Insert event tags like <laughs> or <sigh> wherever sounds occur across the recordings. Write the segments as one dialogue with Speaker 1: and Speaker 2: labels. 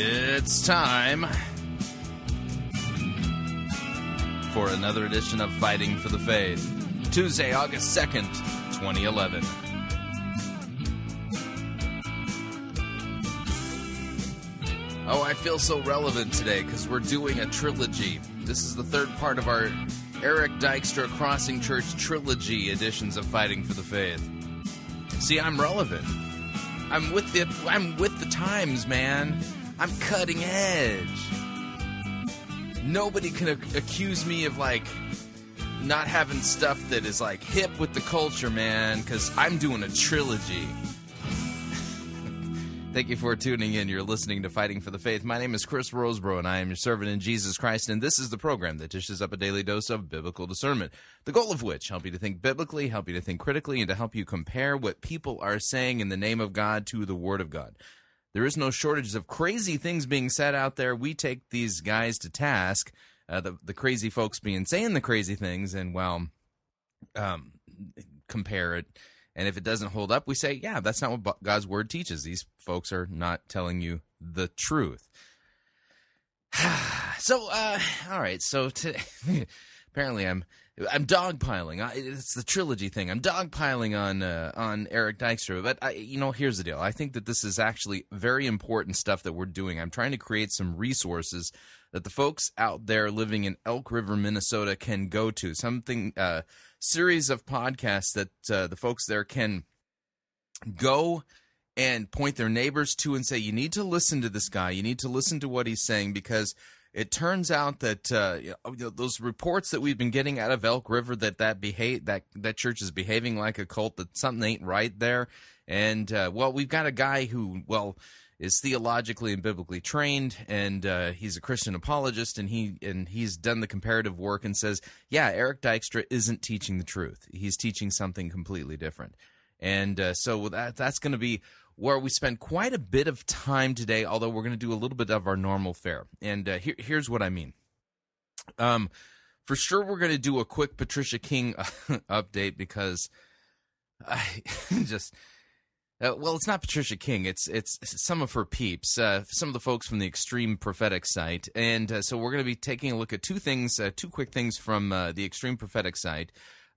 Speaker 1: It's time for another edition of Fighting for the Faith. Tuesday, August 2nd, 2011. Oh, I feel so relevant today because we're doing a trilogy. This is the third part of our Eric Dykstra Crossing Church trilogy editions of Fighting for the Faith. See, I'm relevant. I'm with the I'm with the times, man. I'm cutting edge. Nobody can ac- accuse me of like not having stuff that is like hip with the culture, man, cuz I'm doing a trilogy. <laughs> Thank you for tuning in. You're listening to Fighting for the Faith. My name is Chris Rosebrough, and I am your servant in Jesus Christ. And this is the program that dishes up a daily dose of biblical discernment. The goal of which help you to think biblically, help you to think critically, and to help you compare what people are saying in the name of God to the Word of God. There is no shortage of crazy things being said out there. We take these guys to task, uh, the the crazy folks being saying the crazy things, and well, um, compare it. And if it doesn't hold up, we say, yeah, that's not what God's word teaches. These folks are not telling you the truth. <sighs> so, uh, all right. So <laughs> today, apparently, I'm I'm dogpiling. I- It's the trilogy thing. I'm dogpiling on uh, on Eric Dykstra. But I, you know, here's the deal. I think that this is actually very important stuff that we're doing. I'm trying to create some resources that the folks out there living in Elk River, Minnesota, can go to. Something uh, series of podcasts that uh, the folks there can go and point their neighbors to and say, you need to listen to this guy. You need to listen to what he's saying because it turns out that uh, you know, those reports that we've been getting out of Elk River that that behave that that church is behaving like a cult, that something ain't right there. And uh, well, we've got a guy who well is theologically and biblically trained, and uh, he's a Christian apologist, and he and he's done the comparative work and says, yeah, Eric Dykstra isn't teaching the truth. He's teaching something completely different. And uh, so that that's going to be where we spend quite a bit of time today. Although we're going to do a little bit of our normal fare. And uh, here, here's what I mean. Um, for sure, we're going to do a quick Patricia King <laughs> update because I <laughs> just. Uh, well, it's not Patricia King. It's it's some of her peeps, uh, some of the folks from the Extreme Prophetic site, and uh, so we're going to be taking a look at two things, uh, two quick things from uh, the Extreme Prophetic site.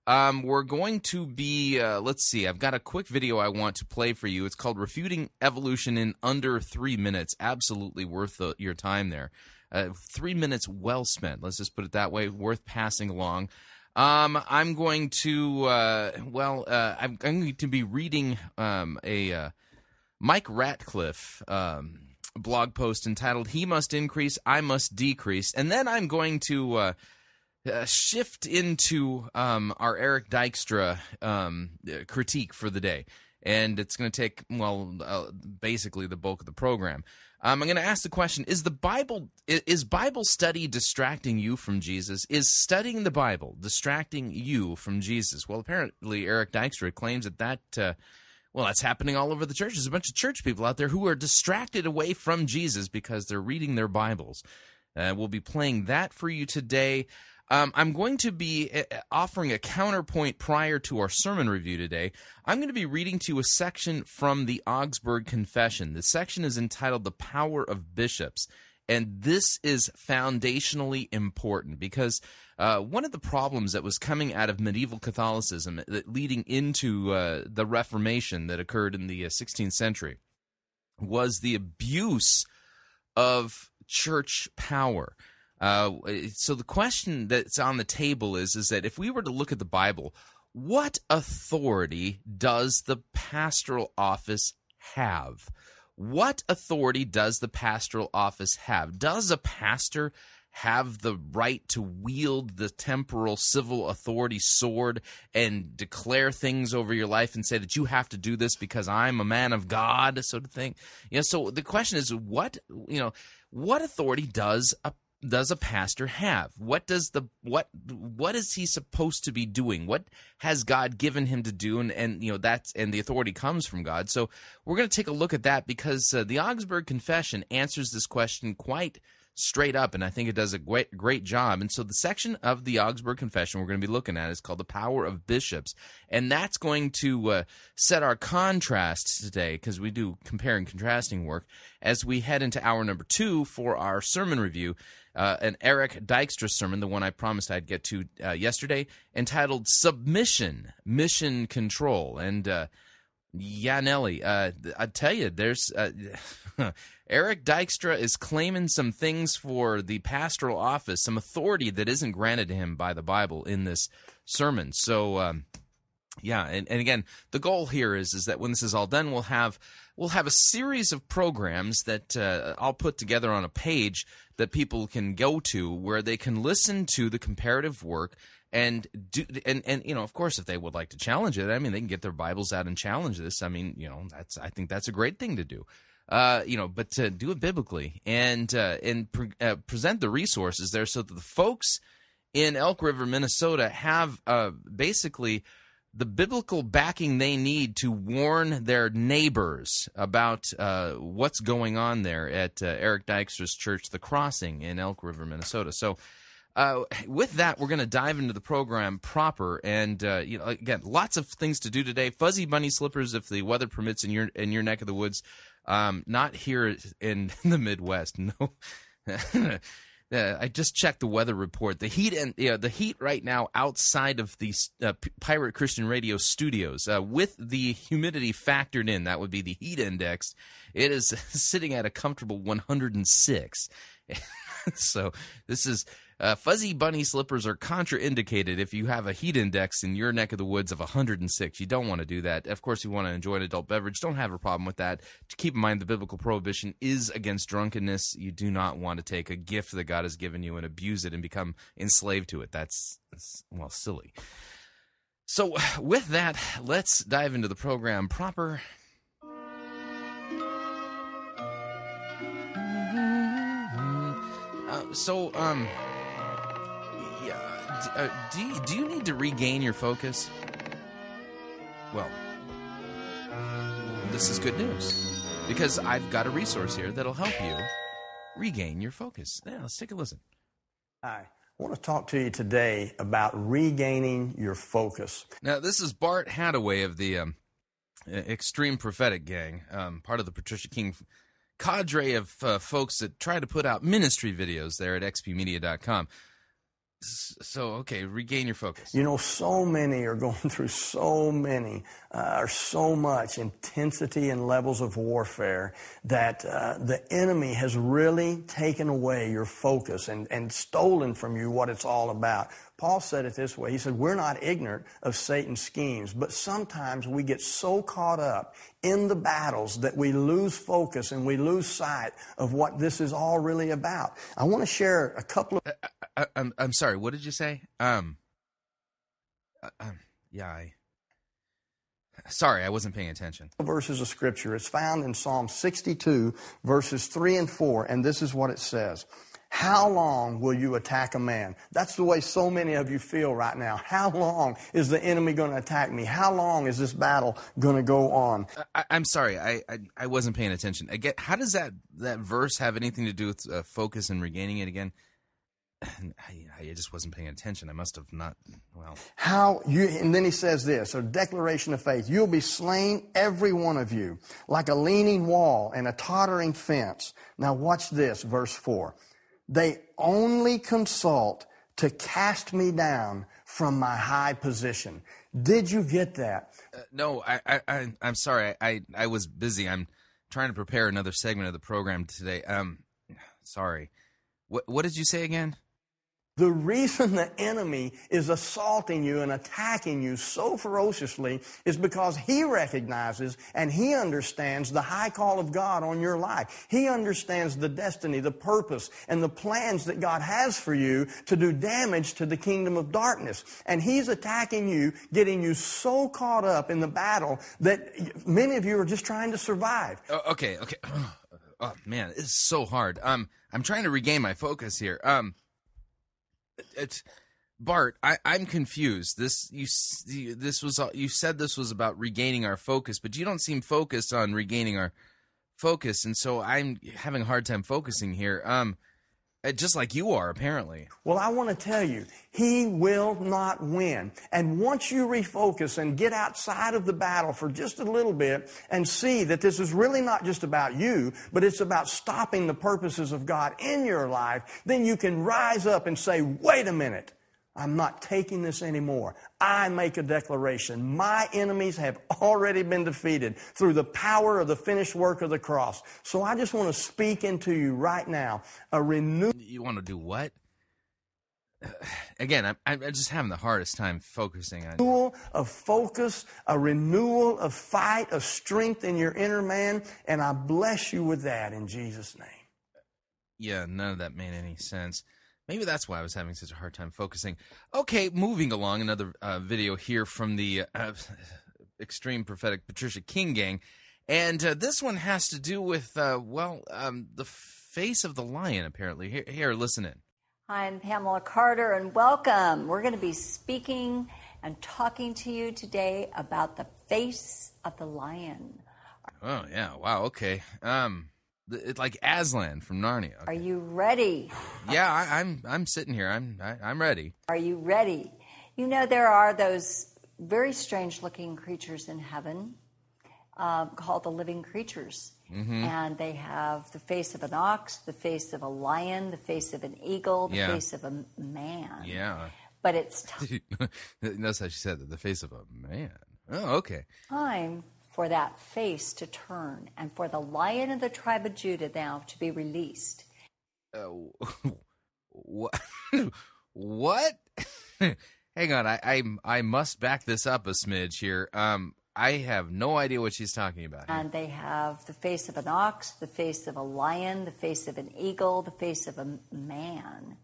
Speaker 1: Um, we're going to be, uh, let's see, I've got a quick video I want to play for you. It's called "Refuting Evolution in Under Three Minutes." Absolutely worth the, your time there. Uh, three minutes well spent. Let's just put it that way. Worth passing along. Um, I'm going to, uh, well, uh, I'm, I'm going to be reading um, a uh, Mike Ratcliffe um, blog post entitled "He Must Increase, I Must Decrease," and then I'm going to uh, shift into um, our Eric Dykstra um, critique for the day, and it's going to take well, uh, basically the bulk of the program. Um, I'm going to ask the question: Is the Bible is Bible study distracting you from Jesus? Is studying the Bible distracting you from Jesus? Well, apparently Eric Dykstra claims that that. Uh, well, that's happening all over the church. There's a bunch of church people out there who are distracted away from Jesus because they're reading their Bibles. Uh, we'll be playing that for you today. Um, I'm going to be uh, offering a counterpoint prior to our sermon review today. I'm going to be reading to you a section from the Augsburg Confession. The section is entitled The Power of Bishops. And this is foundationally important because uh, one of the problems that was coming out of medieval Catholicism that leading into uh, the Reformation that occurred in the uh, 16th century was the abuse of church power. Uh, so the question that's on the table is is that if we were to look at the Bible, what authority does the pastoral office have? What authority does the pastoral office have? Does a pastor have the right to wield the temporal civil authority sword and declare things over your life and say that you have to do this because I'm a man of God, sort of thing? You know, so the question is what you know, what authority does a does a pastor have? What does the what what is he supposed to be doing? What has God given him to do? And, and you know that's and the authority comes from God. So we're going to take a look at that because uh, the Augsburg Confession answers this question quite straight up, and I think it does a great great job. And so the section of the Augsburg Confession we're going to be looking at is called the Power of Bishops, and that's going to uh, set our contrast today because we do compare and contrasting work as we head into hour number two for our sermon review uh, an Eric Dykstra sermon, the one I promised I'd get to uh, yesterday, entitled Submission, Mission Control. And uh, yeah, Nelly, uh, I tell you, there's uh, <laughs> Eric Dykstra is claiming some things for the pastoral office, some authority that isn't granted to him by the Bible in this sermon. So, um, yeah, and, and again, the goal here is is that when this is all done, we'll have we'll have a series of programs that uh, I'll put together on a page that people can go to where they can listen to the comparative work and do and and you know of course if they would like to challenge it i mean they can get their bibles out and challenge this. I mean you know that's i think that's a great thing to do. Uh, you know, but to do it biblically and uh, and pre- uh, present the resources there so that the folks in Elk River, Minnesota, have uh, basically the biblical backing they need to warn their neighbors about uh, what's going on there at uh, Eric Dykstra's church, The Crossing in Elk River, Minnesota. So, uh, with that, we're going to dive into the program proper, and uh, you know, again, lots of things to do today. Fuzzy bunny slippers, if the weather permits, in your in your neck of the woods. Um, not here in <laughs> the Midwest, no. <laughs> Uh, I just checked the weather report. The heat and you know, the heat right now outside of the uh, Pirate Christian Radio studios, uh, with the humidity factored in, that would be the heat index. It is <laughs> sitting at a comfortable 106. <laughs> <laughs> so this is uh, fuzzy bunny slippers are contraindicated if you have a heat index in your neck of the woods of 106. You don't want to do that. Of course, you want to enjoy an adult beverage. Don't have a problem with that. To keep in mind, the biblical prohibition is against drunkenness. You do not want to take a gift that God has given you and abuse it and become enslaved to it. That's, that's well, silly. So, <sighs> with that, let's dive into the program proper. So, um, yeah, d- uh, do you, do you need to regain your focus? Well, this is good news because I've got a resource here that'll help you regain your focus. Yeah, let's take a listen.
Speaker 2: Hi. I want to talk to you today about regaining your focus.
Speaker 1: Now, this is Bart Hadaway of the um, Extreme Prophetic Gang, um, part of the Patricia King cadre of uh, folks that try to put out ministry videos there at xpmedia.com. So, okay, regain your focus.
Speaker 2: You know, so many are going <laughs> through so many, uh, or so much intensity and levels of warfare that uh, the enemy has really taken away your focus and, and stolen from you what it's all about. Paul said it this way. He said, We're not ignorant of Satan's schemes, but sometimes we get so caught up in the battles that we lose focus and we lose sight of what this is all really about. I want to share a couple of.
Speaker 1: I, I'm, I'm sorry, what did you say? Um, uh, um yeah, I. Sorry, I wasn't paying attention.
Speaker 2: verses of scripture. It's found in Psalm 62, verses 3 and 4, and this is what it says. How long will you attack a man? That's the way so many of you feel right now. How long is the enemy going to attack me? How long is this battle going to go on?
Speaker 1: I, I'm sorry, I, I I wasn't paying attention. Again, how does that that verse have anything to do with uh, focus and regaining it again? <sighs> I, I just wasn't paying attention. I must have not. Well,
Speaker 2: How you, and then he says this, a declaration of faith. You'll be slain, every one of you, like a leaning wall and a tottering fence. Now watch this, verse 4. They only consult to cast me down from my high position. Did you get that?
Speaker 1: no, I, I, I I'm sorry. I, I, I was busy. I'm trying to prepare another segment of the program today. Um, sorry. What, what did you say again?
Speaker 2: The reason the enemy is assaulting you and attacking you so ferociously is because he recognizes and he understands the high call of God on your life. He understands the destiny, the purpose, and the plans that God has for you to do damage to the kingdom of darkness. And he's attacking you, getting you so caught up in the battle that many of you are just trying to survive.
Speaker 1: Oh, okay, okay. <clears throat> Oh man, it's so hard. Um, I'm trying to regain my focus here. Um, it's Bart. I, I'm confused. This you this was you said this was about regaining our focus, but you don't seem focused on regaining our focus, and so I'm having a hard time focusing here. Um, Uh, just like you are apparently.
Speaker 2: Well, I want to tell you, he will not win. And once you refocus and get outside of the battle for just a little bit and see that this is really not just about you, but it's about stopping the purposes of God in your life, then you can rise up and say, wait a minute. I'm not taking this anymore. I make a declaration. My enemies have already been defeated through the power of the finished work of the cross. So I just want to speak into you right now a renewal.
Speaker 1: You want to do what? <sighs> Again, I'm I'm just having the hardest time focusing on.
Speaker 2: renewal of focus, a renewal of fight, of strength in your inner man, and I bless you with that in Jesus' name.
Speaker 1: Yeah, none of that made any sense. Maybe that's why I was having such a hard time focusing. Okay, moving along, another uh, video here from the uh, Extreme Prophetic Patricia King Gang. And uh, this one has to do with, uh, well, um, the face of the lion, apparently. Here, here listen in.
Speaker 3: Hi, I'm Pamela Carter, and welcome. We're going to be speaking and talking to you today about the face of the lion.
Speaker 1: Oh, yeah, wow, okay. Um, it's like Aslan from Narnia.
Speaker 3: Are you ready?
Speaker 1: Yeah, I, I'm I'm sitting here. I'm I, I'm ready.
Speaker 3: Are you ready? You know, there are those very strange looking creatures in heaven uh, called the living creatures. And they have the face of an ox, the face of a lion, the face of an eagle, the
Speaker 1: Yeah.
Speaker 3: face of a man.
Speaker 1: Yeah.
Speaker 3: But it's t- <laughs>
Speaker 1: Notice how she said that the face of a man. Oh, okay.
Speaker 3: time for that face to turn and for the lion of the tribe of Judah now to be released.
Speaker 1: Uh, <laughs> what? what? <laughs> Hang on, I, I I must back this up a smidge here. Um, I have no idea what she's talking about. here.
Speaker 3: And they have the face of an ox, the face of a lion, the face of an eagle, the face of a man.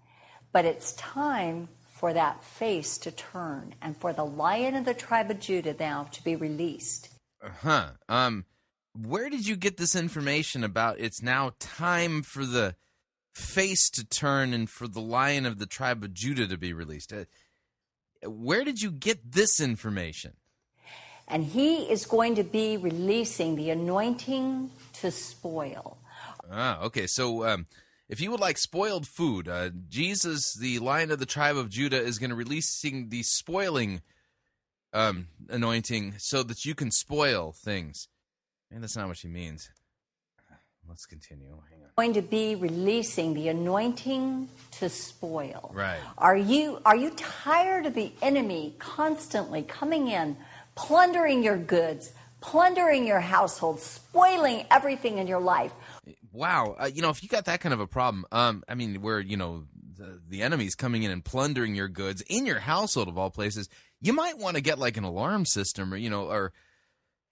Speaker 3: But it's time for that face to turn and for the lion of the tribe of Judah now to be released.
Speaker 1: Huh? Um, where did you get this information about? It's now time for the face to turn and for the lion of the tribe of Judah to be released. Uh, where did you get this information?
Speaker 3: And he is going to be releasing the anointing to spoil.
Speaker 1: Ah, okay. So, um, if you would like spoiled food, uh, Jesus, the Lion of the tribe of Judah, is going to releasing the spoiling um, anointing so that you can spoil things. And that's not what she means. Let's continue. Hang on.
Speaker 3: Going to be releasing the anointing to spoil.
Speaker 1: Right.
Speaker 3: Are you are you tired of the enemy constantly coming in, plundering your goods, plundering your household, spoiling everything in your life?
Speaker 1: Wow. Uh, you know, if you got that kind of a problem, um, I mean, where you know the, the enemy's coming in and plundering your goods in your household of all places, you might want to get like an alarm system, or you know, or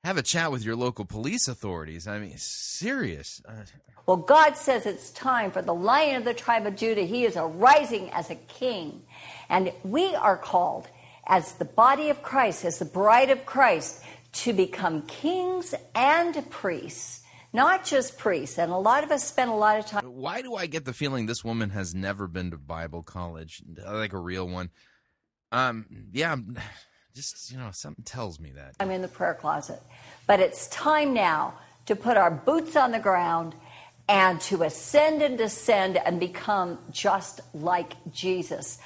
Speaker 1: have a chat with your local police authorities. I mean, serious. Uh,
Speaker 3: Well, God says it's time for the lion of the tribe of Judah. He is arising as a king. And we are called as the body of Christ, as the bride of Christ, to become kings and priests, not just priests. And a lot of us spend a lot of time
Speaker 1: why do I get the feeling this woman has never been to Bible college, like a real one? Um, yeah, I'm- <sighs> just you know, something tells me that.
Speaker 3: I'm in the prayer closet. But it's time now to put our boots on the ground and to ascend and descend and become just like Jesus.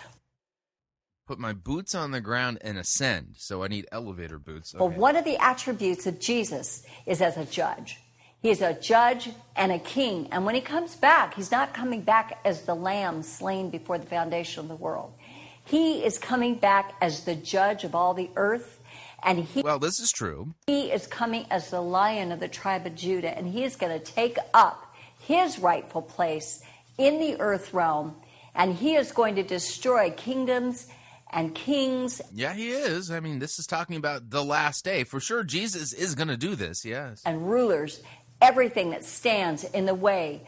Speaker 1: Put my boots on the ground and ascend. So I need elevator boots.
Speaker 3: Well,
Speaker 1: Okay.
Speaker 3: one of the attributes of Jesus is as a judge. He is a judge and a king. And when he comes back, he's not coming back as the lamb slain before the foundation of the world. He is coming back as the judge of all the earth. And he,
Speaker 1: Well, this is true.
Speaker 3: he is coming as the lion of the tribe of Judah. And he is going to take up his rightful place in the earth realm. And he is going to destroy kingdoms and kings
Speaker 1: Yeah, he is. I mean, this is talking about the last day. For sure, Jesus is going to do this, yes.
Speaker 3: and rulers, everything that stands in the way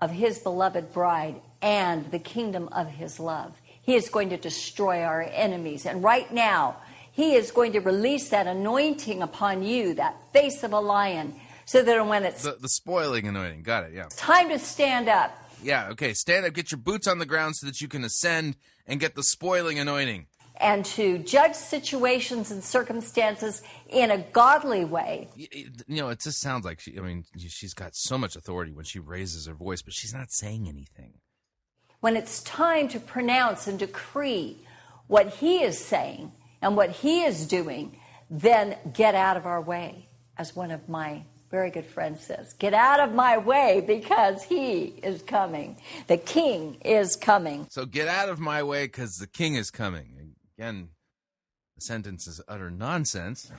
Speaker 3: of his beloved bride and the kingdom of his love. He is going to destroy our enemies. And right now, he is going to release that anointing upon you, that face of a lion, so that when it's
Speaker 1: The, the spoiling anointing. Got it, yeah.
Speaker 3: time to stand up,
Speaker 1: Yeah, okay. Stand up, get your boots on the ground so that you can ascend and get the spoiling anointing.
Speaker 3: and to judge situations and circumstances in a godly way.
Speaker 1: You know, it just sounds like she, I mean, she's got so much authority when she raises her voice, but she's not saying anything.
Speaker 3: When it's time to pronounce and decree what he is saying and what he is doing, then get out of our way, as one of my very good friends says. Get out of my way because he is coming. The king is coming.
Speaker 1: So get out of my way because the king is coming. Again, the sentence is utter nonsense.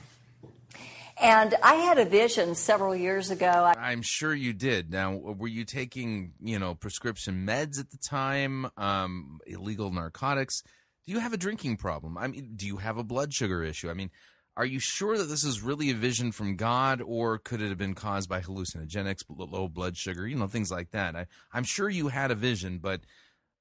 Speaker 3: And I had a vision several years ago.
Speaker 1: I'm sure you did. Now, were you taking, you know, prescription meds at the time, um, illegal narcotics? Do you have a drinking problem? I mean, do you have a blood sugar issue? I mean, are you sure that this is really a vision from God, or could it have been caused by hallucinogenics, low blood sugar, you know, things like that? I, I'm sure you had a vision, but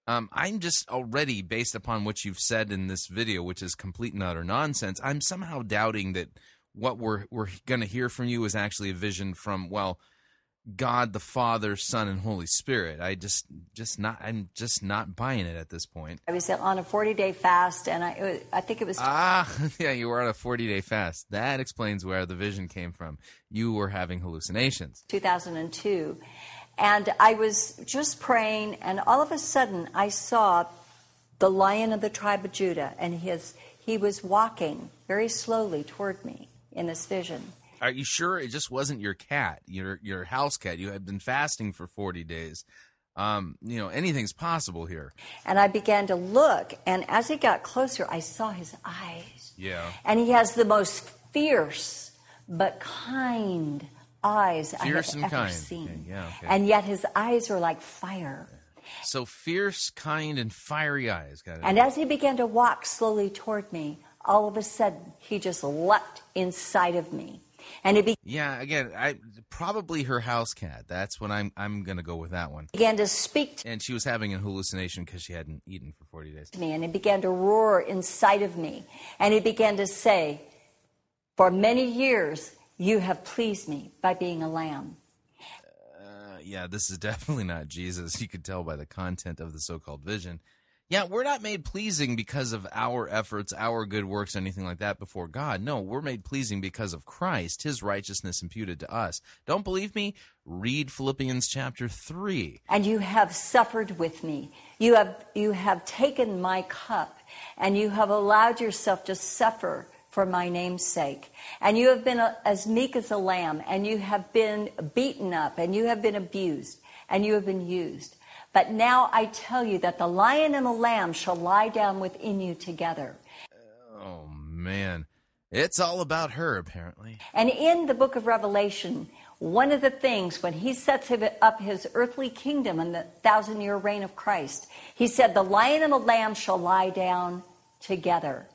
Speaker 1: um, I'm just already, based upon what you've said in this video, which is complete and utter nonsense, I'm somehow doubting that what we're we're going to hear from you is actually a vision from well, God the Father, Son, and Holy Spirit. I just just not I'm just not buying it at this point.
Speaker 3: I was on a 40 day fast, and I, was- I think it was
Speaker 1: Ah, <laughs> yeah, you were on a 40 day fast. That explains where the vision came from. You were having hallucinations.
Speaker 3: 2002. And I was just praying, and all of a sudden I saw the lion of the tribe of Judah, and his, he was walking very slowly toward me in this vision.
Speaker 1: Are you sure it just wasn't your cat, your your house cat? You had been fasting for 40 days. Um, you know, anything's possible here.
Speaker 3: And I began to look, and as he got closer, I saw his eyes.
Speaker 1: Yeah.
Speaker 3: And he has the most fierce but kind eyes
Speaker 1: Fierce
Speaker 3: I have ever
Speaker 1: kind.
Speaker 3: seen.
Speaker 1: Okay, yeah, okay.
Speaker 3: And yet his eyes are like fire.
Speaker 1: So fierce, kind, and fiery eyes. Got it.
Speaker 3: And as he began to walk slowly toward me, all of a sudden he just leapt inside of me. And he
Speaker 1: yeah, again, I probably her house cat. That's what I'm. I'm gonna go with that one.
Speaker 3: began to speak to
Speaker 1: And she was having a hallucination because she hadn't eaten for 40 days.
Speaker 3: me, and he began to roar inside of me. And he began to say, For many years you have pleased me by being a lamb.
Speaker 1: Uh, yeah, this is <laughs> definitely not Jesus. You could tell by the content of the so-called vision. Yeah, we're not made pleasing because of our efforts, our good works, anything like that before God. No, we're made pleasing because of Christ, His righteousness imputed to us. Don't believe me? Read Philippians chapter three.
Speaker 3: and you have suffered with me. You have, you have taken my cup, and you have allowed yourself to suffer for my name's sake. And you have been as meek as a lamb, and you have been beaten up, and you have been abused, and you have been used. But now I tell you that the lion and the lamb shall lie down within you together.
Speaker 1: Oh man, it's all about her apparently.
Speaker 3: And in the book of Revelation, one of the things when he sets up his earthly kingdom and the thousand year reign of Christ, he said, The lion and the lamb shall lie down together.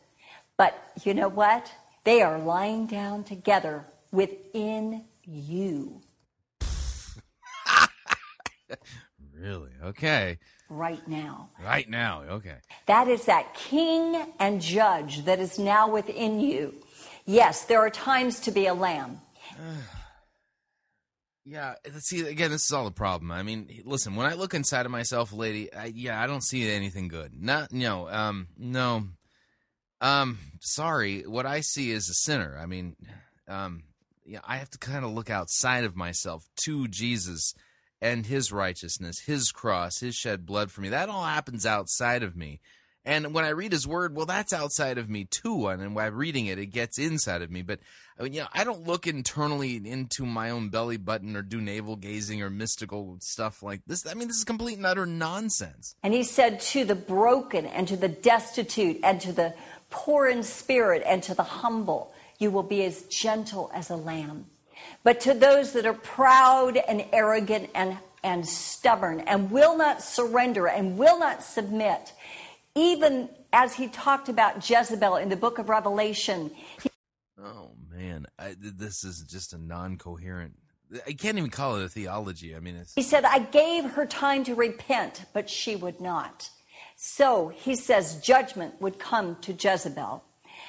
Speaker 3: But you know what? They are lying down together within you <laughs>
Speaker 1: Really? Okay.
Speaker 3: right now.
Speaker 1: Right now. Okay.
Speaker 3: That is that king and judge that is now within you. Yes, there are times to be a lamb. <sighs>
Speaker 1: Yeah, let's see, again, this is all the problem. I mean, listen, when I look inside of myself, lady, I, yeah, I don't see anything good. Not, no, um, no, um, sorry. What I see is a sinner. I mean, um, yeah, I have to kind of look outside of myself to Jesus and his righteousness, his cross, his shed blood for me. That all happens outside of me. And when I read his word, well, that's outside of me too. And by reading it, it gets inside of me. But I mean, you know, I don't look internally into my own belly button or do navel gazing or mystical stuff like this. I mean, this is complete and utter nonsense.
Speaker 3: And he said, To the broken and to the destitute and to the poor in spirit and to the humble, you will be as gentle as a lamb. But to those that are proud and arrogant and, and stubborn and will not surrender and will not submit, even as he talked about Jezebel in the book of Revelation, he
Speaker 1: Oh man, I, this is just a non-coherent. I can't even call it a theology. I mean, it's
Speaker 3: He said, I gave her time to repent, but she would not. So he says judgment would come to Jezebel.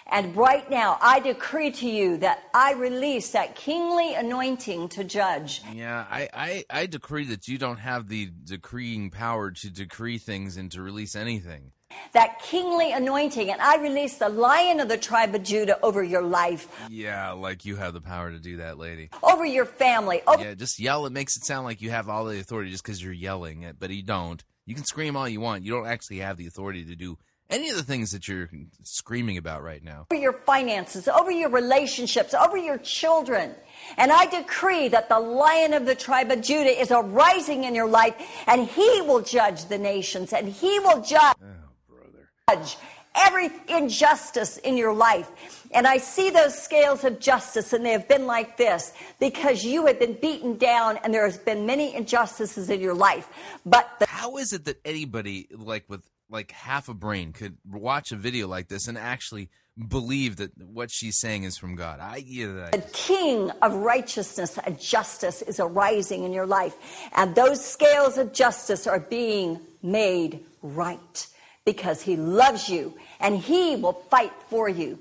Speaker 3: And right now, I decree to you that I release that kingly anointing to judge.
Speaker 1: yeah. I, I I decree that you don't have the decreeing power to decree things and to release anything.
Speaker 3: That kingly anointing. And I release the lion of the tribe of Judah over your life,
Speaker 1: Yeah, like you have the power to do that, lady.
Speaker 3: over your family, over
Speaker 1: Yeah, just yell. It makes it sound like you have all the authority just because you're yelling it, but you don't. You can scream all you want. You don't actually have the authority to do any of the things that you're screaming about right now.
Speaker 3: over your finances, over your relationships, over your children. And I decree that the lion of the tribe of Judah is arising in your life and he will judge the nations and he will judge oh, judge every injustice in your life. And I see those scales of justice, and they have been like this because you have been beaten down, and there has been many injustices in your life. But the
Speaker 1: How is it that anybody like with like half a brain could watch a video like this and actually believe that what she's saying is from God? I yeah,
Speaker 3: The king of righteousness and justice is arising in your life. And those scales of justice are being made right because he loves you and he will fight for you.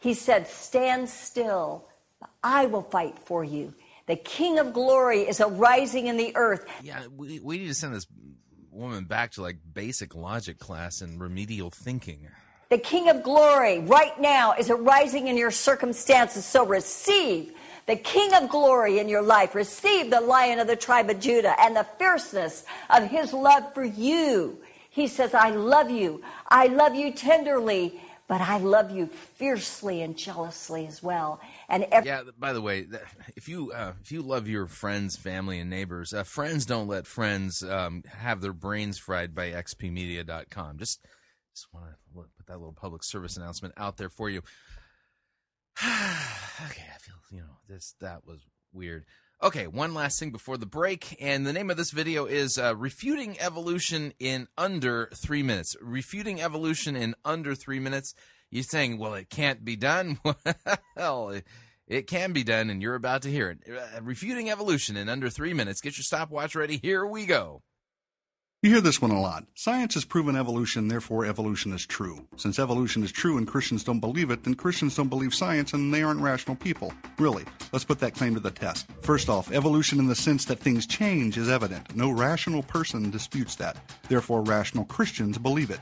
Speaker 3: He said, Stand still, I will fight for you. The king of glory is arising in the earth.
Speaker 1: yeah. We we need to send this woman back to like basic logic class and remedial thinking.
Speaker 3: The King of Glory right now is arising in your circumstances. So receive the King of Glory in your life. Receive the Lion of the tribe of Judah and the fierceness of his love for you. He says, I love you. I love you tenderly, but I love you fiercely and jealously as well. And every
Speaker 1: Yeah. By the way, if you uh, if you love your friends, family, and neighbors, uh, friends don't let friends um, have their brains fried by xpmedia.com. Just just want to put that little public service announcement out there for you. <sighs> okay, I feel you know this that was weird. Okay, one last thing before the break, and the name of this video is uh, "Refuting Evolution in Under Three Minutes." Refuting evolution in under three minutes. You're saying, well, it can't be done. <laughs> well, it, can be done, and you're about to hear it. Uh, refuting evolution in under three minutes. Get your stopwatch ready. Here we go.
Speaker 4: You hear this one a lot. Science has proven evolution, therefore evolution is true. Since evolution is true and Christians don't believe it, then Christians don't believe science and they aren't rational people. Really, let's put that claim to the test. First off, evolution in the sense that things change is evident. No rational person disputes that. Therefore, rational Christians believe it.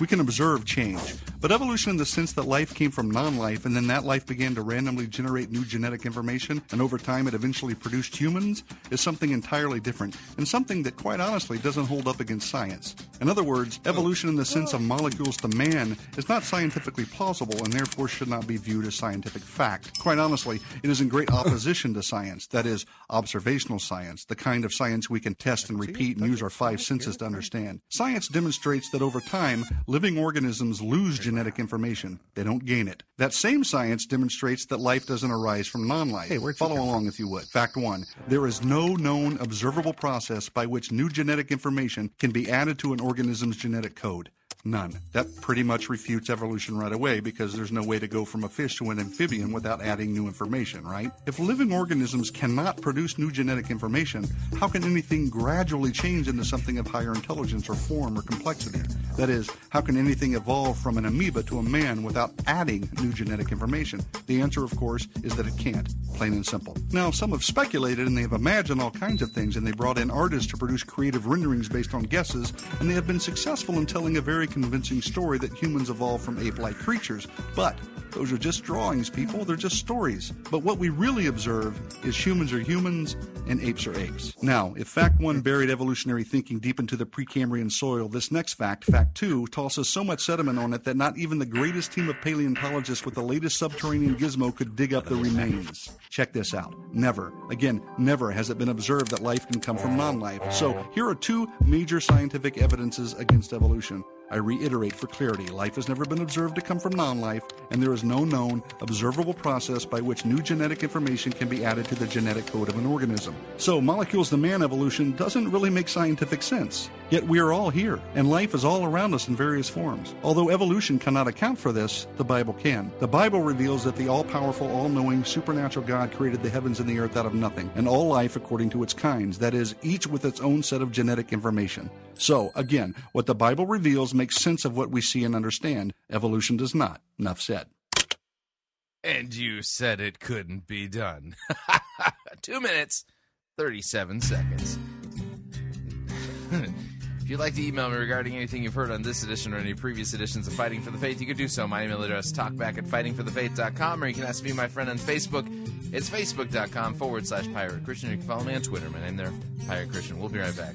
Speaker 4: We can observe change, but evolution in the sense that life came from non life and then that life began to randomly generate new genetic information and over time it eventually produced humans is something entirely different and something that quite honestly doesn't hold up against science. In other words, evolution in the sense of molecules to man is not scientifically plausible and therefore should not be viewed as scientific fact. Quite honestly, it is in great opposition to science, that is, observational science, the kind of science we can test and repeat and use our five senses to understand. Science demonstrates that over time, living organisms lose genetic information. They don't gain it. That same science demonstrates that life doesn't arise from non-life. Hey, Follow along if you would. Fact one, there is no known observable process by which new genetic information can be added to an organism's genetic code. None. That pretty much refutes evolution right away because there's no way to go from a fish to an amphibian without adding new information, right? If living organisms cannot produce new genetic information, how can anything gradually change into something of higher intelligence or form or complexity? That is, how can anything evolve from an amoeba to a man without adding new genetic information? The answer, of course, is that it can't. Plain and simple. Now, some have speculated and they have imagined all kinds of things and they brought in artists to produce creative renderings based on guesses, and they have been successful in telling a very convincing story that humans evolved from ape like creatures. But Those are just drawings, people. They're just stories. But what we really observe is humans are humans and apes are apes. Now, if fact one buried evolutionary thinking deep into the Precambrian soil, this next fact, fact two, tosses so much sediment on it that not even the greatest team of paleontologists with the latest subterranean gizmo could dig up the remains. Check this out. Never, again, never has it been observed that life can come from non life. So here are two major scientific evidences against evolution. I reiterate for clarity life has never been observed to come from non life, and there is no known, observable process by which new genetic information can be added to the genetic code of an organism. So, molecules to man evolution doesn't really make scientific sense. Yet we are all here, and life is all around us in various forms. Although evolution cannot account for this, the Bible can. The Bible reveals that the all powerful, all knowing, supernatural God created the heavens and the earth out of nothing, and all life according to its kinds, that is, each with its own set of genetic information. So, again, what the Bible reveals makes sense of what we see and understand. Evolution does not. Enough said.
Speaker 1: And you said it couldn't be done. <laughs> Two minutes, 37 seconds. <laughs> if you'd like to email me regarding anything you've heard on this edition or any previous editions of Fighting for the Faith, you can do so. My email address, talkback at fightingforthefaith.com, or you can ask be my friend on Facebook. It's facebook.com forward slash pirate Christian. You can follow me on Twitter. My name there, Pirate Christian. We'll be right back.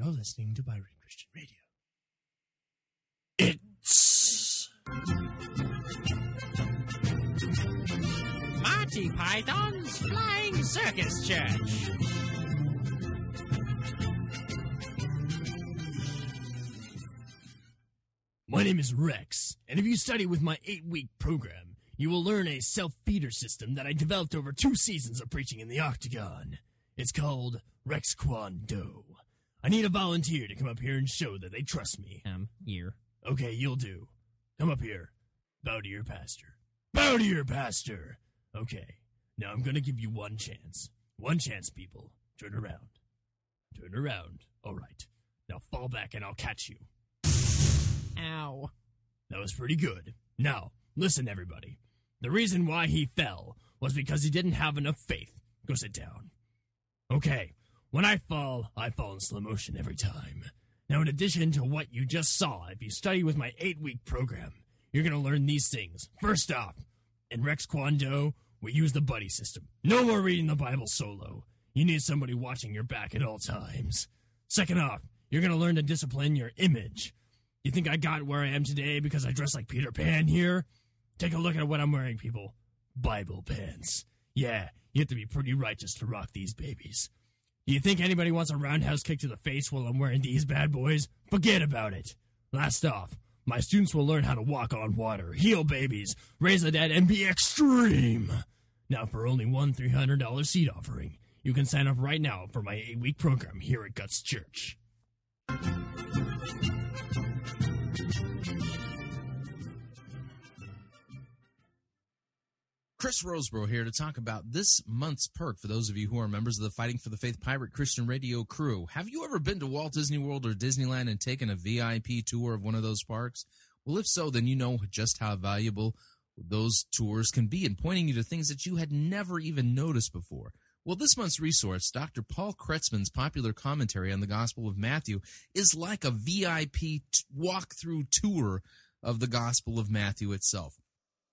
Speaker 5: You're listening to Pirate Christian Radio. It's Monty Python's Flying Circus Church. My name is Rex, and if you study with my eight week program, you will learn a self feeder system that I developed over two seasons of preaching in the Octagon. It's called Rex Kwon Do. I need a volunteer to come up here and show that they trust me.
Speaker 6: Um, here.
Speaker 5: Okay, you'll do. Come up here. Bow to your pastor. Bow to your pastor. Okay, now I'm gonna give you one chance. One chance, people. Turn around. Turn around. All right. Now fall back and I'll catch you.
Speaker 6: Ow.
Speaker 5: That was pretty good. Now, listen, everybody. The reason why he fell was because he didn't have enough faith. Go sit down. Okay, when I fall, I fall in slow motion every time. Now, in addition to what you just saw, if you study with my eight week program, you're going to learn these things. First off, in Rex Kwon Do, we use the buddy system. No more reading the Bible solo. You need somebody watching your back at all times. Second off, you're going to learn to discipline your image. You think I got where I am today because I dress like Peter Pan here? Take a look at what I'm wearing, people. Bible pants. Yeah, you have to be pretty righteous to rock these babies. You think anybody wants a roundhouse kick to the face while I'm wearing these bad boys? Forget about it. Last off, my students will learn how to walk on water, heal babies, raise the dead, and be extreme. Now, for only one $300 seed offering, you can sign up right now for my eight week program here at Guts Church.
Speaker 1: Chris Rosebrough here to talk about this month's perk for those of you who are members of the Fighting for the Faith Pirate Christian Radio crew. Have you ever been to Walt Disney World or Disneyland and taken a VIP tour of one of those parks? Well, if so, then you know just how valuable those tours can be in pointing you to things that you had never even noticed before. Well, this month's resource, Dr. Paul Kretzmann's popular commentary on the Gospel of Matthew, is like a VIP t- walkthrough tour of the Gospel of Matthew itself.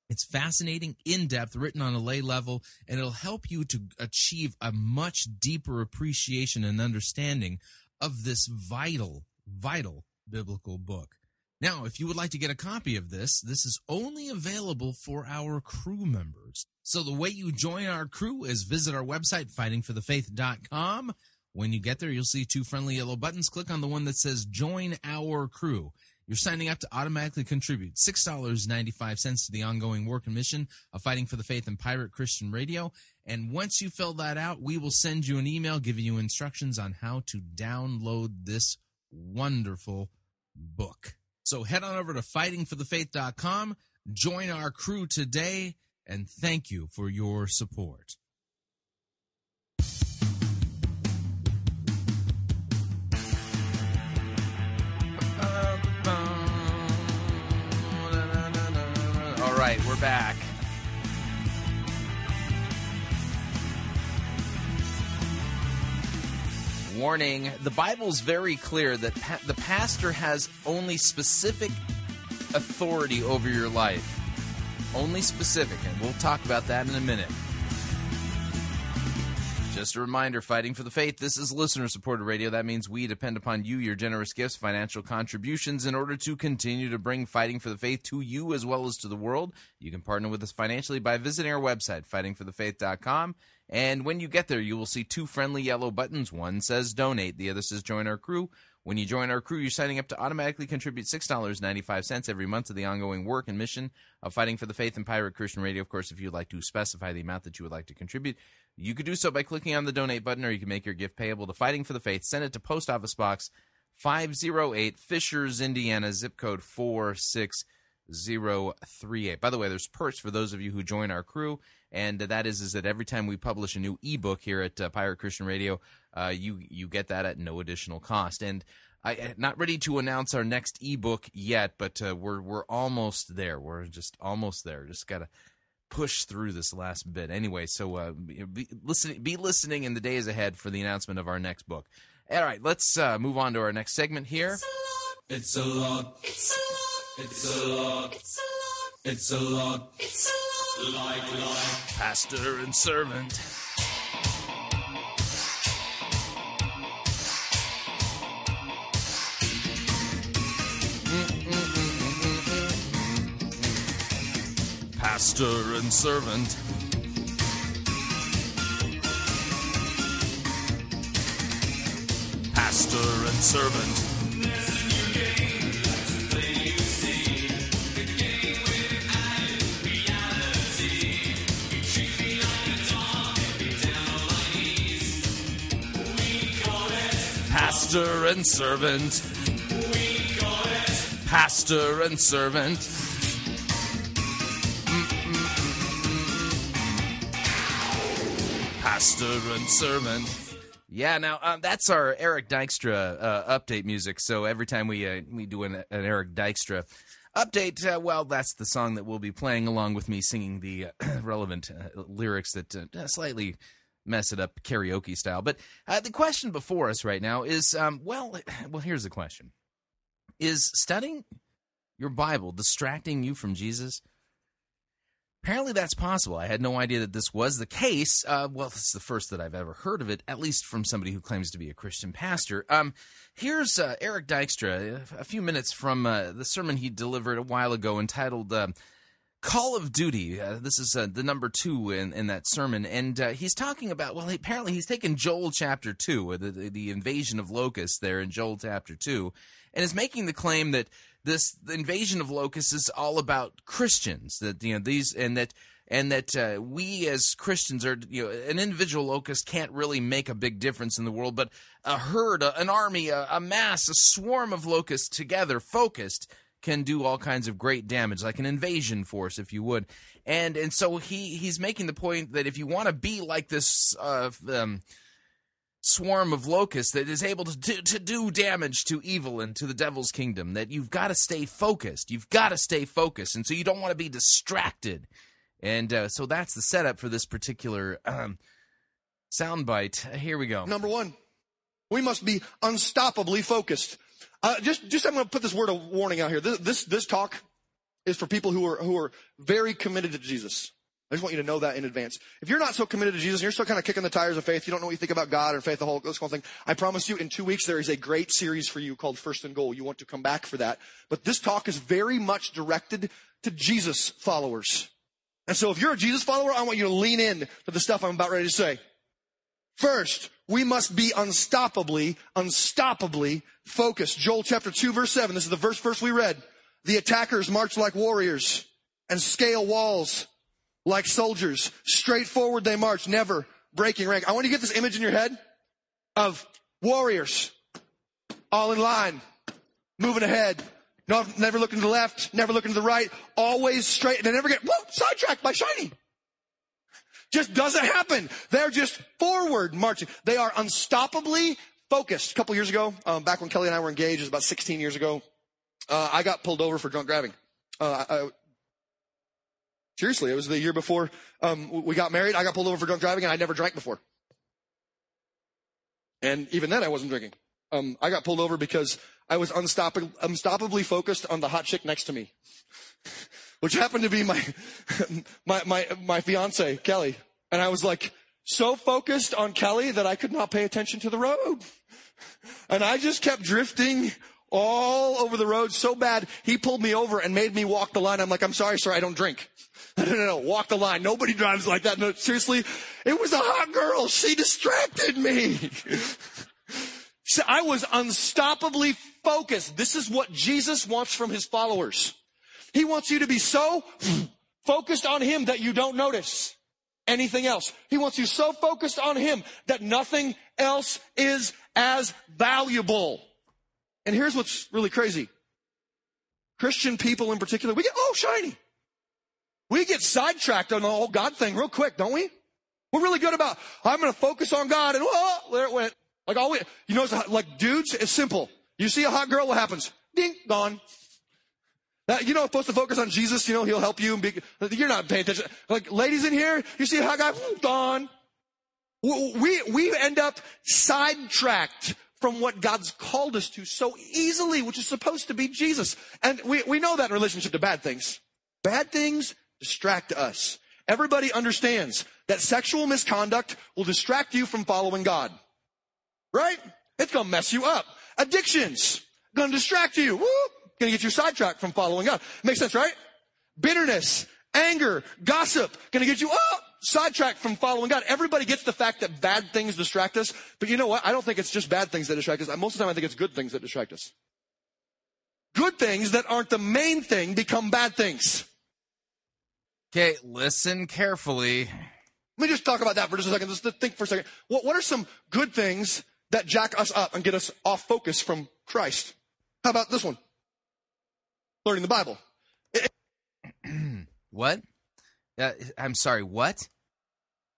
Speaker 1: It's fascinating, in depth, written on a lay level, and it'll help you to achieve a much deeper appreciation and understanding of this vital, vital biblical book. Now, if you would like to get a copy of this, this is only available for our crew members. So the way you join our crew is visit our website, fightingforthefaith.com. When you get there, you'll see two friendly yellow buttons. Click on the one that says Join Our Crew. You're signing up to automatically contribute $6.95 to the ongoing work and mission of Fighting for the Faith and Pirate Christian Radio. And once you fill that out, we will send you an email giving you instructions on how to download this wonderful book. So head on over to fightingforthefaith.com, join our crew today, and thank you for your support. Right, we're back. Warning the Bible's very clear that pa- the pastor has only specific authority over your life. Only specific, and we'll talk about that in a minute. Just a reminder fighting for the faith. This is listener supported radio. That means we depend upon you, your generous gifts, financial contributions in order to continue to bring fighting for the faith to you as well as to the world. You can partner with us financially by visiting our website, fightingforthefaith.com. And when you get there, you will see two friendly yellow buttons. One says donate, the other says join our crew. When you join our crew, you're signing up to automatically contribute $6.95 every month to the ongoing work and mission of Fighting for the Faith and Pirate Christian Radio. Of course, if you'd like to specify the amount that you would like to contribute, you could do so by clicking on the donate button, or you can make your gift payable to Fighting for the Faith. Send it to Post Office Box 508, Fishers, Indiana, zip code 46038. By the way, there's perks for those of you who join our crew, and that is is that every time we publish a new ebook here at uh, Pirate Christian Radio, uh, you you get that at no additional cost. And I not ready to announce our next ebook yet, but uh, we're we're almost there. We're just almost there. Just gotta push through this last bit. Anyway, so uh, be listening be listening in the days ahead for the announcement of our next book. All right, let's uh, move on to our next segment here.
Speaker 7: It's a lot. It's a lot. It's a lot. It's a lot. It's a lot. It's a lot. Like, like.
Speaker 1: Pastor and servant. Pastor and servant. Pastor and servant. Pastor and servant. Pastor and servant. And servant. Yeah, now uh, that's our Eric Dykstra uh, update music. So every time we uh, we do an, an Eric Dykstra update, uh, well, that's the song that we'll be playing along with me singing the uh, <clears throat> relevant uh, lyrics that uh, slightly mess it up karaoke style. But the question before us right now is, um, well, <sighs> well, here's the question: Is studying your Bible distracting you from Jesus? Apparently, that's possible. I had no idea that this was the case. Uh, well, is the first that I've ever heard of it, at least from somebody who claims to be a Christian pastor. Um, here's uh, Eric Dykstra, a few minutes from uh, the sermon he delivered a while ago entitled uh, Call of Duty. Uh, this is uh, the number two in, in that sermon. And he's talking about, well, apparently he's taken Joel chapter 2, uh, the, the, the invasion of locusts there in Joel chapter 2, and is making the claim that this invasion of locusts is all about Christians. That, you know, these, and that. And that uh, we as Christians are, you know, an individual locust can't really make a big difference in the world, but a herd, a, an army, a, a mass, a swarm of locusts together, focused, can do all kinds of great damage, like an invasion force, if you would. And and so he he's making the point that if you want to be like this uh, um, swarm of locusts that is able to do, to do damage to evil and to the devil's kingdom, that you've got to stay focused. You've got to stay focused, and so you don't want to be distracted. And uh, so that's the setup for this particular um, soundbite. Here we go.
Speaker 8: Number one, we must be unstoppably focused. Uh, just, just I'm going to put this word of warning out here. This, this, this talk is for people who are who are very committed to Jesus. I just want you to know that in advance. If you're not so committed to Jesus, and you're still kind of kicking the tires of faith, you don't know what you think about God or faith, the whole this whole thing. I promise you, in two weeks there is a great series for you called First and Goal. You want to come back for that. But this talk is very much directed to Jesus followers. And so if you're a Jesus follower, I want you to lean in to the stuff I'm about ready to say. First, we must be unstoppably, unstoppably focused. Joel chapter 2 verse 7. This is the verse verse we read. The attackers march like warriors and scale walls like soldiers. Straight forward they march, never breaking rank. I want you to get this image in your head of warriors all in line, moving ahead. Never looking to the left, never looking to the right, always straight. And they never get whoa, sidetracked by shiny. Just doesn't happen. They're just forward marching. They are unstoppably focused. A couple years ago, um, back when Kelly and I were engaged, it was about 16 years ago, uh, I got pulled over for drunk driving. Uh, I, seriously, it was the year before um, we got married. I got pulled over for drunk driving, and I never drank before. And even then, I wasn't drinking. Um, I got pulled over because I was unstoppably, unstoppably focused on the hot chick next to me, <laughs> which happened to be my, <laughs> my, my, my fiance, Kelly. And I was like so focused on Kelly that I could not pay attention to the road. <laughs> And I just kept drifting all over the road so bad, he pulled me over and made me walk the line. I'm like, I'm sorry, sir, I don't drink. <laughs> No, no, no, walk the line. Nobody drives like that. No, seriously, it was a hot girl. She distracted me. <laughs> So I was unstoppably focused. This is what Jesus wants from his followers. He wants you to be so <sniffs> focused on him that you don't notice anything else. He wants you so focused on him that nothing else is as valuable. And here's what's really crazy. Christian people in particular, we get, oh, shiny. We get sidetracked on the whole God thing real quick, don't we? We're really good about, I'm going to focus on God and, oh, there it went. Like always, you know, like dudes, it's simple. You see a hot girl, what happens? Ding, gone. You know, supposed to focus on Jesus, you know, he'll help you. Be, you're not paying attention. Like ladies in here, you see a hot guy, gone. We, we end up sidetracked from what God's called us to so easily, which is supposed to be Jesus. And we, we know that in relationship to bad things. Bad things distract us. Everybody understands that sexual misconduct will distract you from following God. Right? It's gonna mess you up. Addictions, gonna distract you. Gonna get you sidetracked from following God. Makes sense, right? Bitterness, anger, gossip, gonna get you oh, sidetracked from following God. Everybody gets the fact that bad things distract us, but you know what? I don't think it's just bad things that distract us. Most of the time, I think it's good things that distract us. Good things that aren't the main thing become bad things.
Speaker 1: Okay, listen carefully.
Speaker 8: Let me just talk about that for just a second. Just think for a second. What, what are some good things that jack us up and get us off focus from Christ? How about this one? Learning the Bible. <clears throat>
Speaker 1: what? Uh, I'm sorry, what?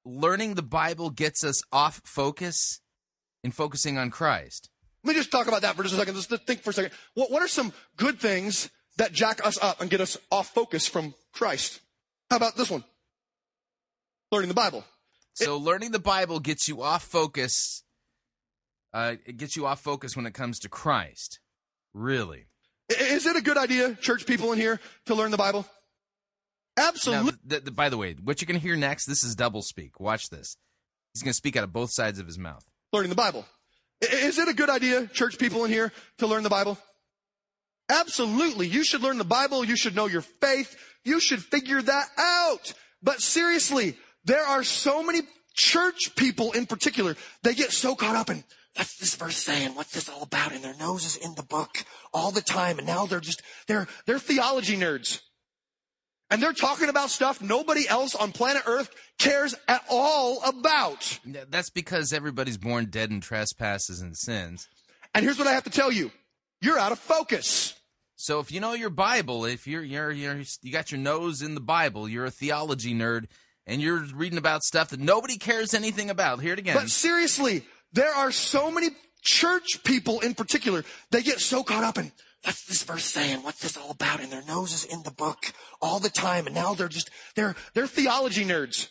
Speaker 1: Learning the Bible gets us off focus in focusing on Christ.
Speaker 8: Let me just talk about that for just a second. Just think for a second. What, what are some good things that jack us up and get us off focus from Christ? How about this one? Learning the Bible.
Speaker 1: So learning the Bible gets you off focus. Uh, it gets you off focus when it comes to Christ. Really?
Speaker 8: Is it a good idea, church people in here, to learn the Bible? Absolutely.
Speaker 1: Now, th- th- by the way, what you're going to hear next, this is double speak. Watch this. He's going to speak out of both sides of his mouth.
Speaker 8: Learning the Bible. Is it a good idea, church people in here, to learn the Bible? Absolutely. You should learn the Bible. You should know your faith. You should figure that out. But seriously, there are so many church people in particular, they get so caught up in what's this verse saying? What's this all about? And their nose is in the book all the time. And now they're just, they're, they're theology nerds. And they're talking about stuff nobody else on planet Earth cares at all about.
Speaker 1: That's because everybody's born dead in trespasses and sins.
Speaker 8: And here's what I have to tell you. You're out of focus.
Speaker 1: So if you know your Bible, if you're you're, you're you got your nose in the Bible, you're a theology nerd and you're reading about stuff that nobody cares anything about. Hear it again.
Speaker 8: But seriously, there are so many church people in particular, they get so caught up in what's this verse saying? What's this all about? And their nose is in the book all the time. And now they're just, they're, they're theology nerds.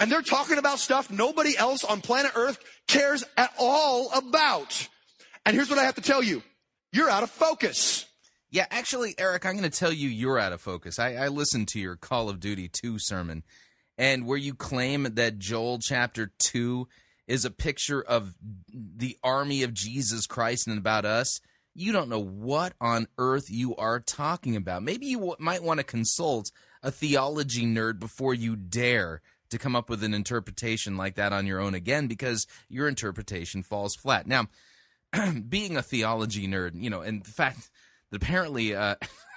Speaker 8: And they're talking about stuff nobody else on planet Earth cares at all about. And here's what I have to tell you. You're out of focus.
Speaker 1: Yeah, actually, Eric, I'm going to tell you you're out of focus. I, I listened to your Call of Duty 2 sermon, and where you claim that Joel chapter 2 is a picture of the army of Jesus Christ and about us, you don't know what on earth you are talking about. Maybe you w- might want to consult a theology nerd before you dare to come up with an interpretation like that on your own again because your interpretation falls flat. Now, <clears throat> being a theology nerd, you know, and fact that apparently uh,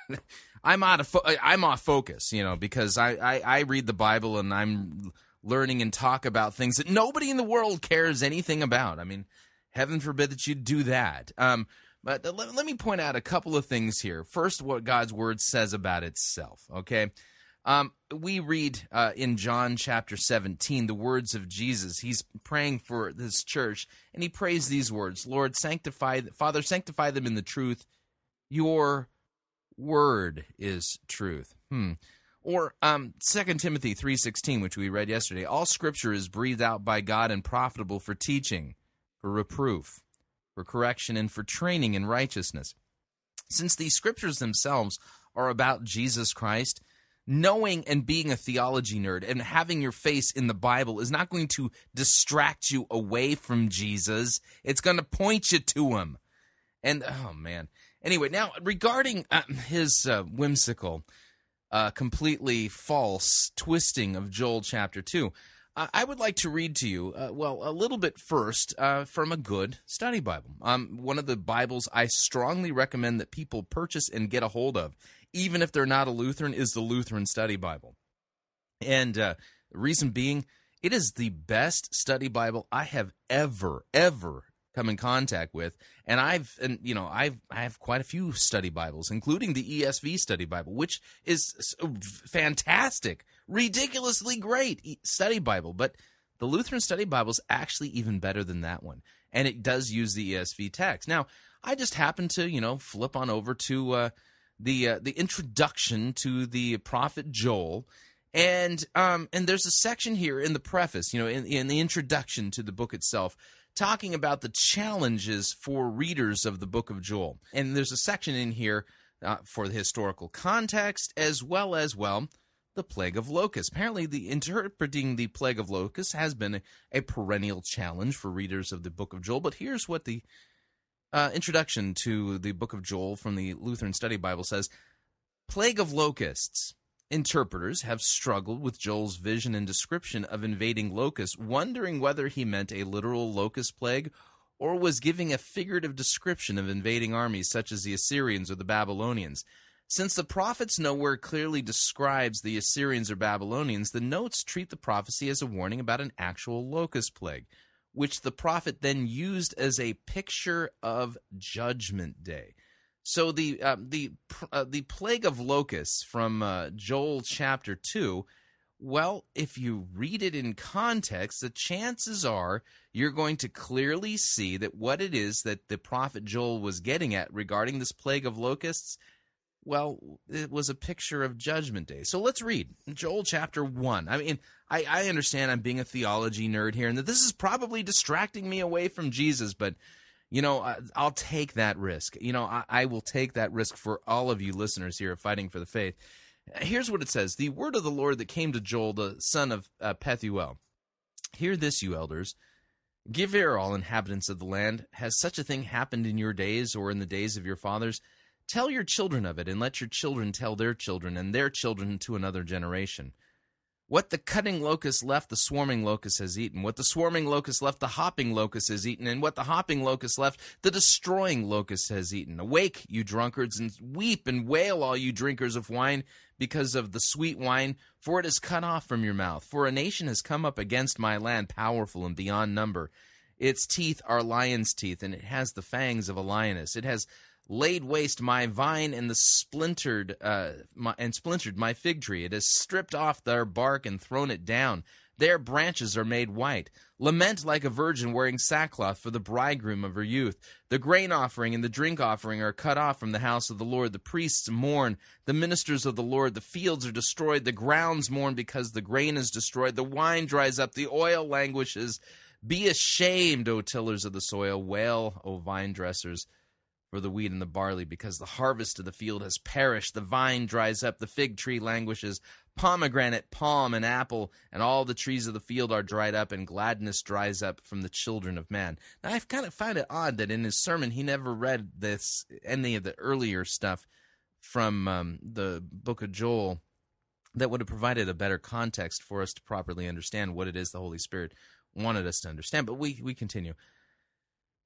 Speaker 1: <laughs> I'm out of fo- I'm off focus, you know, because I, I I read the Bible and I'm learning and talk about things that nobody in the world cares anything about. I mean, heaven forbid that you do that. Um, but let, let me point out a couple of things here. First, what God's word says about itself. Okay. Um, we read uh, in John chapter 17 the words of Jesus. He's praying for this church, and he prays these words Lord, sanctify, Father, sanctify them in the truth. Your word is truth. Hmm. Or um, 2 Timothy 3.16, which we read yesterday. All scripture is breathed out by God and profitable for teaching, for reproof, for correction, and for training in righteousness. Since these scriptures themselves are about Jesus Christ, knowing and being a theology nerd and having your face in the Bible is not going to distract you away from Jesus. It's going to point you to him. And oh man. Anyway, now regarding uh, his uh, whimsical, uh, completely false twisting of Joel chapter 2, uh, I would like to read to you, uh, well, a little bit first uh, from a good study Bible. Um, one of the Bibles I strongly recommend that people purchase and get a hold of even if they're not a Lutheran, is the Lutheran Study Bible. And uh, reason being, it is the best study Bible I have ever, ever come in contact with. And I've, and you know, I've, I have quite a few study Bibles, including the ESV Study Bible, which is fantastic, ridiculously great study Bible. But the Lutheran Study Bible is actually even better than that one, and it does use the ESV text. Now, I just happened to, you know, flip on over to. Uh, the uh, the introduction to the prophet Joel, and um, and there's a section here in the preface, you know, in, in the introduction to the book itself, talking about the challenges for readers of the book of Joel, and there's a section in here uh, for the historical context as well as well the plague of locusts. Apparently, the interpreting the plague of locusts has been a, a perennial challenge for readers of the book of Joel. But here's what the uh, introduction to the book of Joel from the Lutheran Study Bible says Plague of locusts. Interpreters have struggled with Joel's vision and description of invading locusts, wondering whether he meant a literal locust plague or was giving a figurative description of invading armies such as the Assyrians or the Babylonians. Since the prophets nowhere clearly describes the Assyrians or Babylonians, the notes treat the prophecy as a warning about an actual locust plague which the prophet then used as a picture of Judgment Day. So the uh, the uh, the plague of locusts from uh, Joel chapter two. Well, if you read it in context, the chances are you're going to clearly see that what it is that the prophet Joel was getting at regarding this plague of locusts well, it was a picture of Judgment Day. So let's read Joel chapter 1. I mean, I, I understand I'm being a theology nerd here and that this is probably distracting me away from Jesus, but, you know, I, will take that risk. You know, I, I, will take that risk for all of you listeners here Fighting for the Faith. Here's what it says The word of the Lord that came to Joel, the son of uh, Pethuel. Hear this, you elders. Give ear, all inhabitants of the land. Has such a thing happened in your days or in the days of your fathers? Tell your children of it, and let your children tell their children, and their children to another generation. What the cutting locust left, the swarming locust has eaten. What the swarming locust left, the hopping locust has eaten. And what the hopping locust left, the destroying locust has eaten. Awake, you drunkards, and weep and wail, all you drinkers of wine, because of the sweet wine, for it is cut off from your mouth. For a nation has come up against my land, powerful and beyond number. Its teeth are lion's teeth, and it has the fangs of a lioness. It has laid waste my vine and the splintered uh, my, and splintered my fig tree. It has stripped off their bark and thrown it down. Their branches are made white. Lament like a virgin wearing sackcloth for the bridegroom of her youth. The grain offering and the drink offering are cut off from the house of the Lord. The priests mourn. The ministers of the Lord. The fields are destroyed. The grounds mourn because the grain is destroyed. The wine dries up. The oil languishes. Be ashamed, O tillers of the soil. Wail, O vine dressers for the wheat and the barley, because the harvest of the field has perished. The vine dries up, the fig tree languishes, pomegranate, palm, and apple, and all the trees of the field are dried up, and gladness dries up from the children of man. Now, I've kind of find it odd that in his sermon he never read this any of the earlier stuff from um, the book of Joel that would have provided a better context for us to properly understand what it is the Holy Spirit wanted us to understand. But we, we continue.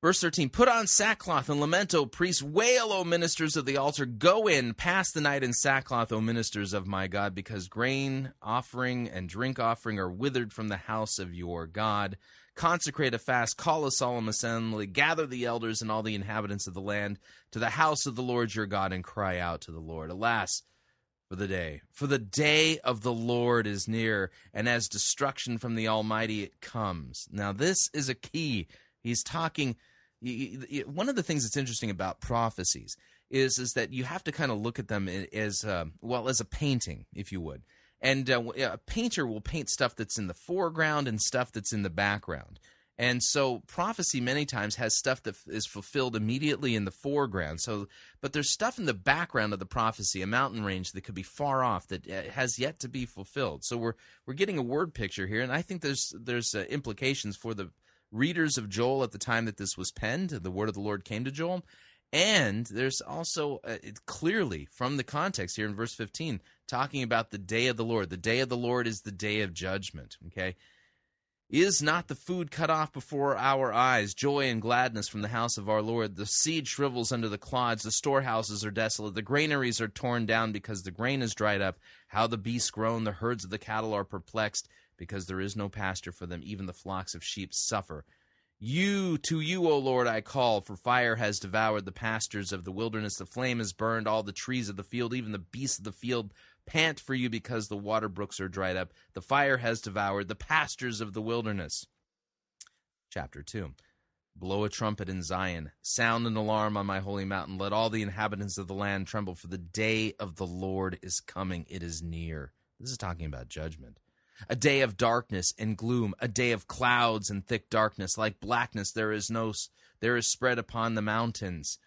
Speaker 1: Verse 13 Put on sackcloth and lament, O priests. Wail, O ministers of the altar. Go in, pass the night in sackcloth, O ministers of my God, because grain offering and drink offering are withered from the house of your God. Consecrate a fast, call a solemn assembly, gather the elders and all the inhabitants of the land to the house of the Lord your God, and cry out to the Lord. Alas, for the day. For the day of the Lord is near, and as destruction from the Almighty it comes. Now, this is a key. He's talking. One of the things that's interesting about prophecies is is that you have to kind of look at them as uh, well as a painting, if you would. And uh, a painter will paint stuff that's in the foreground and stuff that's in the background. And so prophecy many times has stuff that is fulfilled immediately in the foreground. So, but there's stuff in the background of the prophecy, a mountain range that could be far off that uh, has yet to be fulfilled. So we're we're getting a word picture here, and I think there's there's uh, implications for the readers of Joel at the time that this was penned. The word of the Lord came to Joel, and there's also uh, clearly from the context here in verse 15 talking about the day of the Lord. The day of the Lord is the day of judgment. Okay is not the food cut off before our eyes, joy and gladness from the house of our Lord? The seed shrivels under the clods, the storehouses are desolate, the granaries are torn down because the grain is dried up. How the beasts groan, the herds of the cattle are perplexed, because there is no pasture for them, even the flocks of sheep suffer. You, to you, O Lord, I call, for fire has devoured the pastures of the wilderness, the flame has burned all the trees of the field, even the beasts of the field pant for you because the water brooks are dried up. The fire has devoured the pastures of the wilderness. Chapter 2 Blow a trumpet in Zion, sound an alarm on my holy mountain. Let all the inhabitants of the land tremble, for the day of the Lord is coming. It is near. This is talking about judgment. A day of darkness and gloom, a day of clouds and thick darkness, like blackness there is no there is spread upon the mountains.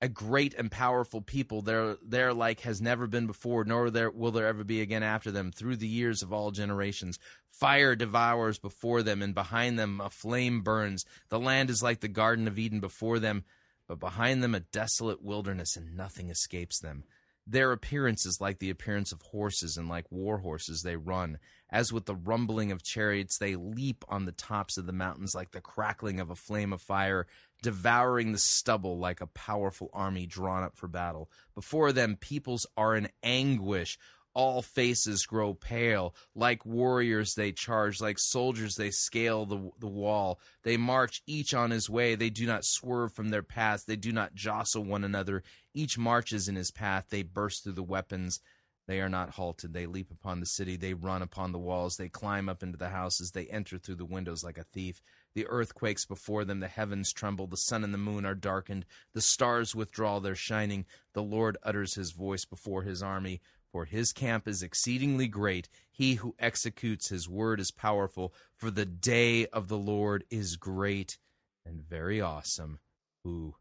Speaker 1: A great and powerful people there there like has never been before nor there will there ever be again after them through the years of all generations. Fire devours before them and behind them a flame burns. The land is like the garden of eden before them but behind them a desolate wilderness and nothing escapes them. Their appearance is like the appearance of horses and like war horses they run as with the rumbling of chariots they leap on the tops of the mountains like the crackling of a flame of fire devouring the stubble like a powerful army drawn up for battle. Before them, peoples are in anguish. All faces grow pale. Like warriors, they charge. Like soldiers, they scale the, the wall. They march each on his way. They do not swerve from their paths. They do not jostle one another. Each marches in his path. They burst through the weapons. They are not halted. They leap upon the city. They run upon the walls. They climb up into the houses. They enter through the windows like a thief. The earth quakes before them, the heavens tremble, the sun and the moon are darkened, the stars withdraw their shining. The Lord utters his voice before his army, for his camp is exceedingly great. He who executes his word is powerful, for the day of the Lord is great and very awesome. Who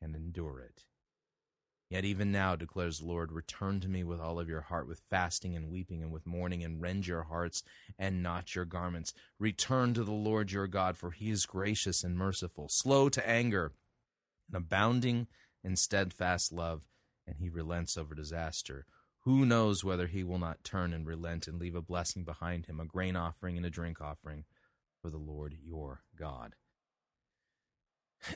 Speaker 1: can endure it? Yet even now, declares the Lord, return to me with all of your heart, with fasting and weeping and with mourning, and rend your hearts and not your garments. Return to the Lord your God, for he is gracious and merciful, slow to anger, and abounding in steadfast love, and he relents over disaster. Who knows whether he will not turn and relent and leave a blessing behind him, a grain offering and a drink offering for the Lord your God?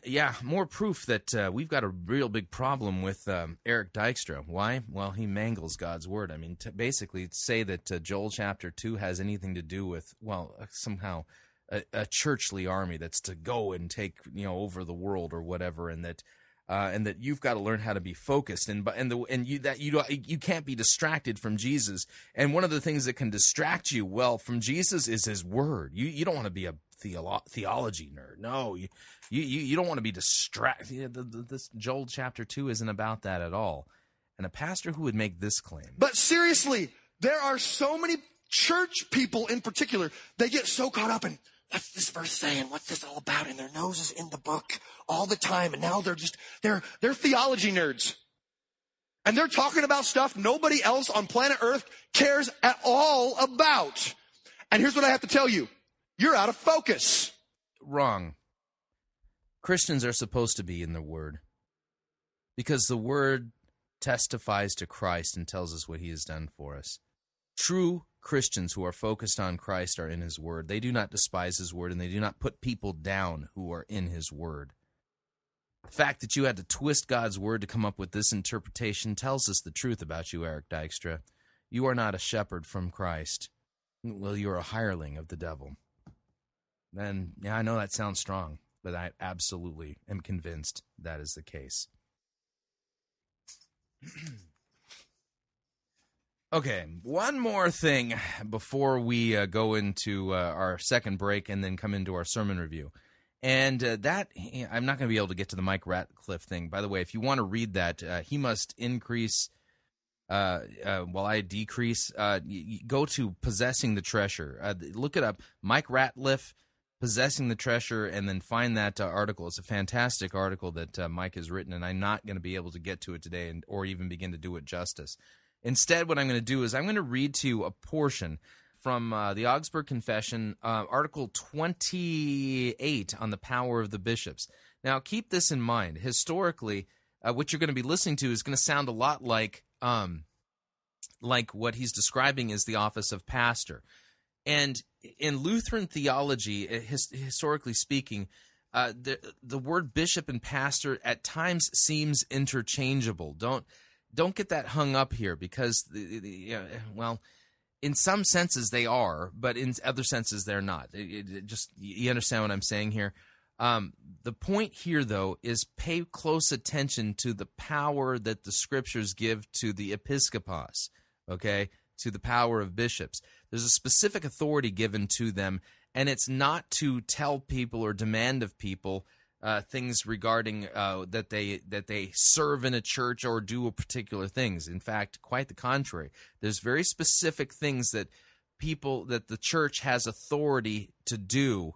Speaker 1: Yeah, more proof that uh, we've got a real big problem with um, Eric Dykstra. Why? Well, he mangles God's word. I mean, to basically say that uh, Joel chapter 2 has anything to do with, well, uh, somehow a, a, churchly army that's to go and take, you know, over the world or whatever, and that. Uh, and that you've got to learn how to be focused, and and the and you that you you can't be distracted from Jesus. And one of the things that can distract you, well, from Jesus is His Word. You you don't want to be a theolo- theology nerd. No, you, you, you don't want to be distracted. This Joel chapter 2 isn't about that at all. And a pastor who would make this claim.
Speaker 8: But seriously, there are so many church people in particular, they get so caught up in what's this verse saying? What's this all about? And their nose is in the book all the time. And now they're just, they're, they're theology nerds. And they're talking about stuff nobody else on planet Earth cares at all about. And here's what I have to tell you. You're out of focus.
Speaker 1: Wrong. Christians are supposed to be in the Word because the Word testifies to Christ and tells us what He has done for us. True Christians who are focused on Christ are in his word. They do not despise his word and they do not put people down who are in his word. The fact that you had to twist God's word to come up with this interpretation tells us the truth about you, Eric Dykstra. You are not a shepherd from Christ. Well, you are a hireling of the devil. And yeah, I know that sounds strong, but I absolutely am convinced that is the case. <clears throat> okay, one more thing before we uh, go into uh, our second break and then come into our sermon review. And uh, that, I'm not going to be able to get to the Mike Ratliff thing. By the way, if you want to read that, uh, he must increase uh, uh, while I decrease. Y- y- go to Possessing the Treasure. Look it up. Mike Ratliff, Possessing the Treasure, and then find that uh, article. It's a fantastic article that uh, Mike has written, and I'm not going to be able to get to it today and, or even begin to do it justice. Instead, what I'm going to do is I'm going to read to you a portion from uh, the Augsburg Confession, uh, Article 28 on the power of the bishops. Now, keep this in mind. Historically, uh, what you're going to be listening to is going to sound a lot like um, like what he's describing as the office of pastor. And in Lutheran theology, uh, his, historically speaking, uh, the the word bishop and pastor at times seems interchangeable. Don't don't get that hung up here because the, the, uh, well, in some senses they are, but in other senses they're not. It, it just you understand what I'm saying here. Um, the point here, though, is pay close attention to the power that the scriptures give to the episkopos, okay, to the power of bishops. There's a specific authority given to them, and it's not to tell people or demand of people uh, things regarding uh, that they that they serve in a church or do particular things. In fact, quite the contrary. There's very specific things that people that the church has authority to do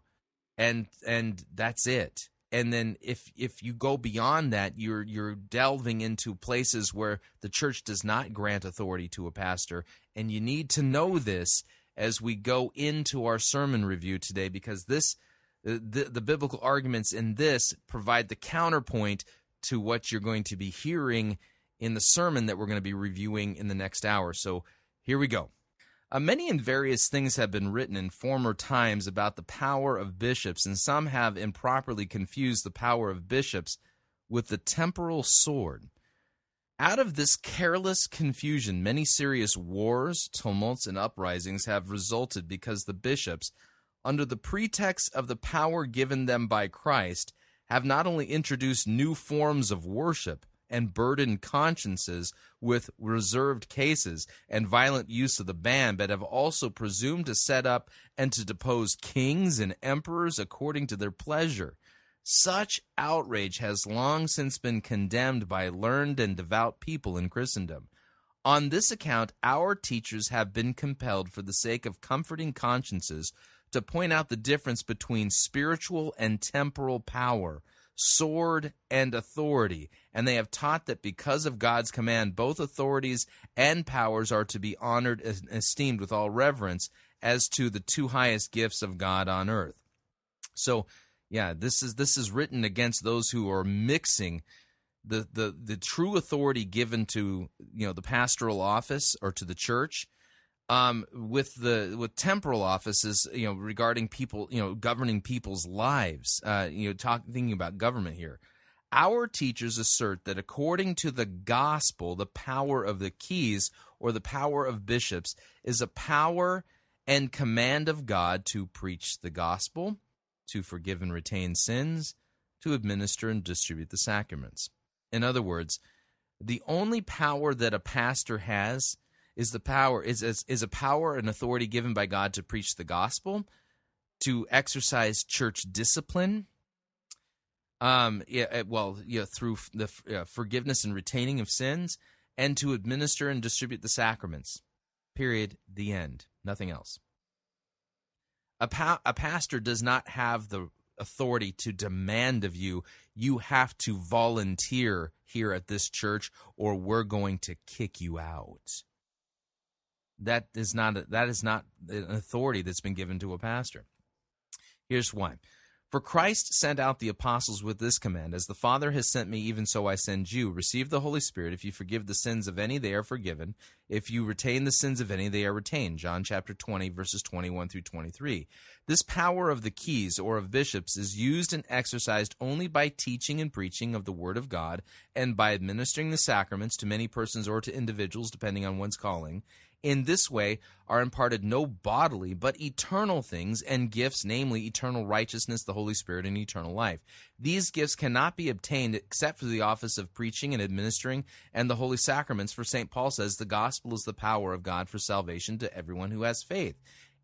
Speaker 1: and and that's it and then if if you go beyond that you're you're delving into places where the church does not grant authority to a pastor. And you need to know this as we go into our sermon review today because this the, the biblical arguments in this provide the counterpoint to what you're going to be hearing in the sermon that we're going to be reviewing in the next hour. So here we go uh, many and various things have been written in former times about the power of bishops, and some have improperly confused the power of bishops with the temporal sword. Out of this careless confusion, many serious wars, tumults, and uprisings have resulted because the bishops, under the pretext of the power given them by Christ, have not only introduced new forms of worship, and burdened consciences with reserved cases and violent use of the ban, but have also presumed to set up and to depose kings and emperors according to their pleasure. Such outrage has long since been condemned by learned and devout people in Christendom. On this account, our teachers have been compelled, for the sake of comforting consciences, to point out the difference between spiritual and temporal power sword, and authority. And they have taught that because of God's command, both authorities and powers are to be honored and esteemed with all reverence as to the two highest gifts of God on earth. So, yeah, this is this is written against those who are mixing the, the, the true authority given to you know the pastoral office or to the church um, with the with temporal offices, you know, regarding people, you know, governing people's lives. Uh, you know, talking thinking about government here. Our teachers assert that according to the gospel, the power of the keys or the power of bishops is a power and command of God to preach the gospel, to forgive and retain sins, to administer and distribute the sacraments. In other words, the only power that a pastor has is the power is, is is a power and authority given by God to preach the gospel, to exercise church discipline. Um, yeah, well, yeah, through the uh, forgiveness and retaining of sins, and to administer and distribute the sacraments. Period. The end. Nothing else. A, pa- a pastor does not have the authority to demand of you you have to volunteer here at this church or we're going to kick you out that is not that is not an authority that's been given to a pastor. Here's why. For Christ sent out the apostles with this command As the Father has sent me, even so I send you. Receive the Holy Spirit. If you forgive the sins of any, they are forgiven. If you retain the sins of any, they are retained. John chapter 20, verses 21 through 23. This power of the keys or of bishops is used and exercised only by teaching and preaching of the Word of God and by administering the sacraments to many persons or to individuals, depending on one's calling in this way are imparted no bodily but eternal things and gifts, namely eternal righteousness, the Holy Spirit, and eternal life. These gifts cannot be obtained except through the office of preaching and administering and the holy sacraments, for St. Paul says the gospel is the power of God for salvation to everyone who has faith.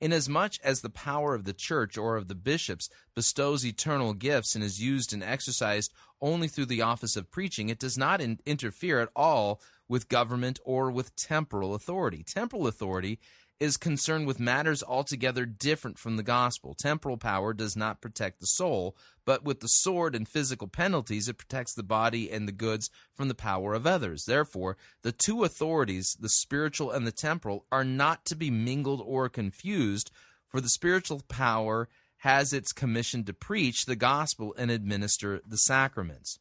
Speaker 1: Inasmuch as the power of the church or of the bishops bestows eternal gifts and is used and exercised only through the office of preaching, it does not in- interfere at all with government or with temporal authority. Temporal authority is concerned with matters altogether different from the gospel. Temporal power does not protect the soul, but with the sword and physical penalties, it protects the body and the goods from the power of others. Therefore, the two authorities, the spiritual and the temporal, are not to be mingled or confused, for the spiritual power has its commission to preach the gospel and administer the sacraments.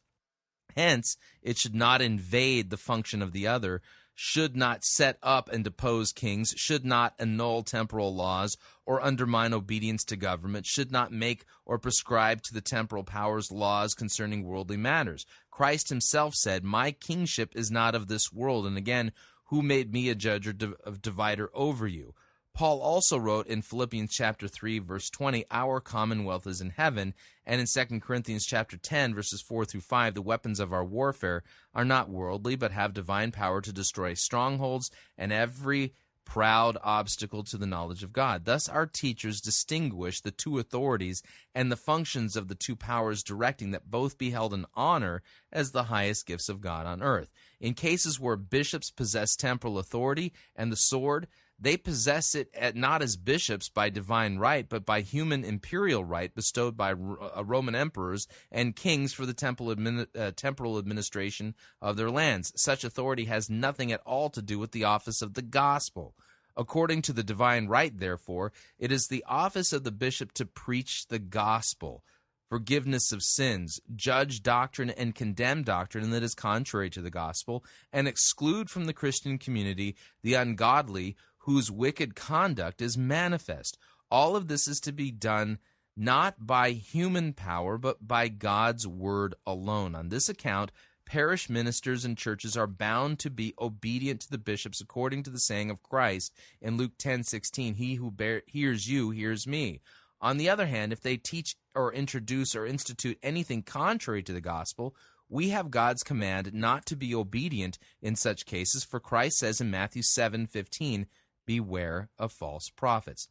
Speaker 1: Hence, it should not invade the function of the other, should not set up and depose kings, should not annul temporal laws or undermine obedience to government, should not make or prescribe to the temporal powers laws concerning worldly matters. Christ himself said, My kingship is not of this world. And again, who made me a judge or div- divider over you? Paul also wrote in Philippians chapter 3 verse 20, our commonwealth is in heaven, and in 2 Corinthians chapter 10 verses 4 through 5, the weapons of our warfare are not worldly but have divine power to destroy strongholds and every proud obstacle to the knowledge of God. Thus our teachers distinguish the two authorities and the functions of the two powers directing that both be held in honor as the highest gifts of God on earth. In cases where bishops possess temporal authority and the sword, they possess it at, not as bishops by divine right, but by human imperial right bestowed by uh, Roman emperors and kings for the uh, temporal administration of their lands. Such authority has nothing at all to do with the office of the gospel. According to the divine right, therefore, it is the office of the bishop to preach the gospel forgiveness of sins, judge doctrine and condemn doctrine that is contrary to the gospel, and exclude from the Christian community the ungodly whose wicked conduct is manifest. All of this is to be done not by human power, but by God's word alone. On this account, parish ministers and churches are bound to be obedient to the bishops according to the saying of Christ in Luke 10:16, he who bear, hears you hears me. On the other hand, if they teach or introduce or institute anything contrary to the gospel, we have God's command not to be obedient in such cases, for Christ says in Matthew 7:15, beware of false prophets.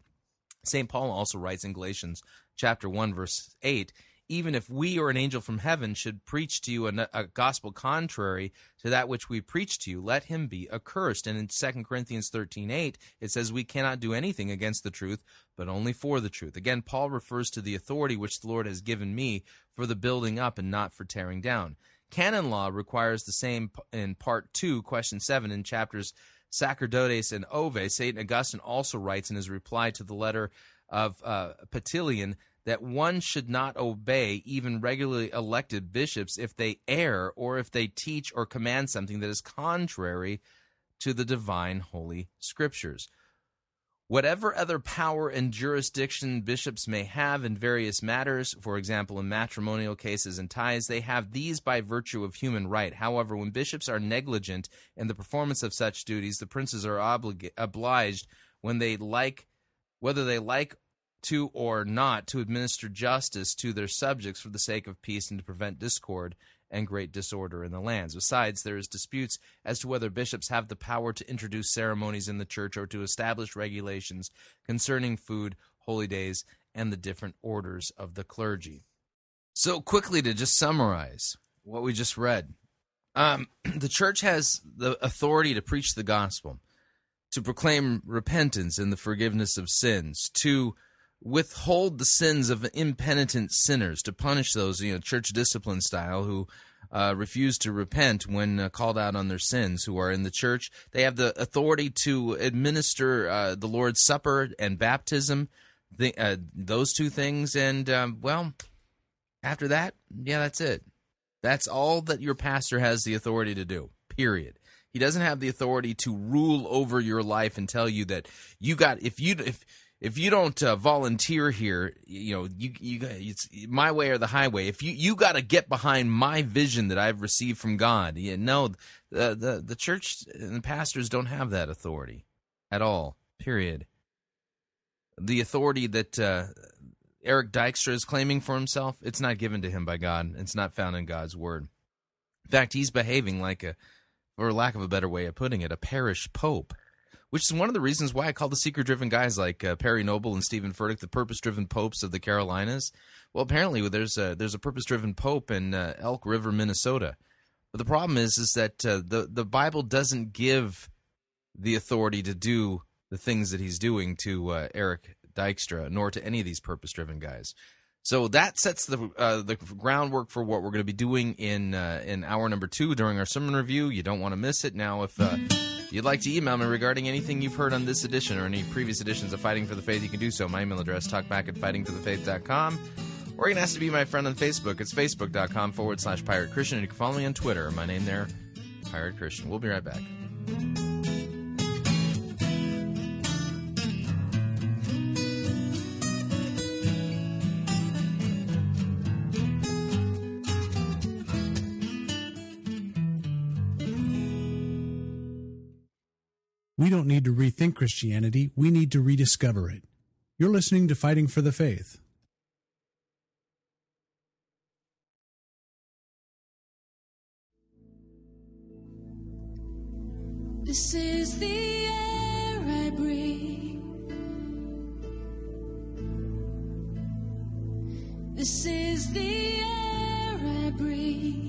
Speaker 1: St. Paul also writes in Galatians chapter 1 verse 8, even if we or an angel from heaven should preach to you a, a, gospel contrary to that which we preach to you, let him be accursed. And in 2 Corinthians 13 8, it says, We cannot do anything against the truth, but only for the truth. Again, Paul refers to the authority which the Lord has given me for the building up and not for tearing down. Canon law requires the same in part 2, question 7, in chapters Sacerdotes and Oves, St. Augustine also writes in his reply to the letter of uh, that one should not obey even regularly elected bishops if they err or if they teach or command something that is contrary to the divine holy scriptures. Whatever other power and jurisdiction bishops may have in various matters, for example, in matrimonial cases and ties, they have these by virtue of human right. However, when bishops are negligent in the performance of such duties, the princes are oblig- obliged, when they like, whether they like to or not, to administer justice to their subjects for the sake of peace and to prevent discord and great disorder in the lands. Besides, there is disputes as to whether bishops have the power to introduce ceremonies in the church or to establish regulations concerning food, holy days, and the different orders of the clergy. So, quickly to just summarize what we just read, um, <clears throat> the church has the authority to preach the gospel, to proclaim repentance and the forgiveness of sins, to withhold the sins of impenitent sinners, to punish those, you know, church discipline style, who uh, refuse to repent when uh, called out on their sins, who are in the church. They have the authority to administer uh, the Lord's Supper and baptism, the, uh, those two things. And, um, well, After that, yeah, that's it. That's all that your pastor has the authority to do. Period. He doesn't have the authority to rule over your life and tell you that you got if you if if you don't uh, volunteer here, you know, you you it's my way or the highway. If you you got to get behind my vision that I've received from God. Yeah, no, the the the church and the pastors don't have that authority at all. Period. The authority that uh, Eric Dykstra is claiming for himself, it's not given to him by God. It's not found in God's word. In fact, he's behaving like a, for lack of a better way of putting it, a parish pope which is one of the reasons why I call the seeker driven guys like uh, Perry Noble and Steven Furtick the purpose driven popes of the Carolinas. Well, apparently there's a, there's a purpose driven pope in uh, Elk River, Minnesota. But the problem is is that uh, the the Bible doesn't give the authority to do the things that he's doing to uh, Eric Dykstra, nor to any of these purpose driven guys. So that sets the uh, the groundwork for what we're going to be doing in uh, in hour number two during our sermon review. You don't want to miss it. Now, if uh, you'd like to email me regarding anything you've heard on this edition or any previous editions of Fighting for the Faith, you can do so. My email address, talkback at fightingforthefaith.com. Or you can ask to be my friend on Facebook. It's facebook.com forward slash pirate Christian. And you can follow me on Twitter. My name there, Pirate Christian. We'll be right back.
Speaker 9: We don't need to rethink Christianity, we need to rediscover it. You're listening to Fighting for the Faith.
Speaker 10: This is the air I breathe. This is the air I breathe.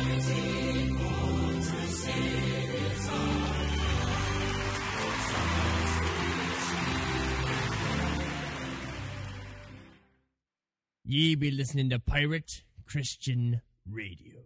Speaker 5: Ye be listening to Pirate Christian Radio.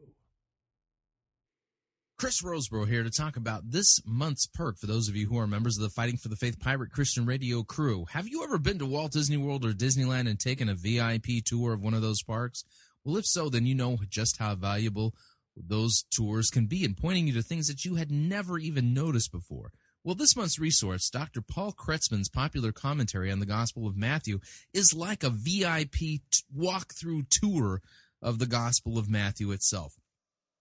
Speaker 1: Chris Rosebrough here to talk about this month's perk for those of you who are members of the Fighting for the Faith Pirate Christian Radio crew. Have you ever been to Walt Disney World or Disneyland and taken a VIP tour of one of those parks? Well, if so, then you know just how valuable those tours can be in pointing you to things that you had never even noticed before. Well, this month's resource, Dr. Paul Kretzmann's popular commentary on the Gospel of Matthew, is like a VIP t- walkthrough tour of the Gospel of Matthew itself.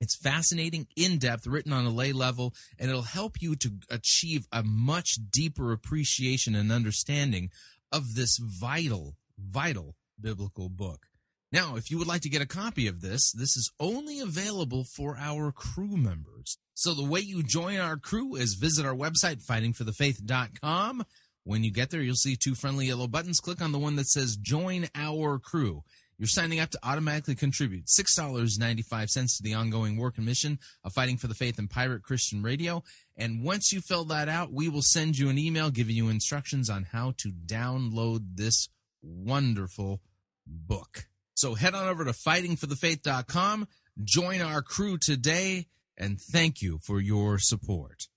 Speaker 1: It's fascinating, in depth, written on a lay level, and it'll help you to achieve a much deeper appreciation and understanding of this vital, vital biblical book. Now, if you would like to get a copy of this, this is only available for our crew members. So the way you join our crew is visit our website, fightingforthefaith.com. When you get there, you'll see two friendly yellow buttons. Click on the one that says Join Our Crew. You're signing up to automatically contribute $6.95 to the ongoing work and mission of Fighting for the Faith and Pirate Christian Radio. And once you fill that out, we will send you an email giving you instructions on how to download this wonderful book. So head on over to fightingforthefaith.com, join our crew today, and thank you for your support.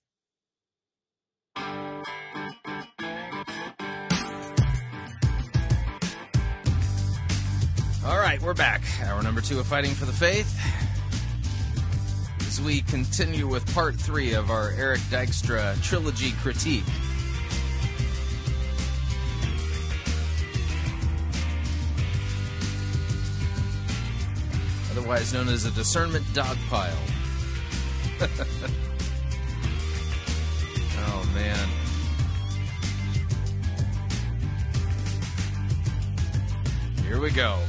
Speaker 1: All right, we're back. Hour number two of Fighting for the Faith. As we continue with part three of our Eric Dykstra trilogy critique. Otherwise known as a discernment dogpile. <laughs> oh, man. Here we go.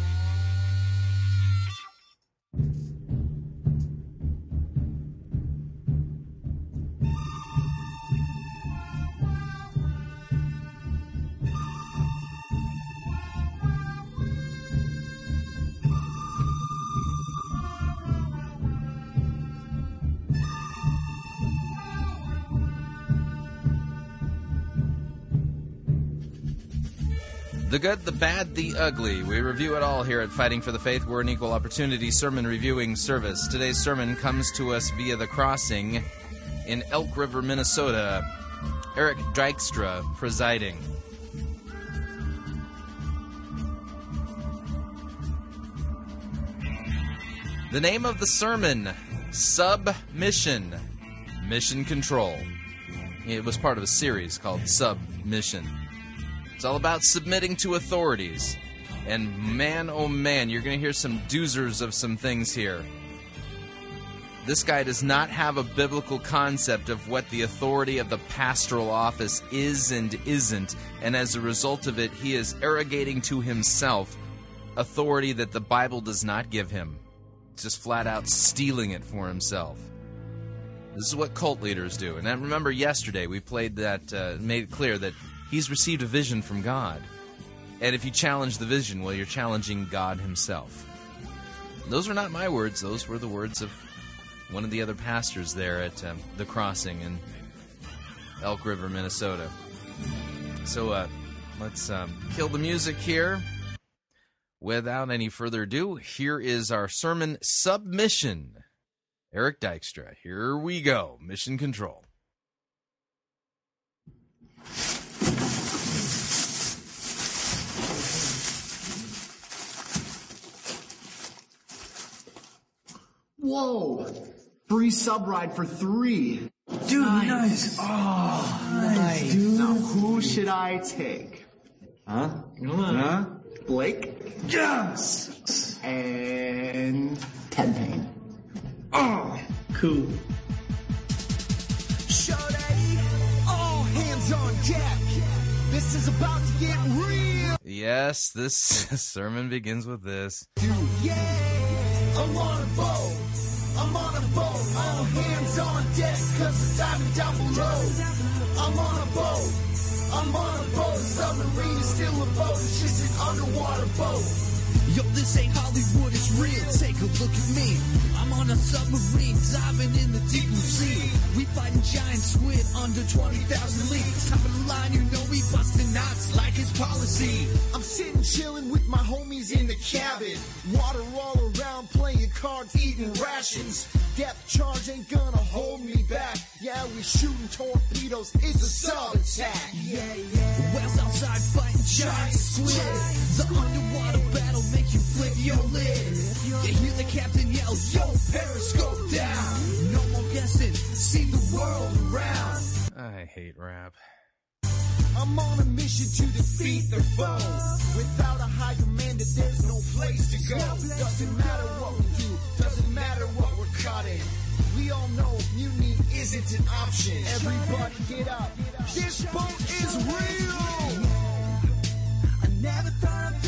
Speaker 1: The good, the bad, the ugly. We review it all here at Fighting for the Faith. We're an equal opportunity sermon reviewing service. Today's sermon comes to us via the crossing in Elk River, Minnesota. Eric Dykstra presiding. The name of the sermon Submission, Mission Control. It was part of a series called Submission. It's all about submitting to authorities. And man, oh man, you're going to hear some doozers of some things here. This guy does not have a biblical concept of what the authority of the pastoral office is and isn't, and as a result of it, he is arrogating to himself authority that the Bible does not give him. Just flat out stealing it for himself. This is what cult leaders do. And I remember yesterday we played that, uh, made it clear that he's received a vision from God. And if you challenge the vision, well, you're challenging God Himself. Those are not my words, those were the words of one of the other pastors there at um, the crossing in Elk River, Minnesota. So uh, let's um, kill the music here. Without any further ado, here is our sermon submission. Eric Dykstra, here we go. Mission control.
Speaker 11: Whoa! Free sub ride for three.
Speaker 7: Dude, nice.
Speaker 11: Oh, nice. Dude. Now who should I take? Huh? Huh? Blake?
Speaker 7: Yes.
Speaker 11: And Ted Payne.
Speaker 7: Oh,
Speaker 11: Cool.
Speaker 7: Shorty, all hands on deck. This is about to get real.
Speaker 1: Yes, this <laughs> sermon begins with this.
Speaker 7: Yeah, I'm on a boat. I'm on a boat. All hands on deck, cause the diving down below. I'm on a boat. I'm on a boat. Submarine is still a boat. It's just an underwater boat.
Speaker 12: Yo, this ain't Hollywood, it's real. Take a look at me. I'm on a submarine diving in the deep blue sea. We fighting giant squid under 20,000 leagues. Top of the line, you know we busting knots like it's policy.
Speaker 7: I'm sitting chilling with my homies in the cabin. Water all around, cards, eating rations. Depth charge ain't gonna hold me back. Yeah, we shooting torpedoes. It's a sub attack. Yeah, yeah.
Speaker 12: Whales outside fighting giant squid. The underwater battle make you flip your lid. You hear the captain yell, yo, periscope down. No more guessing, see the world around.
Speaker 1: I hate rap.
Speaker 7: I'm on a mission to defeat their foe. Without a high commander, there's no place to go. Doesn't matter what we do, doesn't matter what we're caught in. We all know mutiny isn't an option. Everybody get up. This boat is real. I never thought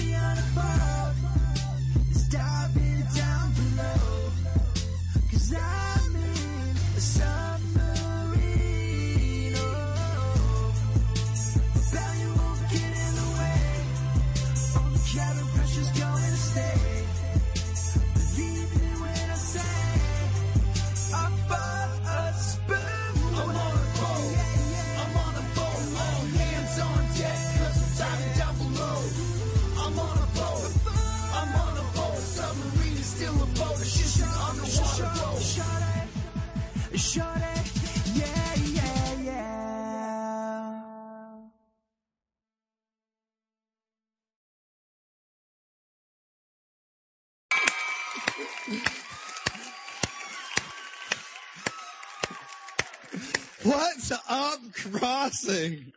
Speaker 8: up, Crossing?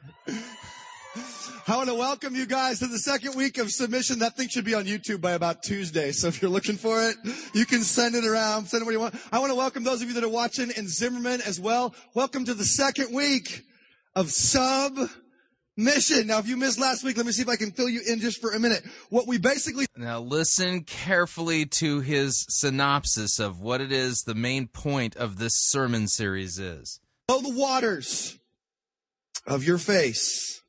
Speaker 8: I want to welcome you guys to the second week of submission. That thing should be on YouTube by about Tuesday. So if you're looking for it, you can send it around, send it where you want. I want to welcome those of you that are watching in Zimmerman as well. Welcome to the second week of sub submission. Now, if you missed last week, let me see if I can fill you in just for a minute. What we basically
Speaker 1: Now, listen carefully to his synopsis of what it is the main point of this sermon series is.
Speaker 8: Below the waters of your face,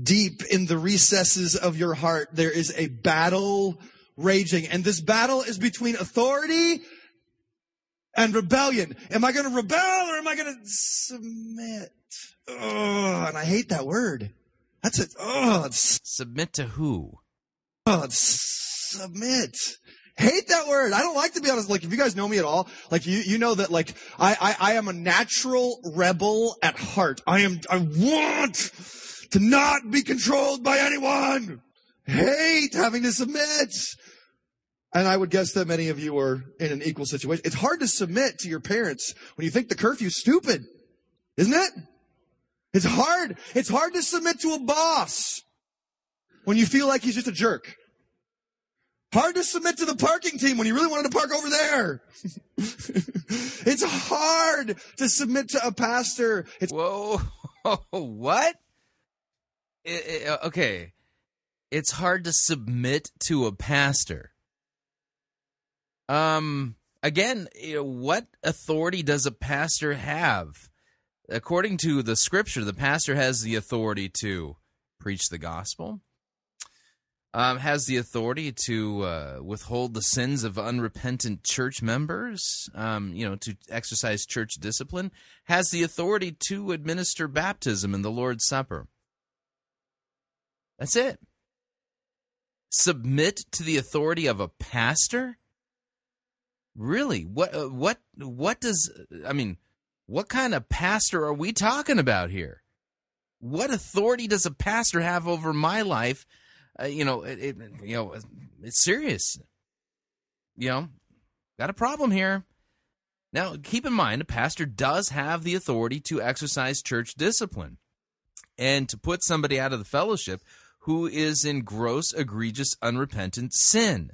Speaker 8: deep in the recesses of your heart, there is a battle raging. And this battle is between authority and rebellion. Am I going to rebel or am I going to submit? Oh, and I hate that word. That's it. Oh,
Speaker 1: Submit to who?
Speaker 8: oh, submit. Hate that word. I don't like to be honest. Like, if you guys know me at all, like you, you know that like I, I, I am a natural rebel at heart. I am, I want to not be controlled by anyone. Hate having to submit. And I would guess that many of you are in an equal situation. It's hard to submit to your parents when you think the curfew's stupid, isn't it? It's hard. It's hard to submit to a boss when you feel like he's just a jerk. Hard to submit to the parking team when you really wanted to park over there. <laughs> it's hard to submit to a pastor. It's
Speaker 1: Whoa, <laughs> what? I- I- okay, it's hard to submit to a pastor. Um, again, you know, what authority does a pastor have? According to the scripture, the pastor has the authority to preach the gospel, um, has the authority to uh, withhold the sins of unrepentant church members, um, you know, to exercise church discipline, has the authority to administer baptism and the Lord's Supper. That's it. Submit to the authority of a pastor? Really? What? Uh, what? What does? I mean, what kind of pastor are we talking about here? What authority does a pastor have over my life? Uh, you know, it, it, you know, it's serious. You know, got a problem here. Now, keep in mind, a pastor does have the authority to exercise church discipline and to put somebody out of the fellowship who is in gross, egregious, unrepentant sin.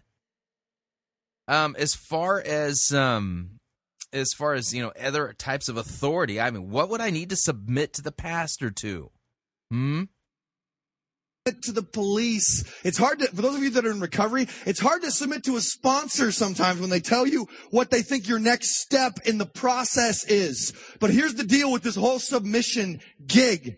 Speaker 1: Um, as far as um, as far as you know, other types of authority. I mean, what would I need to submit to the pastor to? Hmm.
Speaker 8: To the police. It's hard to, for those of you that are in recovery, it's hard to submit to a sponsor sometimes when they tell you what they think your next step in the process is. But here's the deal with this whole submission gig.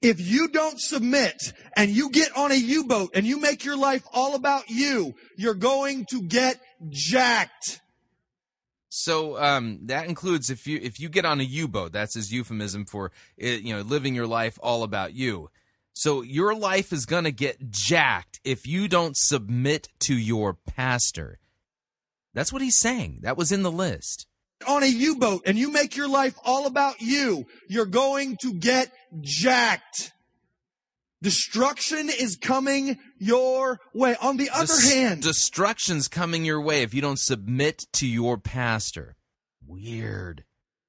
Speaker 8: If you don't submit and you get on a U-boat and you make your life all about you, you're going to get jacked.
Speaker 1: So um, that includes if you if you get on a U-boat, that's his euphemism for you know living your life all about you. So your life is gonna get jacked if you don't submit to your pastor. That's what he's saying. That was in the list.
Speaker 8: On a U-boat and you make your life all about you, you're going to get jacked. Destruction is coming your way. On the other
Speaker 1: Des-
Speaker 8: hand,
Speaker 1: destruction's coming your way if you don't submit to your pastor. Weird.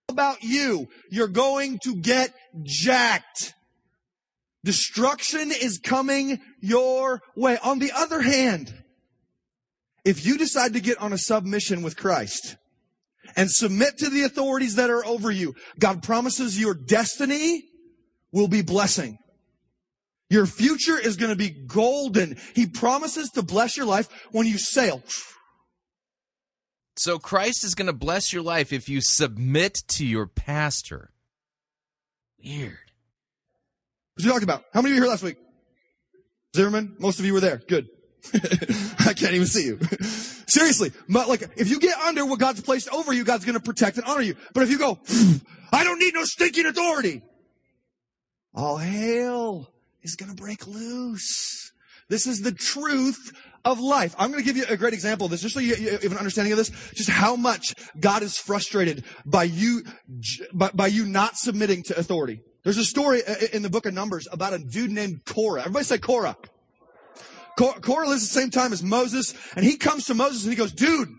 Speaker 8: about you, you're going to get jacked. Destruction is coming your way. On the other hand, if you decide to get on a submission with Christ and submit to the authorities that are over you, God promises your destiny will be blessing. Your future is going to be golden. He promises to bless your life when you sail.
Speaker 1: So Christ is going to bless your life if you submit to your pastor. Weird.
Speaker 8: What's he talking about? How many of you were here last week? Zimmerman? Most of you were there. Good. <laughs> I can't even see you. <laughs> Seriously, but like, if you get under what God's placed over you, God's gonna protect and honor you. But if you go, I don't need no stinking authority, all hail is gonna break loose. This is the truth of life. I'm going to give you a great example of this, just so you, you have an understanding of this, just how much God is frustrated by you, by, by you not submitting to authority. There's a story in the book of Numbers about a dude named Korah. Everybody say Korah. Kor- Korah lives at the same time as Moses, and he comes to Moses and he goes, dude,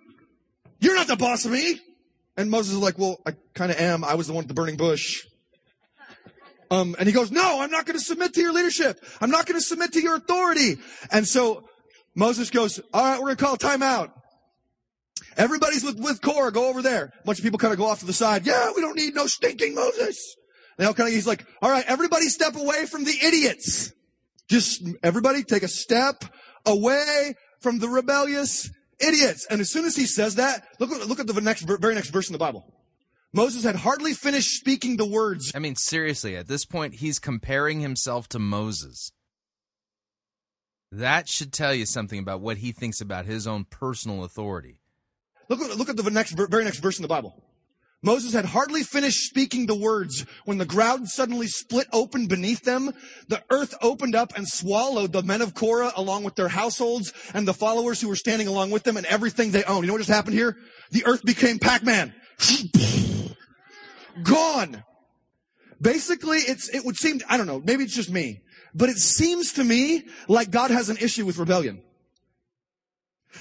Speaker 8: you're not the boss of me. And Moses is like, well, I kind of am. I was the one at the burning bush. Um, and he goes, no, I'm not going to submit to your leadership. I'm not going to submit to your authority. And so Moses goes, all right, we're going to call a timeout. Everybody's with, with Korah. Go over there. A bunch of people kind of go off to the side. Yeah, we don't need no stinking Moses. And all kind of, he's like, all right, everybody step away from the idiots. Just everybody take a step away from the rebellious idiots. And as soon as he says that, look, at- look at the next, very next verse in the Bible. Moses had hardly finished speaking the words.
Speaker 1: I mean, seriously, at this point, he's comparing himself to Moses. That should tell you something about what he thinks about his own personal authority.
Speaker 8: Look, at- look at the next, very next verse in the Bible. Moses had hardly finished speaking the words when the ground suddenly split open beneath them. The earth opened up and swallowed the men of Korah along with their households and the followers who were standing along with them and everything they owned. You know what just happened here? The earth became Pac-Man. <laughs> Gone. Basically, it's, it would seem, I don't know, maybe it's just me, but it seems to me like God has an issue with rebellion.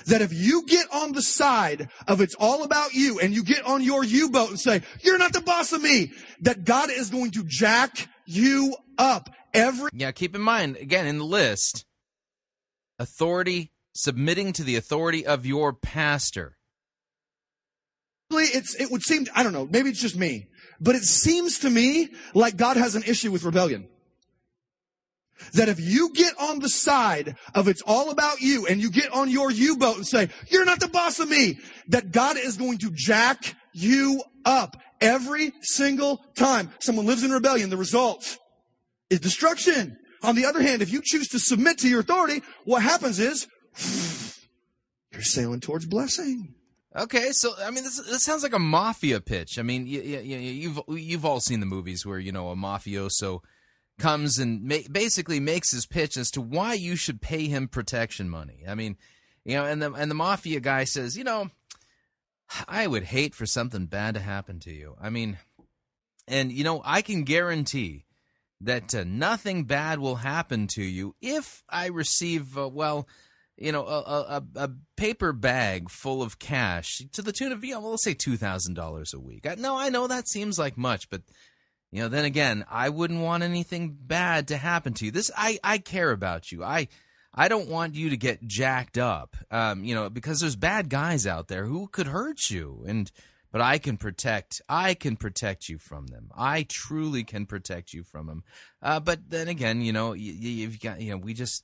Speaker 8: That if you get on the side of it's all about you and you get on your U-boat and say, you're not the boss of me, that God is going to jack you up every.
Speaker 1: Yeah, keep in mind, again, in the list, authority, submitting to the authority of your pastor.
Speaker 8: It's, it would seem, I don't know, maybe it's just me, but it seems to me like God has an issue with rebellion. That if you get on the side of it's all about you and you get on your U-boat and say, you're not the boss of me, that God is going to jack you up every single time someone lives in rebellion. The result is destruction. On the other hand, if you choose to submit to your authority, what happens is <sighs> you're sailing towards blessing.
Speaker 1: Okay, so I mean, this, this sounds like a mafia pitch. I mean, you, you, you've you've all seen the movies where you know a mafioso comes and ma- basically makes his pitch as to why you should pay him protection money. I mean, you know, and the and the mafia guy says, you know, I would hate for something bad to happen to you. I mean, and you know, I can guarantee that uh, nothing bad will happen to you if I receive uh, well you know, a, a, a, paper bag full of cash to the tune of, you know, let's say $2,000 a week. I, no, I know that seems like much, but, you know, then again, I wouldn't want anything bad to happen to you. This, I, I care about you. I, I don't want you to get jacked up, um, you know, because there's bad guys out there who could hurt you. And, but I can protect, I can protect you from them. I truly can protect you from them. Uh, but then again, you know, you, you've got, you know, we just,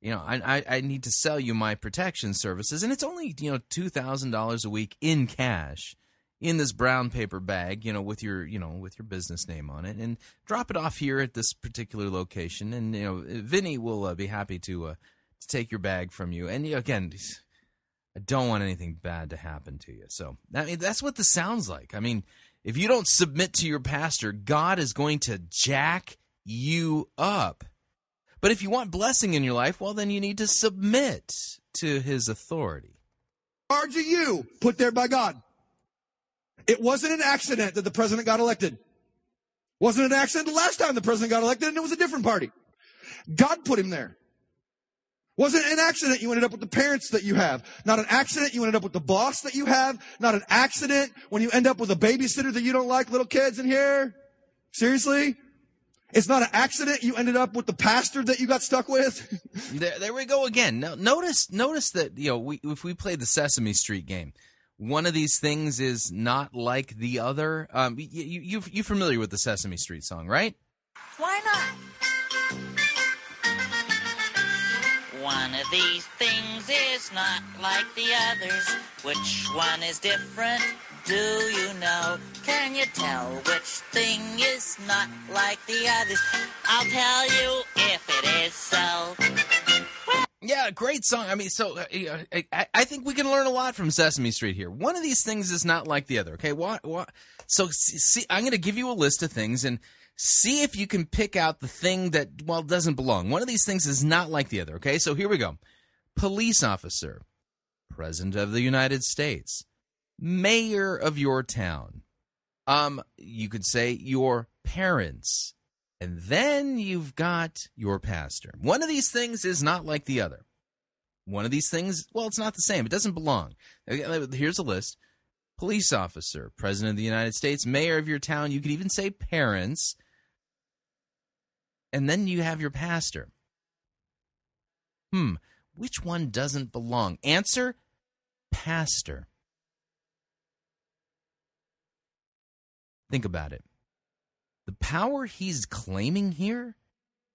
Speaker 1: you know, I, I need to sell you my protection services, and it's only you know two thousand dollars a week in cash in this brown paper bag, you know, with your you know with your business name on it, and drop it off here at this particular location, and you know, Vinny will uh, be happy to uh, to take your bag from you. And again, I don't want anything bad to happen to you. So I mean, that's what this sounds like. I mean, if you don't submit to your pastor, God is going to jack you up. But if you want blessing in your life, well, then you need to submit to his authority.
Speaker 8: Charge you, put there by God. It wasn't an accident that the president got elected. Wasn't an accident the last time the president got elected and it was a different party. God put him there. Wasn't an accident you ended up with the parents that you have. Not an accident you ended up with the boss that you have. Not an accident when you end up with a babysitter that you don't like, little kids in here. Seriously? It's not an accident you ended up with the pastor that you got stuck with. <laughs>
Speaker 1: there, there we go again. Now, notice, notice that you know, we, if we play the Sesame Street game, one of these things is not like the other. Um, you, you, you, you familiar with the Sesame Street song, right?
Speaker 13: Why not? One of these things is not like the others. Which one is different? Do you know? Can you tell which thing is not like the others? I'll tell you if it is so.
Speaker 1: Yeah, great song. I mean, so uh, I, I, think we can learn a lot from Sesame Street here. One of these things is not like the other. Okay, what? What? So, see, I'm going to give you a list of things and see if you can pick out the thing that well doesn't belong. One of these things is not like the other. Okay, so here we go. Police officer, president of the United States, mayor of your town. Um, you could say your parents. And then you've got your pastor. One of these things is not like the other. One of these things, well, it's not the same. It doesn't belong. Here's a list police officer, president of the United States, mayor of your town. You could even say parents. And then you have your pastor. Hmm, which one doesn't belong? Answer pastor. Think about it. The power he's claiming here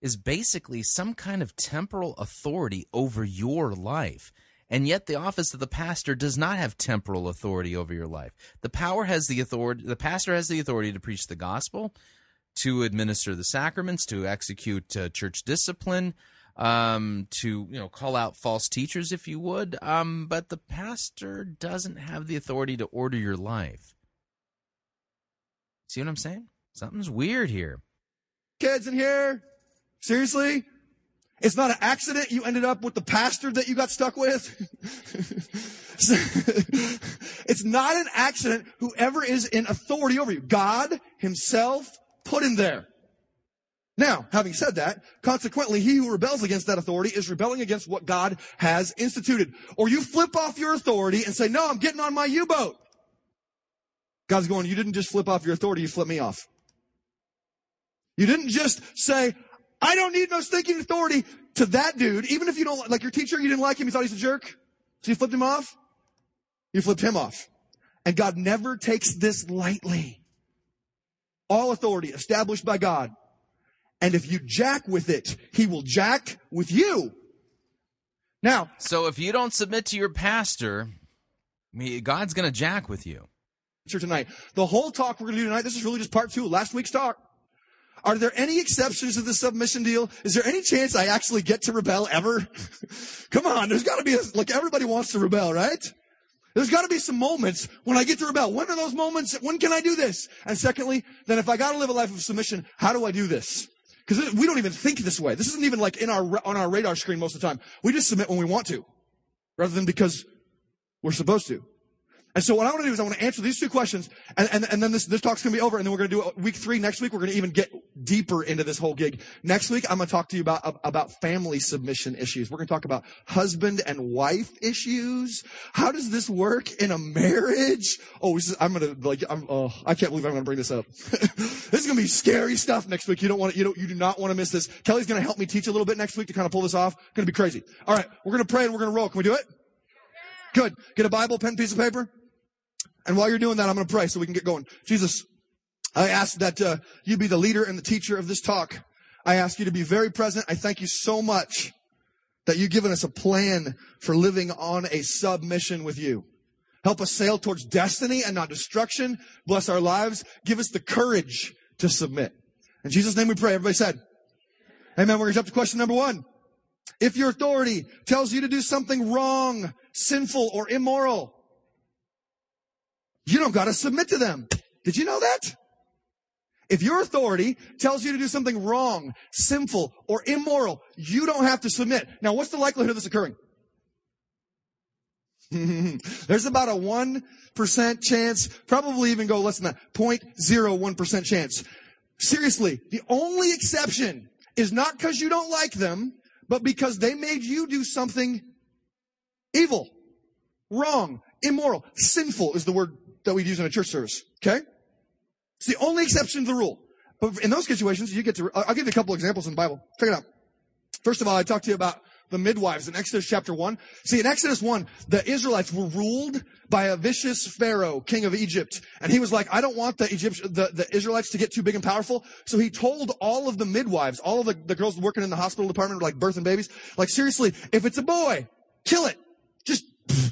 Speaker 1: is basically some kind of temporal authority over your life. And yet the office of the pastor does not have temporal authority over your life. The power has the authority the pastor has the authority to preach the gospel, to administer the sacraments, to execute uh, church discipline, um, to you know call out false teachers if you would. Um, but the pastor doesn't have the authority to order your life. See what I'm saying? Something's weird here.
Speaker 8: Kids in here? Seriously? It's not an accident you ended up with the pastor that you got stuck with. <laughs> it's not an accident whoever is in authority over you. God himself put him there. Now, having said that, consequently, he who rebels against that authority is rebelling against what God has instituted. Or you flip off your authority and say, no, I'm getting on my U-boat. God's going, you didn't just flip off your authority, you flipped me off. You didn't just say, I don't need no stinking authority to that dude, even if you don't like your teacher, you didn't like him, you thought he's a jerk. So you flipped him off? You flipped him off. And God never takes this lightly. All authority established by God. And if you jack with it, he will jack with you. Now,
Speaker 1: So if you don't submit to your pastor, God's going to jack with you.
Speaker 8: tonight. The whole talk we're going to do tonight, this is really just part two of last week's talk. Are there any exceptions to the submission deal? Is there any chance I actually get to rebel ever? <laughs> Come on, there's got to be a, like everybody wants to rebel, right? There's got to be some moments when I get to rebel. When are those moments? When can I do this? And secondly, then if I got to live a life of submission, how do I do this? Because we don't even think this way. This isn't even like in our on our radar screen most of the time. We just submit when we want to, rather than because we're supposed to. And so what I want to do is I want to answer these two questions, and, and, and then this, this talk's going to be over, and then we're going to do week three next week. We're going to even get deeper into this whole gig. Next week, I'm going to talk to you about, about family submission issues. We're going to talk about husband and wife issues. How does this work in a marriage? Oh, is, I'm going to, like, I'm, oh, I can't believe I'm going to bring this up. <laughs> this is going to be scary stuff next week. You don't want to, you don't, you do not want to miss this. Kelly's going to help me teach a little bit next week to kind of pull this off. Going to be crazy. All right. We're going to pray and we're going to roll. Can we do it? Good. Get a Bible, pen, piece of paper. And while you're doing that, I'm going to pray so we can get going. Jesus, I ask that uh, you be the leader and the teacher of this talk. I ask you to be very present. I thank you so much that you've given us a plan for living on a submission with you. Help us sail towards destiny and not destruction. Bless our lives. Give us the courage to submit. In Jesus' name we pray. Everybody said, Amen. We're going to jump to question number one. If your authority tells you to do something wrong, sinful, or immoral, you don't got to submit to them. Did you know that? If your authority tells you to do something wrong, sinful, or immoral, you don't have to submit. Now, what's the likelihood of this occurring? <laughs> There's about a 1% chance, probably even go less than that, 0.01% chance. Seriously, the only exception is not because you don't like them, but because they made you do something evil, wrong, immoral, sinful is the word that we'd use in a church service. Okay? It's the only exception to the rule. But in those situations, you get to, I'll give you a couple examples in the Bible. Check it out. First of all, I talked to you about the midwives in Exodus chapter 1. See, in Exodus 1, the Israelites were ruled by a vicious Pharaoh, king of Egypt. And he was like, I don't want the Egypt, the, the Israelites to get too big and powerful. So he told all of the midwives, all of the, the girls working in the hospital department, like birthing babies, like seriously, if it's a boy, kill it. Just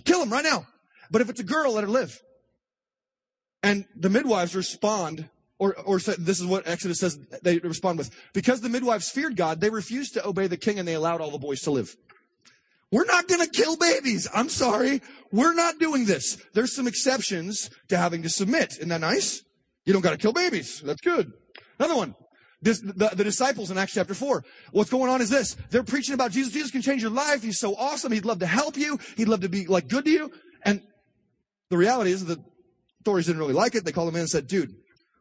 Speaker 8: kill him right now. But if it's a girl, let her live. And the midwives respond, or, or this is what Exodus says they respond with. Because the midwives feared God, they refused to obey the king and they allowed all the boys to live. We're not gonna kill babies. I'm sorry. We're not doing this. There's some exceptions to having to submit. Isn't that nice? You don't gotta kill babies. That's good. Another one. This, the, the disciples in Acts chapter 4. What's going on is this. They're preaching about Jesus. Jesus can change your life. He's so awesome. He'd love to help you. He'd love to be like good to you. And the reality is that authorities didn't really like it. They called him in and said, dude,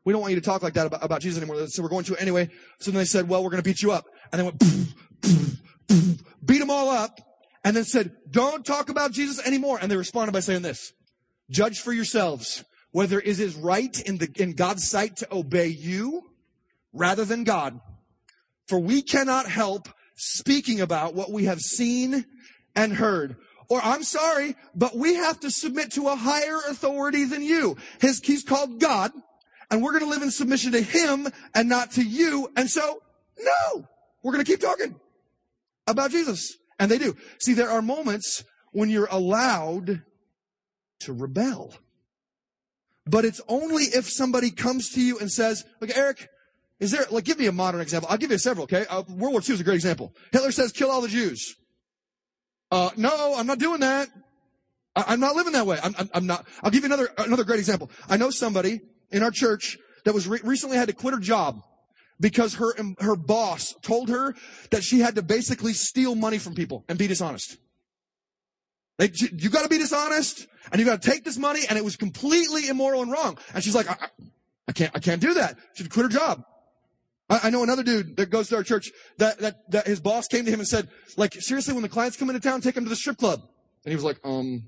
Speaker 8: we don't want you to talk like that about, about Jesus anymore. So we're going to anyway. So then they said, well, we're going to beat you up. And they went, beat them all up and then said, don't talk about Jesus anymore. And they responded by saying this, judge for yourselves whether it is right in the, in God's sight to obey you rather than God. For we cannot help speaking about what we have seen and heard. Or I'm sorry, but we have to submit to a higher authority than you. His, he's called God, and we're going to live in submission to him and not to you. And so, no, we're going to keep talking about Jesus. And they do. See, there are moments when you're allowed to rebel. But it's only if somebody comes to you and says, look, Eric, is there, like, give me a modern example. I'll give you several, okay? Uh, World War II is a great example. Hitler says, kill all the Jews. Uh, no, I'm not doing that. I, am not living that way. I'm, I'm, I'm, not. I'll give you another, another great example. I know somebody in our church that was re- recently had to quit her job because her her boss told her that she had to basically steal money from people and be dishonest. Like, you- got to be dishonest and you got to take this money and it was completely immoral and wrong. And she's like, I, I- I can't, I can't do that. She quit her job. I, know another dude that goes to our church that, that, that his boss came to him and said, like, seriously, when the clients come into town, take them to the strip club. And he was like, um,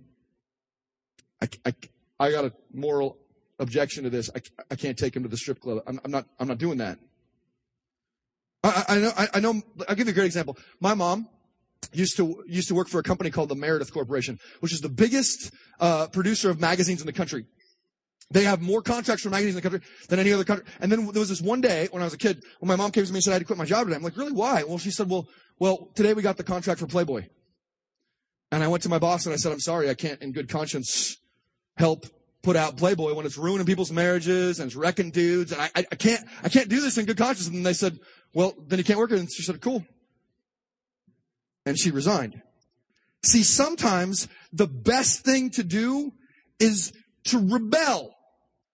Speaker 8: I, I, I got a moral objection to this. I, I can't take him to the strip club. I'm, I'm not, I'm not doing that. I, I I know, I, I know, I'll give you a great example. My mom used to, used to work for a company called the Meredith Corporation, which is the biggest, uh, producer of magazines in the country. They have more contracts for magazines in the country than any other country. And then there was this one day when I was a kid, when my mom came to me and said I had to quit my job today. I'm like, really? Why? Well, she said, well, well, today we got the contract for Playboy. And I went to my boss and I said, I'm sorry, I can't in good conscience help put out Playboy when it's ruining people's marriages and it's wrecking dudes. And I, I, I can't, I can't do this in good conscience. And they said, well, then you can't work it. And she said, cool. And she resigned. See, sometimes the best thing to do is to rebel.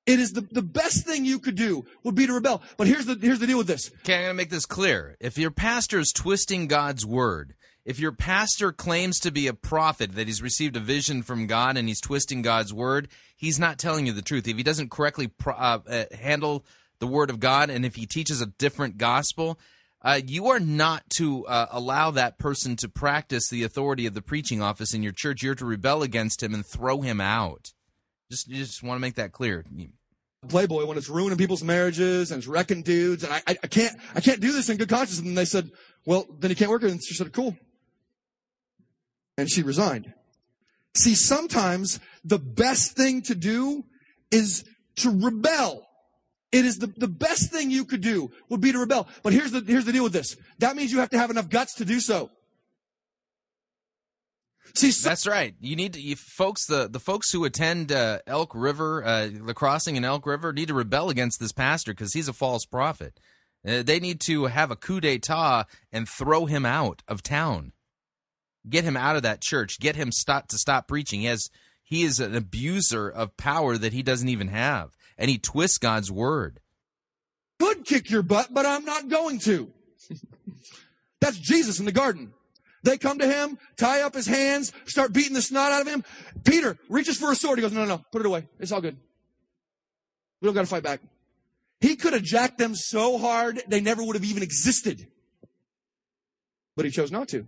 Speaker 8: It is the, the best thing you could do would be to rebel. But here's the, here's the deal with this.
Speaker 1: Okay, I'm going to make this clear. If your pastor is twisting God's word, if your pastor claims to be a prophet, that he's received a vision from God and he's twisting God's word, he's not telling you the truth. If he doesn't correctly pro- uh, uh, handle the word of God and if he teaches a different gospel, uh, you are not to uh, allow that person to practice the authority of the preaching office in your church. You're to rebel against him and throw him out. Just, you just want to make that clear.
Speaker 8: Playboy when it's ruining people's marriages and it's wrecking dudes. And I, I, I can't, I can't do this in good conscience. And they said, well, then you can't work it. And she said, cool. And she resigned. See, sometimes the best thing to do is to rebel. It is the, the best thing you could do would be to rebel. But here's the, here's the deal with this. That means you have to have enough guts to do so. See,
Speaker 1: that's right. You need to, you folks. The the folks who attend uh, Elk River, uh, the crossing in Elk River, need to rebel against this pastor because he's a false prophet. Uh, they need to have a coup d'état and throw him out of town. Get him out of that church. Get him stop to stop preaching. He has he is an abuser of power that he doesn't even have, and he twists God's word.
Speaker 8: could kick your butt, but I'm not going to. <laughs> That's Jesus in the garden. They come to him, tie up his hands, start beating the snot out of him. Peter reaches for a sword. He goes, no, no, no, put it away. It's all good. We don't got to fight back. He could have jacked them so hard they never would have even existed. But he chose not to.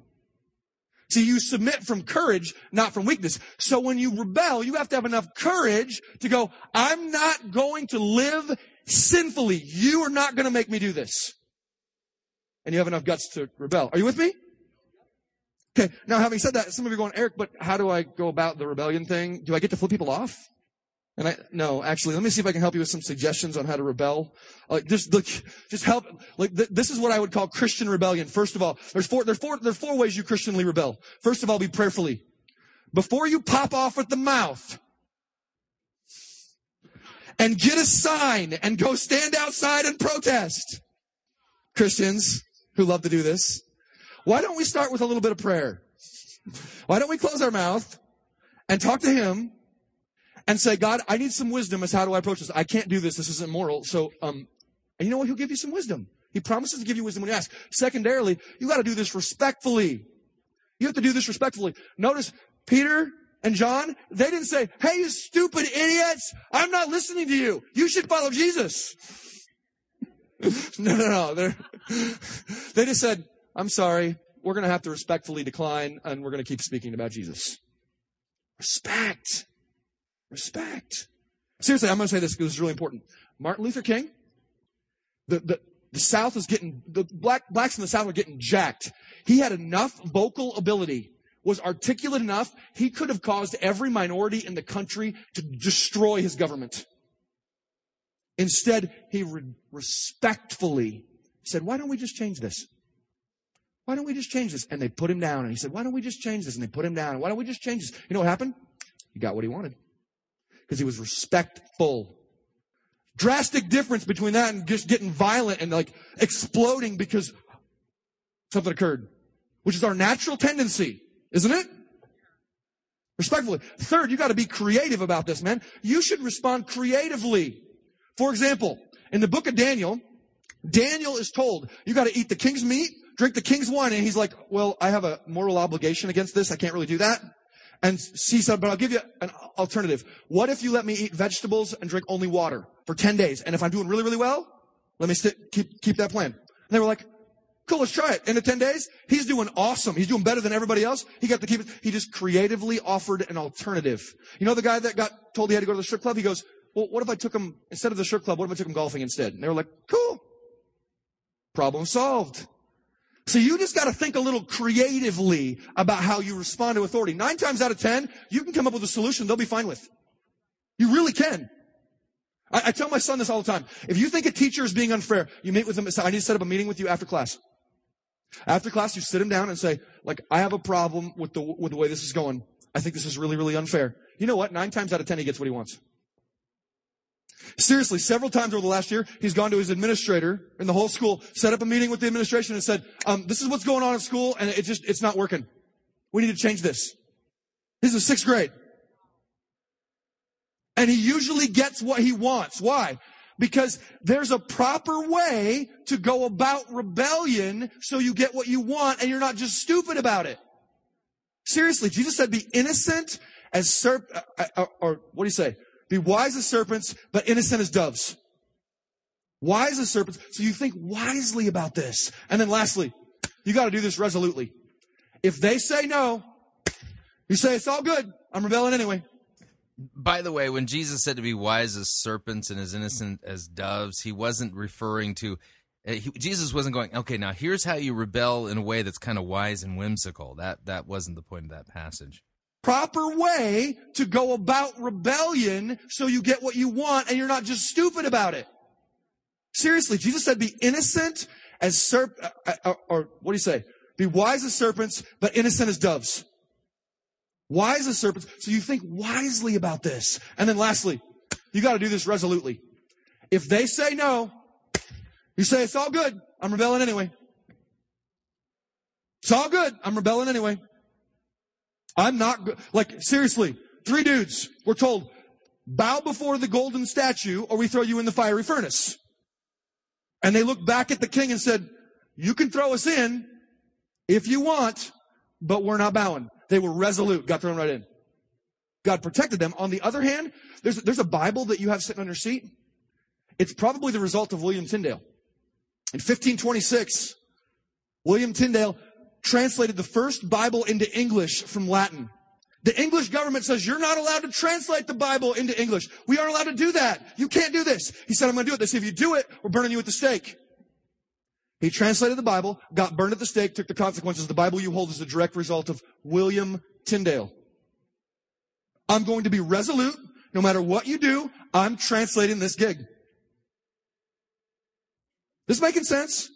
Speaker 8: See, you submit from courage, not from weakness. So when you rebel, you have to have enough courage to go, I'm not going to live sinfully. You are not going to make me do this. And you have enough guts to rebel. Are you with me? Okay. Now, having said that, some of you are going, Eric, but how do I go about the rebellion thing? Do I get to flip people off? And I, no, actually, let me see if I can help you with some suggestions on how to rebel. Like, just, look, just help, like, th- this is what I would call Christian rebellion. First of all, there's four, there's four, there's four ways you Christianly rebel. First of all, be prayerfully. Before you pop off at the mouth, and get a sign and go stand outside and protest. Christians who love to do this. Why don't we start with a little bit of prayer? Why don't we close our mouth and talk to him and say, God, I need some wisdom as how do I approach this? I can't do this. This isn't moral. So, um, and you know what? He'll give you some wisdom. He promises to give you wisdom when you ask. Secondarily, you got to do this respectfully. You have to do this respectfully. Notice Peter and John, they didn't say, Hey, you stupid idiots. I'm not listening to you. You should follow Jesus. <laughs> no, no, no. They're, <laughs> they just said, I'm sorry. We're going to have to respectfully decline and we're going to keep speaking about Jesus. Respect. Respect. Seriously, I'm going to say this because it's really important. Martin Luther King, the, the, the South is getting, the black, blacks in the South are getting jacked. He had enough vocal ability, was articulate enough, he could have caused every minority in the country to destroy his government. Instead, he re- respectfully said, why don't we just change this? Why don't we just change this? And they put him down. And he said, why don't we just change this? And they put him down. Why don't we just change this? You know what happened? He got what he wanted. Because he was respectful. Drastic difference between that and just getting violent and like exploding because something occurred. Which is our natural tendency, isn't it? Respectfully. Third, you gotta be creative about this, man. You should respond creatively. For example, in the book of Daniel, Daniel is told, you got to eat the king's meat, drink the king's wine. And he's like, well, I have a moral obligation against this. I can't really do that. And he said, but I'll give you an alternative. What if you let me eat vegetables and drink only water for 10 days? And if I'm doing really, really well, let me st- keep, keep that plan. And they were like, cool, let's try it. In the 10 days, he's doing awesome. He's doing better than everybody else. He got to keep it. He just creatively offered an alternative. You know the guy that got told he had to go to the strip club? He goes, well, what if I took him, instead of the strip club, what if I took him golfing instead? And they were like, cool. Problem solved. So you just got to think a little creatively about how you respond to authority. Nine times out of ten, you can come up with a solution they'll be fine with. You really can. I, I tell my son this all the time. If you think a teacher is being unfair, you meet with them and say, I need to set up a meeting with you after class. After class, you sit him down and say, like, I have a problem with the, with the way this is going. I think this is really, really unfair. You know what? Nine times out of ten, he gets what he wants. Seriously, several times over the last year, he's gone to his administrator in the whole school, set up a meeting with the administration and said, um, this is what's going on at school and it just, it's not working. We need to change this. This is sixth grade. And he usually gets what he wants. Why? Because there's a proper way to go about rebellion so you get what you want and you're not just stupid about it. Seriously, Jesus said be innocent as serp, uh, uh, or, or what do you say? Be wise as serpents, but innocent as doves. Wise as serpents. So you think wisely about this. And then lastly, you got to do this resolutely. If they say no, you say, it's all good. I'm rebelling anyway.
Speaker 1: By the way, when Jesus said to be wise as serpents and as innocent as doves, he wasn't referring to. uh, He, Jesus wasn't going. Okay, now here's how you rebel in a way that's kind of wise and whimsical. That that wasn't the point of that passage.
Speaker 8: Proper way to go about rebellion so you get what you want and you're not just stupid about it. Seriously, Jesus said be innocent as serp, uh, uh, or what do you say? Be wise as serpents, but innocent as doves. Wise as serpents. So you think wisely about this. And then lastly, you got to do this resolutely. If they say no, you say, it's all good. I'm rebelling anyway. It's all good. I'm rebelling anyway. I'm not, like, seriously, three dudes were told, bow before the golden statue or we throw you in the fiery furnace. And they looked back at the king and said, you can throw us in if you want, but we're not bowing. They were resolute, got thrown right in. God protected them. On the other hand, there's, there's a Bible that you have sitting on your seat. It's probably the result of William Tyndale. In 1526, William Tyndale translated the first Bible into English from Latin. The English government says you're not allowed to translate the Bible into English. We aren't allowed to do that. You can't do this. He said, I'm going to do it. They said, if you do it, we're burning you at the stake. He translated the Bible, got burned at the stake, took the consequences. The Bible you hold is a direct result of William Tyndale. I'm going to be resolute. No matter what you do, I'm translating this gig. This making sense?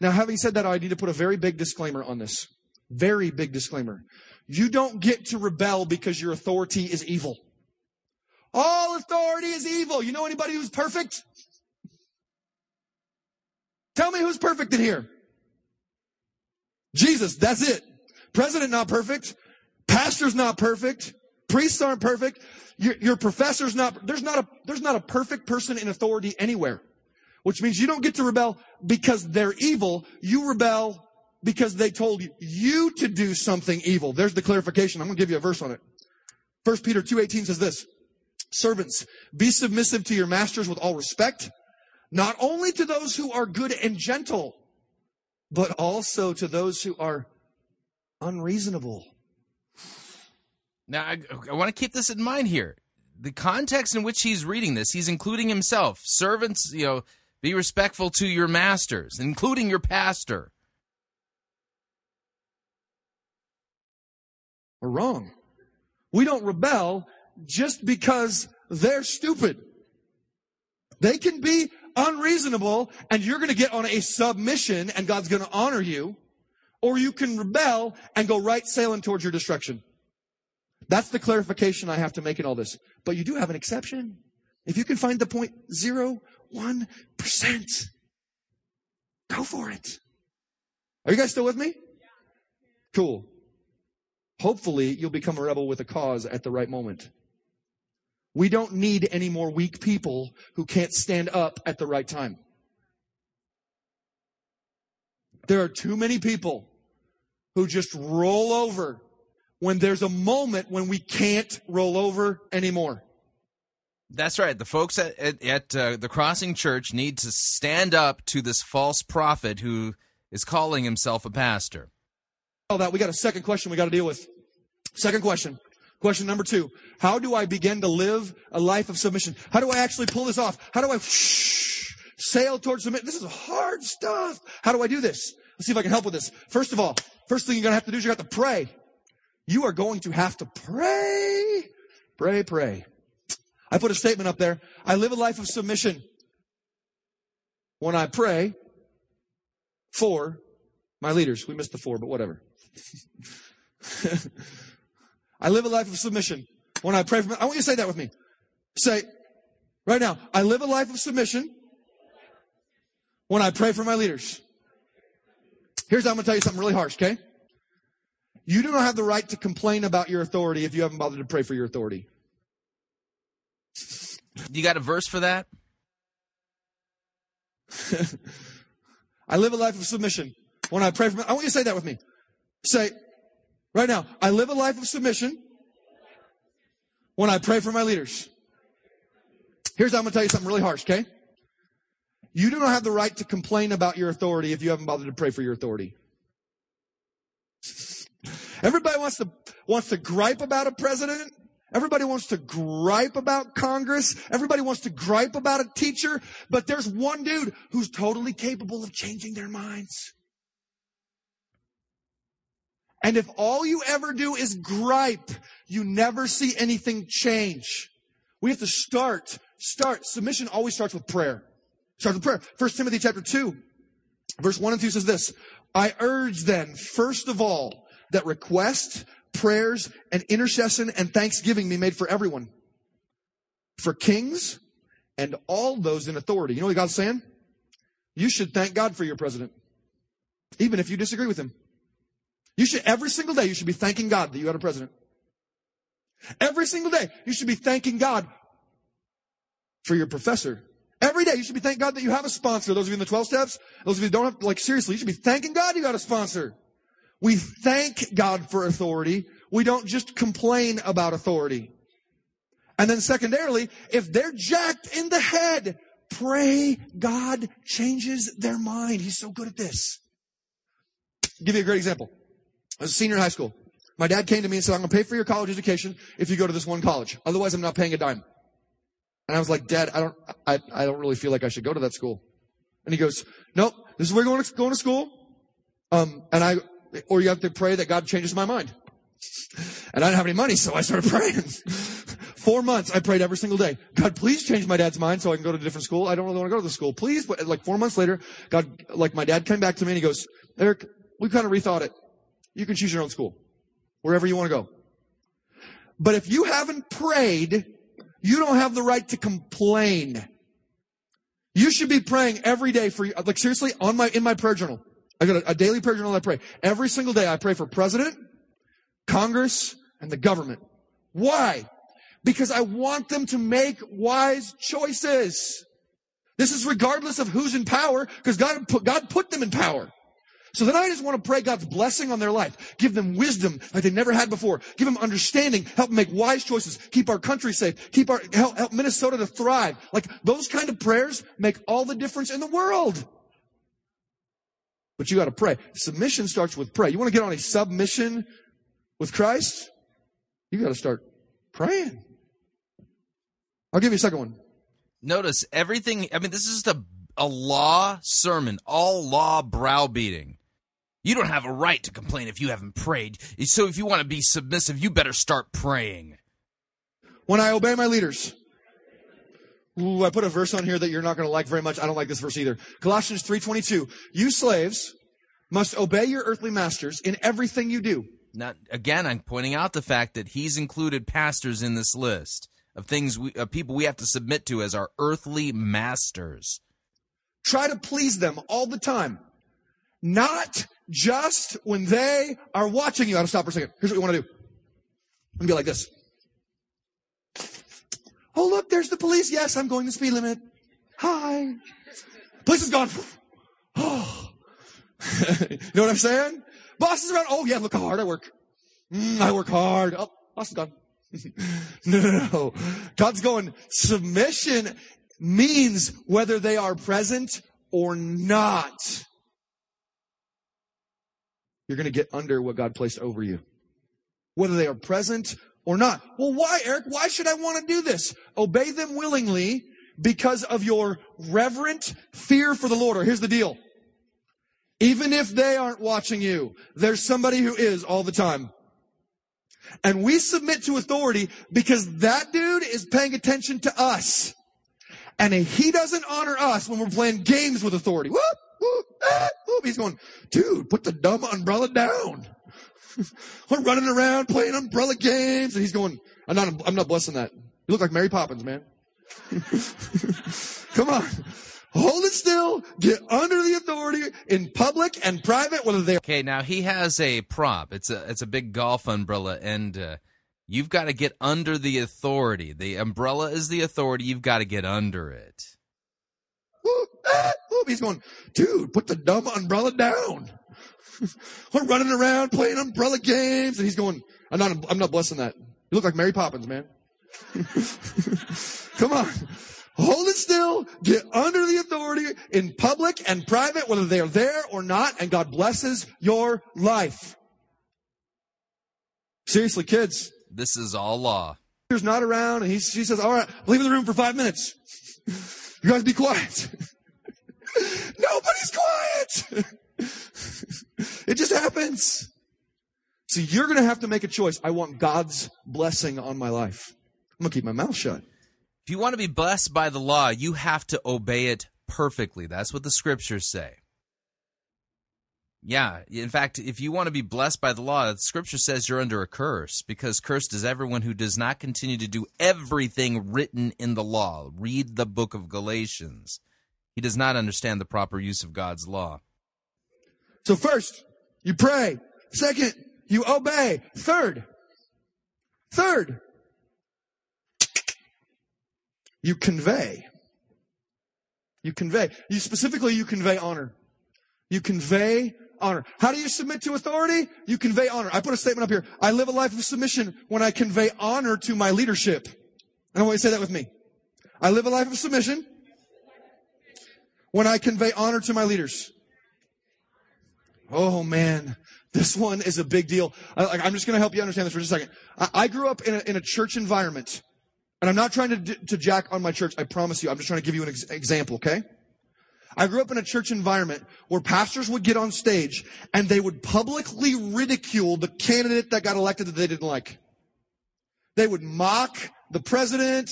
Speaker 8: Now, having said that, I need to put a very big disclaimer on this. Very big disclaimer. You don't get to rebel because your authority is evil. All authority is evil. You know anybody who's perfect? Tell me who's perfect in here. Jesus, that's it. President not perfect. Pastor's not perfect. Priests aren't perfect. Your, your professor's not, there's not a, there's not a perfect person in authority anywhere. Which means you don't get to rebel because they're evil. You rebel because they told you, to do something evil. There's the clarification. I'm going to give you a verse on it. 1 Peter 2.18 says this, Servants, be submissive to your masters with all respect, not only to those who are good and gentle, but also to those who are unreasonable.
Speaker 1: Now, I, I want to keep this in mind here. The context in which he's reading this, he's including himself. Servants, you know, be respectful to your masters, including your pastor.
Speaker 8: We're wrong. We don't rebel just because they're stupid. They can be unreasonable and you're going to get on a submission and God's going to honor you. Or you can rebel and go right sailing towards your destruction. That's the clarification I have to make in all this. But you do have an exception. If you can find the point zero one percent, go for it. Are you guys still with me? Cool. Hopefully, you'll become a rebel with a cause at the right moment. We don't need any more weak people who can't stand up at the right time. There are too many people who just roll over when there's a moment when we can't roll over anymore.
Speaker 1: That's right. The folks at at, at uh, the Crossing Church need to stand up to this false prophet who is calling himself a pastor.
Speaker 8: All that we got a second question we got to deal with. Second question. Question number two. How do I begin to live a life of submission? How do I actually pull this off? How do I <sniffs> sail towards submission? This is hard stuff. How do I do this? Let's see if I can help with this. First of all, first thing you're going to have to do is you have to pray. You are going to have to pray, pray, pray. I put a statement up there. I live a life of submission when I pray for my leaders. We missed the four, but whatever. <laughs> I live a life of submission when I pray for. My, I want you to say that with me. Say right now. I live a life of submission when I pray for my leaders. Here's how I'm going to tell you something really harsh. Okay. You do not have the right to complain about your authority if you haven't bothered to pray for your authority.
Speaker 1: You got a verse for that? <laughs>
Speaker 8: I live a life of submission when I pray for. My, I want you to say that with me. Say right now. I live a life of submission when I pray for my leaders. Here's how I'm going to tell you something really harsh. Okay. You do not have the right to complain about your authority if you haven't bothered to pray for your authority. Everybody wants to wants to gripe about a president. Everybody wants to gripe about Congress. Everybody wants to gripe about a teacher. But there's one dude who's totally capable of changing their minds. And if all you ever do is gripe, you never see anything change. We have to start, start. Submission always starts with prayer. Starts with prayer. First Timothy chapter 2, verse 1 and 2 says this. I urge then, first of all, that request, prayers, and intercession and thanksgiving be made for everyone. For kings and all those in authority. You know what God's saying? You should thank God for your president. Even if you disagree with him. You should, every single day, you should be thanking God that you got a president. Every single day, you should be thanking God for your professor. Every day, you should be thanking God that you have a sponsor. Those of you in the 12 steps, those of you who don't have, like, seriously, you should be thanking God you got a sponsor. We thank God for authority. We don't just complain about authority. And then secondarily, if they're jacked in the head, pray God changes their mind. He's so good at this. I'll give you a great example. I was a senior in high school. My dad came to me and said, I'm going to pay for your college education if you go to this one college. Otherwise, I'm not paying a dime. And I was like, Dad, I don't, I, I don't really feel like I should go to that school. And he goes, Nope, this is where you're going to, going to school. Um, and I, or you have to pray that God changes my mind. And I didn't have any money, so I started <laughs> praying. Four months, I prayed every single day. God, please change my dad's mind so I can go to a different school. I don't really want to go to the school. Please. But like four months later, God, like my dad came back to me and he goes, Eric, we kind of rethought it. You can choose your own school, wherever you want to go. But if you haven't prayed, you don't have the right to complain. You should be praying every day for, like seriously, on my, in my prayer journal. I got a, a daily prayer journal I pray. Every single day I pray for president, Congress, and the government. Why? Because I want them to make wise choices. This is regardless of who's in power, because God put, God put them in power. So then I just want to pray God's blessing on their life. Give them wisdom like they never had before. Give them understanding. Help them make wise choices. Keep our country safe. Keep our, help, help Minnesota to thrive. Like those kind of prayers make all the difference in the world. But you got to pray. Submission starts with pray. You want to get on a submission with Christ? You got to start praying. I'll give you a second one.
Speaker 1: Notice everything. I mean, this is just a, a law sermon, all law browbeating. You don't have a right to complain if you haven't prayed. So if you want to be submissive, you better start praying.
Speaker 8: When I obey my leaders. Ooh, I put a verse on here that you're not going to like very much. I don't like this verse either. Colossians 3:22. You slaves must obey your earthly masters in everything you do.
Speaker 1: Now, again, I'm pointing out the fact that he's included pastors in this list of things we, of people we have to submit to as our earthly masters.
Speaker 8: Try to please them all the time. Not just when they are watching you. I gotta stop for a second. Here's what you want to do. I'm gonna be like this. Oh, look, there's the police. Yes, I'm going the speed limit. Hi. Police is gone. Oh. <sighs> you know what I'm saying? Boss is around. Oh, yeah, look how hard I work. Mm, I work hard. Oh, boss is gone. <laughs> no, no, no. God's going, submission means whether they are present or not. You're going to get under what God placed over you. Whether they are present or not. Well, why, Eric? Why should I want to do this? Obey them willingly because of your reverent fear for the Lord. Or here's the deal. Even if they aren't watching you, there's somebody who is all the time. And we submit to authority because that dude is paying attention to us. And he doesn't honor us when we're playing games with authority. Whoop, whoop, ah, whoop. He's going, dude, put the dumb umbrella down. <laughs> we're running around playing umbrella games. And he's going, I'm not, I'm not blessing that. You look like Mary Poppins, man. <laughs> Come on. Hold it still. Get under the authority in public and private, whether they
Speaker 1: Okay, now he has a prop. It's a it's a big golf umbrella, and uh, you've got to get under the authority. The umbrella is the authority. You've got to get under it.
Speaker 8: Whoop, ah, whoop. He's going, dude, put the dumb umbrella down. <laughs> We're running around playing umbrella games, and he's going, I'm not, I'm not blessing that. You look like Mary Poppins, man. <laughs> Come on. Hold it still. Get under the authority in public and private, whether they are there or not, and God blesses your life. Seriously, kids.
Speaker 1: This is all law.
Speaker 8: He's not around, and he, she says, all right, leave the room for five minutes. <laughs> You guys be quiet. Nobody's quiet. It just happens. So you're going to have to make a choice. I want God's blessing on my life. I'm going to keep my mouth shut.
Speaker 1: If you want to be blessed by the law, you have to obey it perfectly. That's what the scriptures say. Yeah, in fact, if you want to be blessed by the law, the scripture says you're under a curse because cursed is everyone who does not continue to do everything written in the law. Read the book of Galatians. He does not understand the proper use of God's law.
Speaker 8: So first, you pray. Second, you obey. Third, third, you convey. You convey. You specifically, you convey honor. You convey honor. How do you submit to authority? You convey honor. I put a statement up here. I live a life of submission when I convey honor to my leadership. And I want you to say that with me. I live a life of submission when I convey honor to my leaders. Oh man, this one is a big deal. I, am just going to help you understand this for just a second. I, I grew up in a, in a church environment and I'm not trying to, to jack on my church. I promise you. I'm just trying to give you an ex- example, okay? I grew up in a church environment where pastors would get on stage and they would publicly ridicule the candidate that got elected that they didn't like. They would mock the president.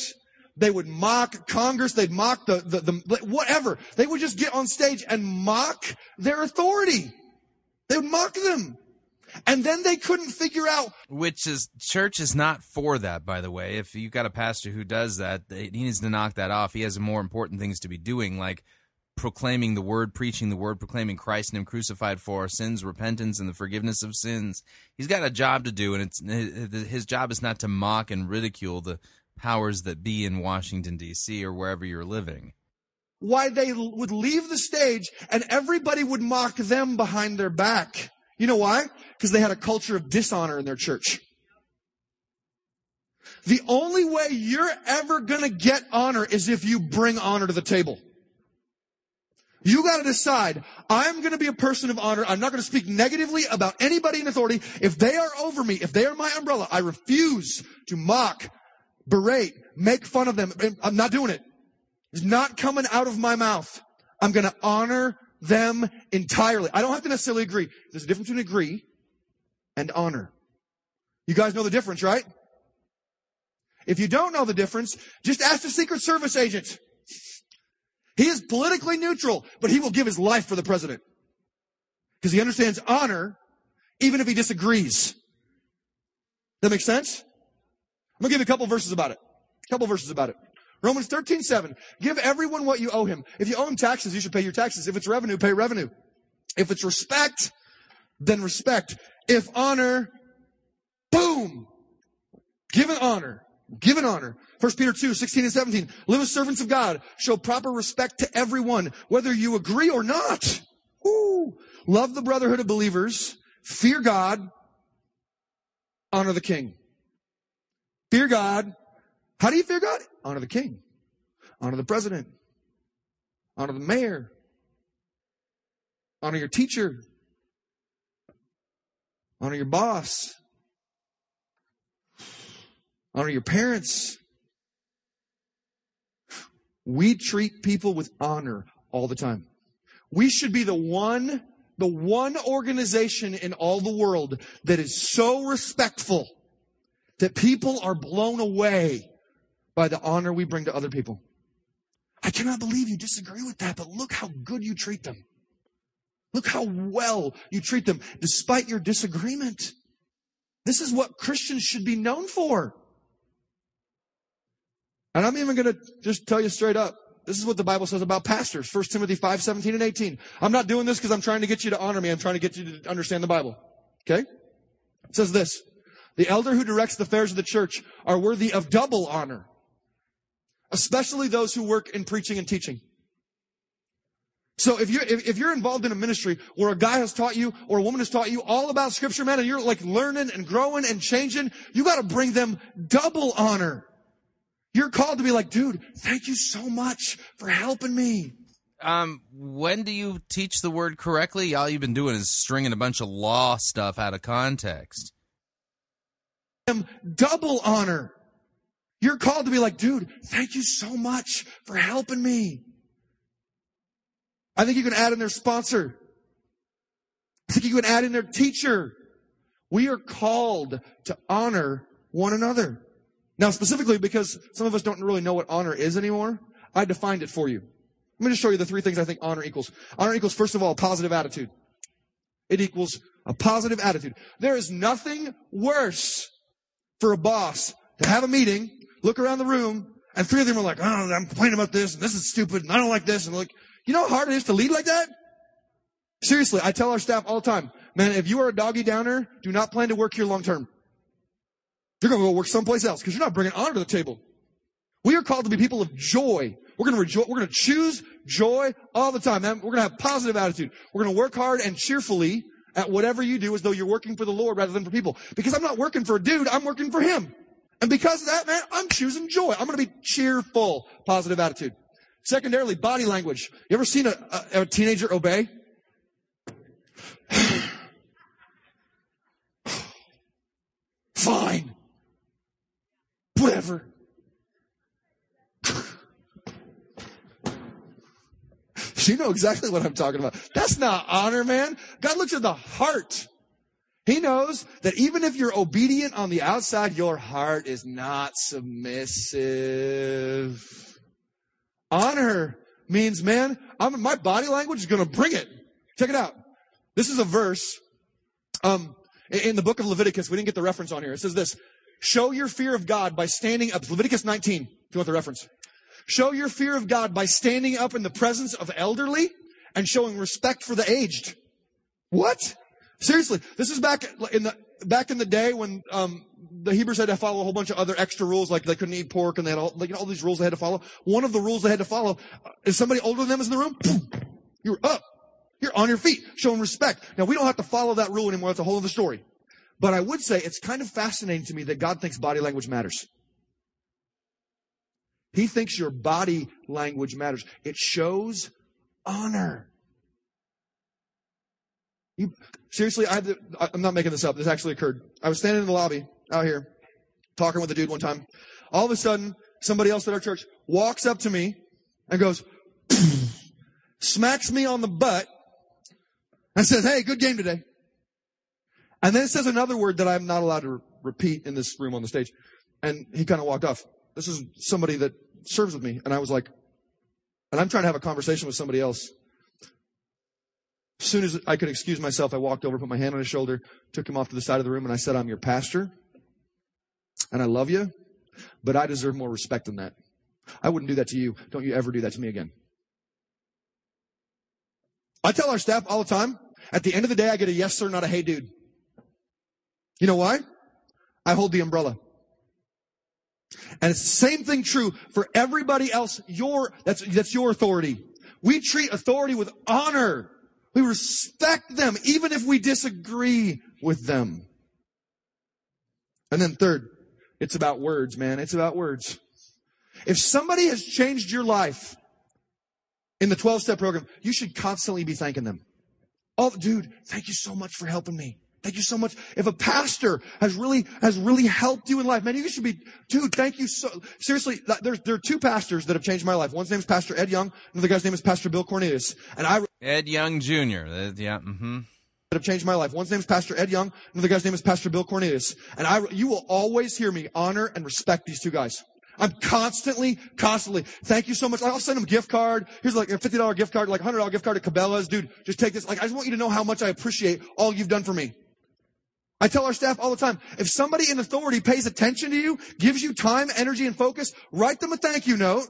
Speaker 8: They would mock Congress. They'd mock the, the, the, whatever. They would just get on stage and mock their authority. They would mock them. And then they couldn't figure out.
Speaker 1: Which is, church is not for that, by the way. If you've got a pastor who does that, he needs to knock that off. He has more important things to be doing, like proclaiming the word, preaching the word, proclaiming Christ and Him crucified for our sins, repentance, and the forgiveness of sins. He's got a job to do, and it's his job is not to mock and ridicule the powers that be in Washington, D.C., or wherever you're living.
Speaker 8: Why they would leave the stage and everybody would mock them behind their back. You know why? Because they had a culture of dishonor in their church. The only way you're ever gonna get honor is if you bring honor to the table. You gotta decide, I'm gonna be a person of honor. I'm not gonna speak negatively about anybody in authority. If they are over me, if they are my umbrella, I refuse to mock, berate, make fun of them. I'm not doing it. It's not coming out of my mouth. I'm gonna honor them entirely. I don't have to necessarily agree. There's a difference between agree and honor. You guys know the difference, right? If you don't know the difference, just ask the Secret Service agent. He is politically neutral, but he will give his life for the president. Because he understands honor, even if he disagrees. That makes sense? I'm gonna give you a couple verses about it. A couple verses about it. Romans 13, 7. Give everyone what you owe him. If you owe him taxes, you should pay your taxes. If it's revenue, pay revenue. If it's respect, then respect. If honor, boom. Give it honor. Give it honor. 1 Peter 2, 16 and 17. Live as servants of God. Show proper respect to everyone, whether you agree or not. Ooh. Love the brotherhood of believers. Fear God. Honor the king. Fear God. How do you fear God? Honor the king. Honor the president. Honor the mayor. Honor your teacher. Honor your boss. Honor your parents. We treat people with honor all the time. We should be the one, the one organization in all the world that is so respectful that people are blown away by the honor we bring to other people. I cannot believe you disagree with that, but look how good you treat them. Look how well you treat them despite your disagreement. This is what Christians should be known for. And I'm even going to just tell you straight up. This is what the Bible says about pastors. 1 Timothy 5, 17 and 18. I'm not doing this because I'm trying to get you to honor me. I'm trying to get you to understand the Bible. Okay? It says this. The elder who directs the affairs of the church are worthy of double honor, especially those who work in preaching and teaching. So if you're, if, if, you're involved in a ministry where a guy has taught you or a woman has taught you all about scripture, man, and you're like learning and growing and changing, you gotta bring them double honor. You're called to be like, dude, thank you so much for helping me.
Speaker 1: Um, when do you teach the word correctly? All you've been doing is stringing a bunch of law stuff out of context.
Speaker 8: Double honor. You're called to be like, dude, thank you so much for helping me. I think you can add in their sponsor. I think you can add in their teacher. We are called to honor one another. Now, specifically because some of us don't really know what honor is anymore, I defined it for you. Let me just show you the three things I think honor equals. Honor equals, first of all, positive attitude. It equals a positive attitude. There is nothing worse for a boss to have a meeting, look around the room, and three of them are like, oh, I'm complaining about this, and this is stupid, and I don't like this, and like, you know how hard it is to lead like that? Seriously, I tell our staff all the time, man, if you are a Debbie Downer, do not plan to work here long term. You're going to go work someplace else because you're not bringing honor to the table. We are called to be people of joy. We're going to rejoice. We're going to choose joy all the time, man. We're going to have positive attitude. We're going to work hard and cheerfully at whatever you do as though you're working for the Lord rather than for people. Because I'm not working for a dude, I'm working for him. And because of that, man, I'm choosing joy. I'm going to be cheerful, positive attitude. Secondarily, body language. You ever seen a, a, a teenager obey? <sighs> Fine. Whatever. <laughs> you know exactly what I'm talking about. That's not honor, man. God looks at the heart. He knows that even if you're obedient on the outside, your heart is not submissive. Honor means, man, I'm, my body language is going to bring it. Check it out. This is a verse um, in the book of Leviticus. We didn't get the reference on here. It says this Show your fear of God by standing up. Leviticus 19, if you want the reference. Show your fear of God by standing up in the presence of elderly and showing respect for the aged. What? Seriously, this is back in the back in the day when um, the Hebrews had to follow a whole bunch of other extra rules, like they couldn't eat pork and they had all, like, all these rules they had to follow. One of the rules they had to follow uh, is somebody older than them is in the room. You're up. You're on your feet, showing respect. Now we don't have to follow that rule anymore. That's a whole other story. But I would say it's kind of fascinating to me that God thinks body language matters. He thinks your body language matters. It shows honor. You, seriously, I to, I'm not making this up. This actually occurred. I was standing in the lobby out here talking with a dude one time. All of a sudden, somebody else at our church walks up to me and goes, <clears throat> smacks me on the butt and says, Hey, good game today. And then it says another word that I'm not allowed to re- repeat in this room on the stage. And he kind of walked off. This is somebody that serves with me. And I was like, and I'm trying to have a conversation with somebody else. As soon as I could excuse myself, I walked over, put my hand on his shoulder, took him off to the side of the room, and I said, I'm your pastor, and I love you, but I deserve more respect than that. I wouldn't do that to you. Don't you ever do that to me again. I tell our staff all the time, at the end of the day, I get a yes, sir, not a hey, dude. You know why? I hold the umbrella. And it's the same thing true for everybody else. Your, that's, that's your authority. We treat authority with honor. We respect them, even if we disagree with them. And then third, it's about words, man. It's about words. If somebody has changed your life in the 12 step program, you should constantly be thanking them. Oh, dude, thank you so much for helping me. Thank you so much. If a pastor has really, has really helped you in life, man, you should be, dude, thank you so, seriously, there, there are two pastors that have changed my life. One's name is Pastor Ed Young, another guy's name is Pastor Bil Cornelius. And I,
Speaker 1: Ed Young Jr. Uh, yeah, mm-hmm.
Speaker 8: that have changed my life. One's name is Pastor Ed Young, another guy's name is Pastor Bil Cornelius. And I, you will always hear me honor and respect these two guys. I'm constantly, constantly, thank you so much. I'll send them a gift card. Here's like a $50 gift card, like a $100 gift card to Cabela's. Dude, just take this. Like, I just want you to know how much I appreciate all you've done for me. I tell our staff all the time, if somebody in authority pays attention to you, gives you time, energy, and focus, write them a thank you note.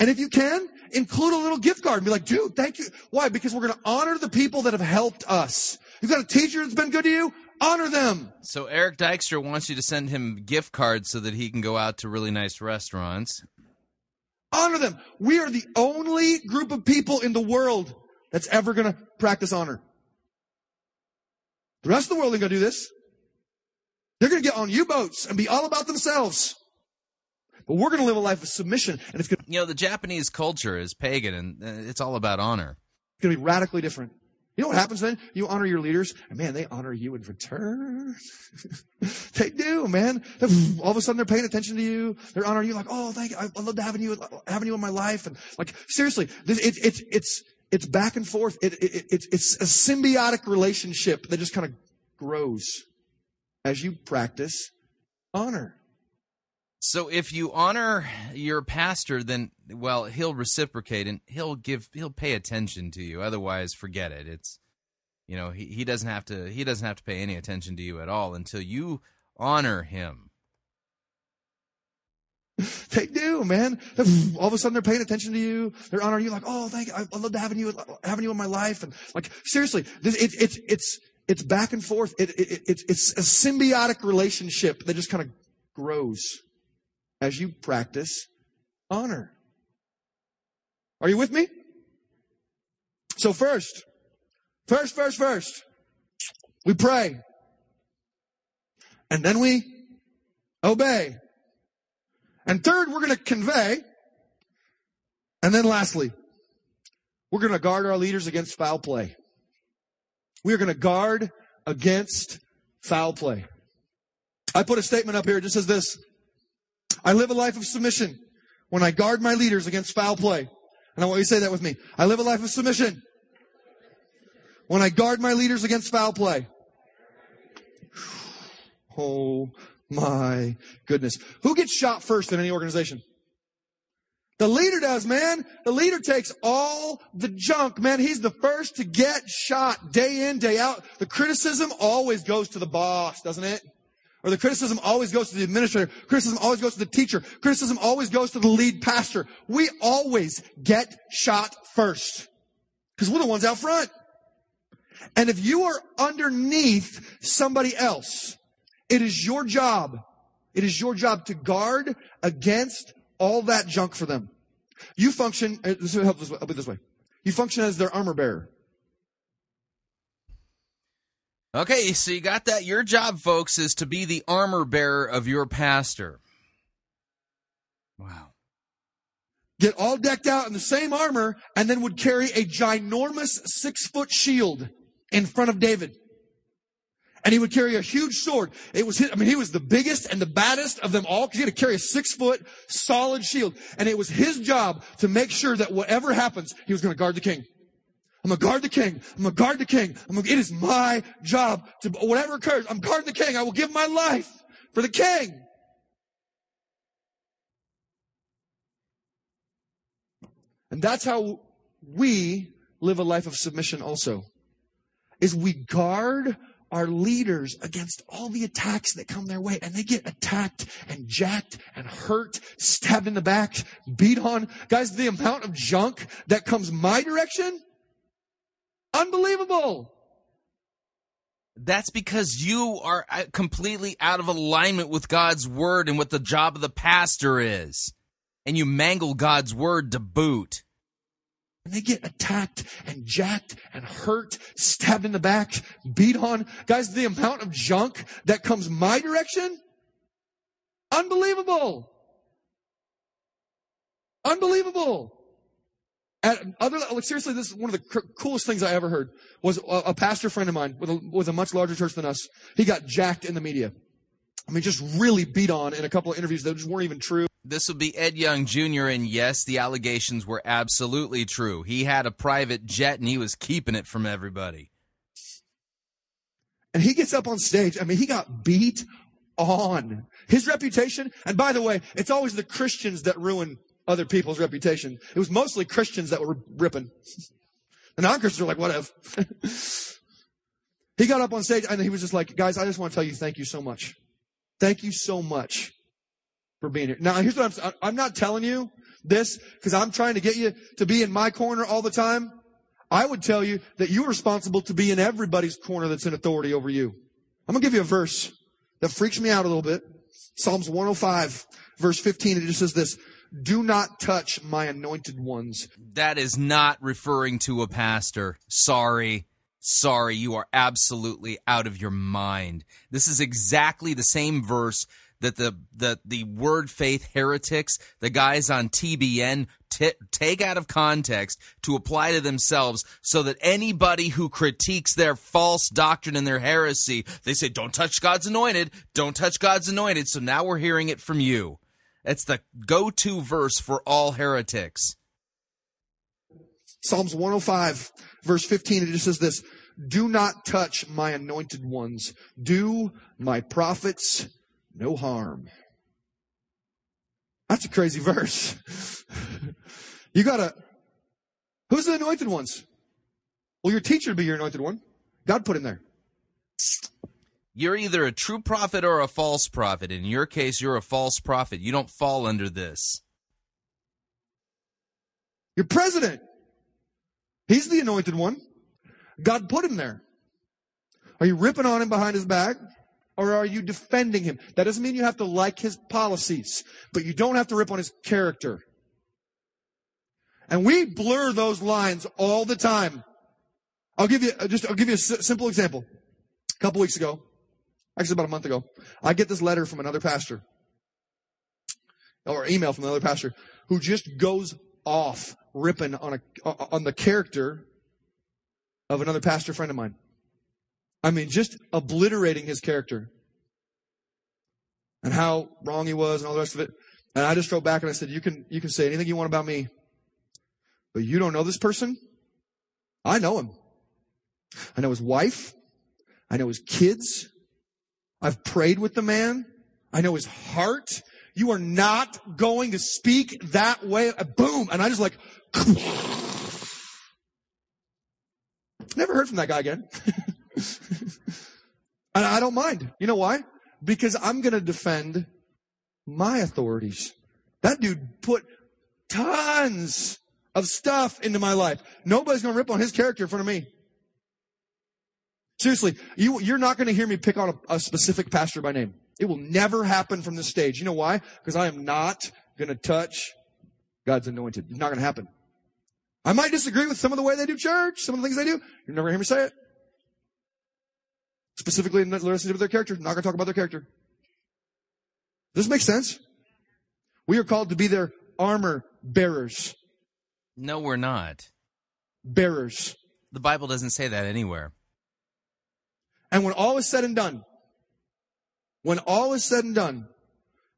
Speaker 8: And if you can, include a little gift card and be like, dude, thank you. Why? Because we're going to honor the people that have helped us. You've got a teacher that's been good to you, honor them.
Speaker 1: So Eric Dykstra wants you to send him gift cards so that he can go out to really nice restaurants.
Speaker 8: Honor them. We are the only group of people in the world that's ever going to practice honor. The rest of the world ain't going to do this. They're going to get on U-boats and be all about themselves. But we're going to live a life of submission, and it's going to.
Speaker 1: You know, the Japanese culture is pagan, and uh, it's all about honor.
Speaker 8: It's going to be radically different. You know what happens then? You honor your leaders, and man, they honor you in return. <laughs> they do, man. All of a sudden, they're paying attention to you. They're honoring you, like, oh, thank you. I love having you, having you in my life, and like, seriously, this, it, it's it's it's back and forth. It, it, it, it's it's a symbiotic relationship that just kind of grows as you practice honor.
Speaker 1: So if you honor your pastor, then well, he'll reciprocate and he'll give he'll pay attention to you. Otherwise, forget it. It's you know, he, he doesn't have to he doesn't have to pay any attention to you at all until you honor him. <laughs>
Speaker 8: They do, man. Hmm. All of a sudden, they're paying attention to you. They're honoring you, like, oh, thank you. I I love having you, having you in my life, and like, seriously, this it's it's it's it's back and forth. It, it, it, it's it's a symbiotic relationship that just kind of grows as you practice honor. Are you with me? So first, first, first, first, we pray. And then we obey. And third, we're going to convey. And then lastly, we're going to guard our leaders against foul play. We are going to guard against foul play. I put a statement up here. It just says this. I live a life of submission when I guard my leaders against foul play. And I want you to say that with me. I live a life of submission when I guard my leaders against foul play. <sighs> Oh my goodness. Who gets shot first in any organization? The leader does, man. The leader takes all the junk, man. He's the first to get shot day in, day out. The criticism always goes to the boss, doesn't it? Or the criticism always goes to the administrator. Criticism always goes to the teacher. Criticism always goes to the lead pastor. We always get shot first. Because we're the ones out front. And if you are underneath somebody else, it is your job. It is your job to guard against all that junk for them. You function, uh, this will help this, I'll this way. You function as their armor bearer.
Speaker 1: Okay, so you got that. Your job, folks, is to be the armor bearer of your pastor. Wow.
Speaker 8: Get all decked out in the same armor and then would carry a ginormous six foot shield in front of David. And he would carry a huge sword. It was his, I mean, he was the biggest and the baddest of them all because he had to carry a six foot solid shield. And it was his job to make sure that whatever happens, he was going to guard the king. I'm gonna guard the king. I'm gonna guard the king. I'm gonna, it is my job to, whatever occurs, I'm guarding the king. I will give my life for the king. And that's how we live a life of submission also. Is we guard our leaders against all the attacks that come their way and they get attacked and jacked and hurt, stabbed in the back, beat on. Guys, the amount of junk that comes my direction, unbelievable.
Speaker 1: That's because you are uh, completely out of alignment with God's word and what the job of the pastor is. And you mangle God's word to boot.
Speaker 8: And they get attacked and jacked and hurt, stabbed in the back, beat on. Guys, the amount of junk that comes my direction, unbelievable. Unbelievable. At other, like seriously, this is one of the cr- coolest things I ever heard. Was a, a pastor friend of mine with a, with a much larger church than us. He got jacked in the media. I mean, just really beat on in a couple of interviews that just weren't even true.
Speaker 1: This will be Ed Young Jr., and yes, the allegations were absolutely true. He had a private jet and he was keeping it from everybody.
Speaker 8: And he gets up on stage. I mean, he got beat on. His reputation, and by the way, it's always the Christians that ruin other people's reputation. It was mostly Christians that were ripping. The non-Christians were like, whatever. <laughs> he got up on stage and he was just like, guys, I just want to tell you thank you so much. Thank you so much for being here. Now, here's what I'm, I'm not telling you this because I'm trying to get you to be in my corner all the time. I would tell you that you're responsible to be in everybody's corner that's in authority over you. I'm going to give you a verse that freaks me out a little bit. Psalms 105, verse 15. It just says this. Do not touch my anointed ones.
Speaker 1: That is not referring to a pastor. Sorry. Sorry, you are absolutely out of your mind. This is exactly the same verse that the the the word faith heretics, the guys on TBN t- take out of context to apply to themselves so that anybody who critiques their false doctrine and their heresy, they say don't touch God's anointed, don't touch God's anointed. So now we're hearing it from you. It's the go-to verse for all heretics.
Speaker 8: Psalms 105, verse 15, it just says this Do not touch my anointed ones, do my prophets no harm. That's a crazy verse. <laughs> you gotta, who's the anointed ones? Well, your teacher would be your anointed one. God put him there.
Speaker 1: You're either a true prophet or a false prophet. In your case, you're a false prophet. You don't fall under this.
Speaker 8: Your president. He's the anointed one. God put him there. Are you ripping on him behind his back? Or are you defending him? That doesn't mean you have to like his policies, but you don't have to rip on his character. And we blur those lines all the time. I'll give you uh, just, I'll give you a simple example. A couple weeks ago, actually about a month ago, I get this letter from another pastor or email from another pastor who just goes off ripping on a, on the character of another pastor friend of mine. I mean, just obliterating his character and how wrong he was and all the rest of it. And I just wrote back and I said, you can, you can say anything you want about me, but you don't know this person. I know him. I know his wife. I know his kids. I've prayed with the man. I know his heart. You are not going to speak that way. Boom. And I just like, <laughs> never heard from that guy again. <laughs> <laughs> and I don't mind. You know why? Because I'm going to defend my authorities. That dude put tons of stuff into my life. Nobody's going to rip on his character in front of me. Seriously, you, you're not going to hear me pick on a, a specific pastor by name. It will never happen from this stage. You know why? Because I am not going to touch God's anointed. It's not going to happen. I might disagree with some of the way they do church, some of the things they do. You're never going to hear me say it. Specifically in relation to their character. Not going to talk about their character. Does this make sense? We are called to be their armor bearers.
Speaker 1: No, we're not.
Speaker 8: Bearers.
Speaker 1: The Bible doesn't say that anywhere.
Speaker 8: And when all is said and done, when all is said and done,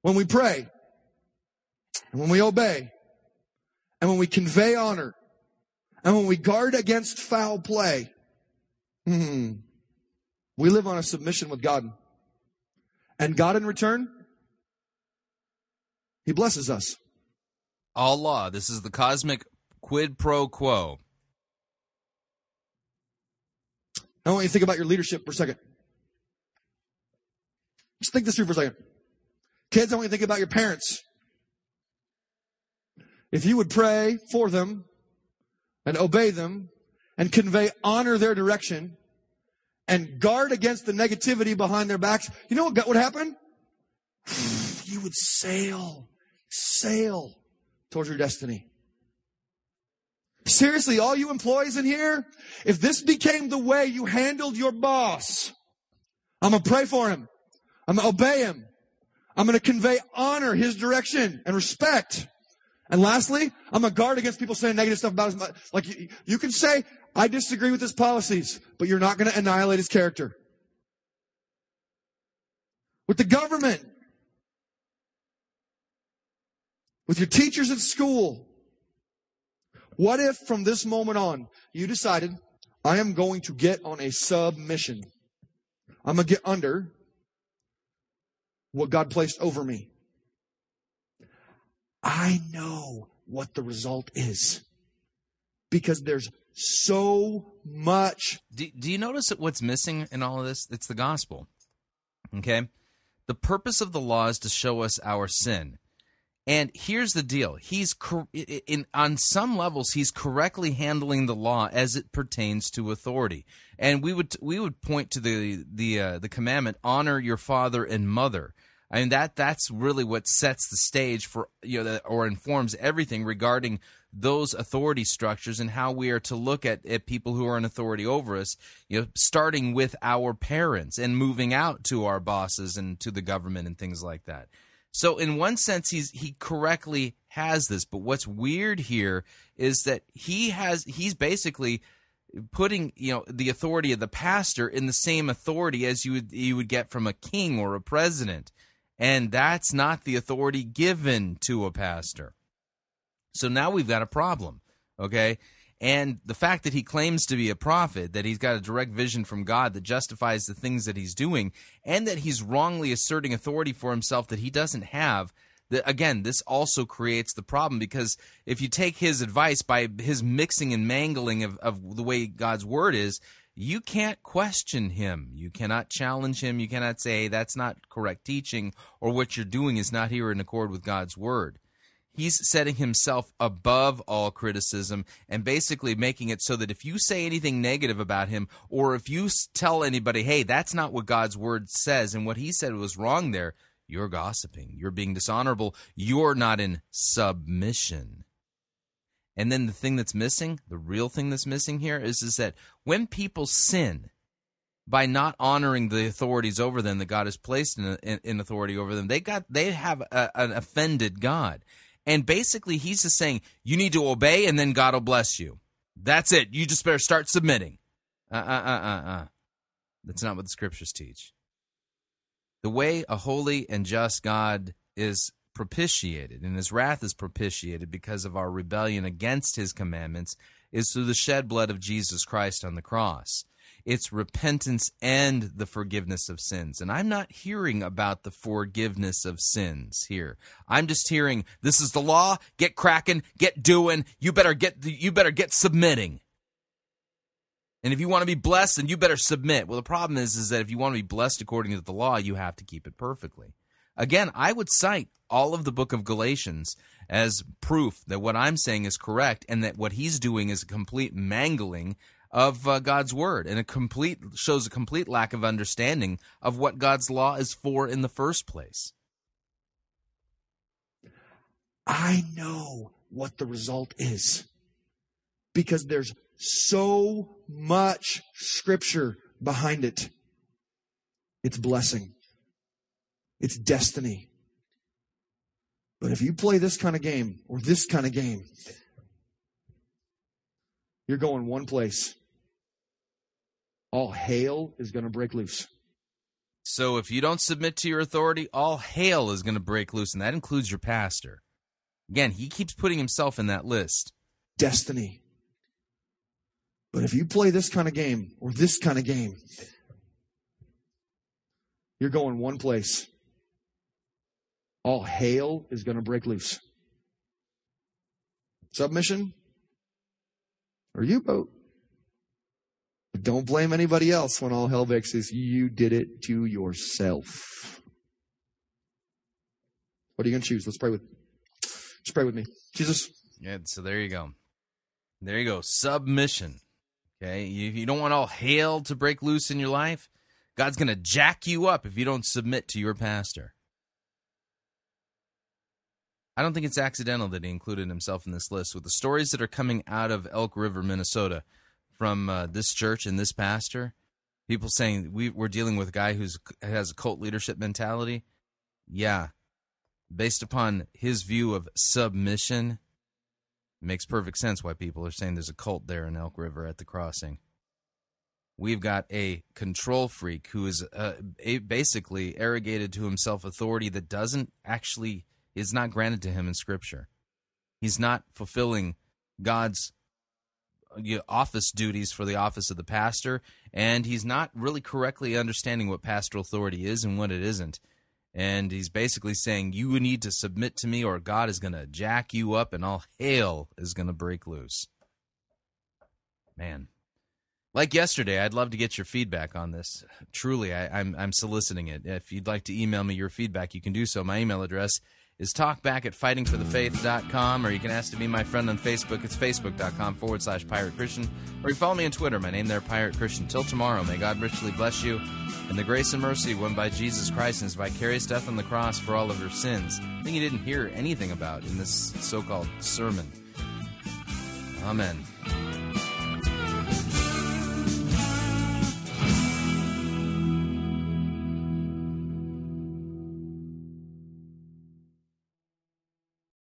Speaker 8: when we pray, and when we obey, and when we convey honor, and when we guard against foul play, <laughs> hmm, we live on a submission with God. And God in return, He blesses us.
Speaker 1: Allah, this is the cosmic quid pro quo.
Speaker 8: I want you to think about your leadership for a second. Just think this through for a second. Kids, I want you to think about your parents. If you would pray for them and obey them and convey honor their direction and guard against the negativity behind their backs, you know what would happen? You would sail, sail towards your destiny. Seriously, all you employees in here, if this became the way you handled your boss, I'm gonna pray for him. I'm gonna obey him. I'm gonna convey honor, his direction, and respect. And lastly, I'm gonna guard against people saying negative stuff about his. Like you, you can say, I disagree with his policies, but you're not gonna annihilate his character. With the government, with your teachers at school, what if from this moment on you decided, I am going to get on a submission? I'm going to get under what God placed over me. I know what the result is because there's so much.
Speaker 1: Do, do you notice that what's missing in all of this? It's the gospel. Okay? The purpose of the law is to show us our sin. And here's the deal: he's in on some levels he's correctly handling the law as it pertains to authority. And we would we would point to the the uh, the commandment: honor your father and mother. I mean that that's really what sets the stage for you know or informs everything regarding those authority structures and how we are to look at, at people who are in authority over us, you know, starting with our parents and moving out to our bosses and to the government and things like that. So in one sense he's he correctly has this, but what's weird here is that he has he's basically putting you know the authority of the pastor in the same authority as you would you would get from a king or a president. And that's not the authority given to a pastor. So now we've got a problem, okay? And the fact that he claims to be a prophet, that he's got a direct vision from God that justifies the things that he's doing, and that he's wrongly asserting authority for himself that he doesn't have, that again, this also creates the problem because if you take his advice by his mixing and mangling of, of the way God's word is, you can't question him. You cannot challenge him. You cannot say that's not correct teaching or what you're doing is not here in accord with God's word he's setting himself above all criticism and basically making it so that if you say anything negative about him or if you tell anybody, hey, that's not what God's word says and what he said was wrong there, you're gossiping. You're being dishonorable. You're not in submission. And then the thing that's missing, the real thing that's missing here is, is that when people sin, by not honoring the authorities over them that God has placed in, in, in authority over them, they got they have a, an offended God. And basically, he's just saying, you need to obey and then God will bless you. That's it. You just better start submitting. Uh uh uh uh uh. That's not what the scriptures teach. The way a holy and just God is propitiated and his wrath is propitiated because of our rebellion against his commandments is through the shed blood of Jesus Christ on the cross it's repentance and the forgiveness of sins. And I'm not hearing about the forgiveness of sins here. I'm just hearing this is the law. Get cracking, get doing. You better get you better get submitting. And if you want to be blessed, then you better submit. Well, the problem is, is that if you want to be blessed according to the law, you have to keep it perfectly. Again, I would cite all of the book of Galatians as proof that what I'm saying is correct and that what he's doing is a complete mangling of uh, God's word and a complete shows a complete lack of understanding of what God's law is for in the first place.
Speaker 8: I know what the result is because there's so much scripture behind it. It's blessing. It's destiny. But if you play this kind of game or this kind of game, you're going one place all hail is going to break loose.
Speaker 1: So if you don't submit to your authority, all hail is going to break loose, and that includes your pastor. Again, he keeps putting himself in that list.
Speaker 8: Destiny. But if you play this kind of game or this kind of game, you're going one place. All hail is going to break loose. Submission or U boat. Don't blame anybody else when all hell breaks loose. You did it to yourself. What are you going to choose? Let's pray with. Just pray with me. Jesus.
Speaker 1: Yeah. So there you go. There you go. Submission. Okay, you, you don't want all hail to break loose in your life. God's going to jack you up if you don't submit to your pastor. I don't think it's accidental that he included himself in this list with the stories that are coming out of Elk River, Minnesota, from uh, this church and this pastor. People saying we, we're dealing with a guy who has a cult leadership mentality. Yeah, based upon his view of submission, makes perfect sense why people are saying there's a cult there in Elk River at the crossing. We've got a control freak who is uh, basically arrogated to himself authority that doesn't actually is not granted to him in Scripture. He's not fulfilling God's uh, office duties for the office of the pastor, and he's not really correctly understanding what pastoral authority is and what it isn't. And he's basically saying, You need to submit to me, or God is going to jack you up, and all hail is going to break loose. Man. Like yesterday, I'd love to get your feedback on this. Truly, I, am I'm, I'm soliciting it. If you'd like to email me your feedback, you can do so. My email address is talkback at fightingforthefaith.com, or you can ask to be my friend on Facebook. It's facebook.com forward slash pirate Christian, or you follow me on Twitter. My name there, Pirate Christian. Till tomorrow, may God richly bless you, and the grace and mercy won by Jesus Christ and his vicarious death on the cross for all of your sins. I think you didn't hear anything about in this so called sermon. Amen.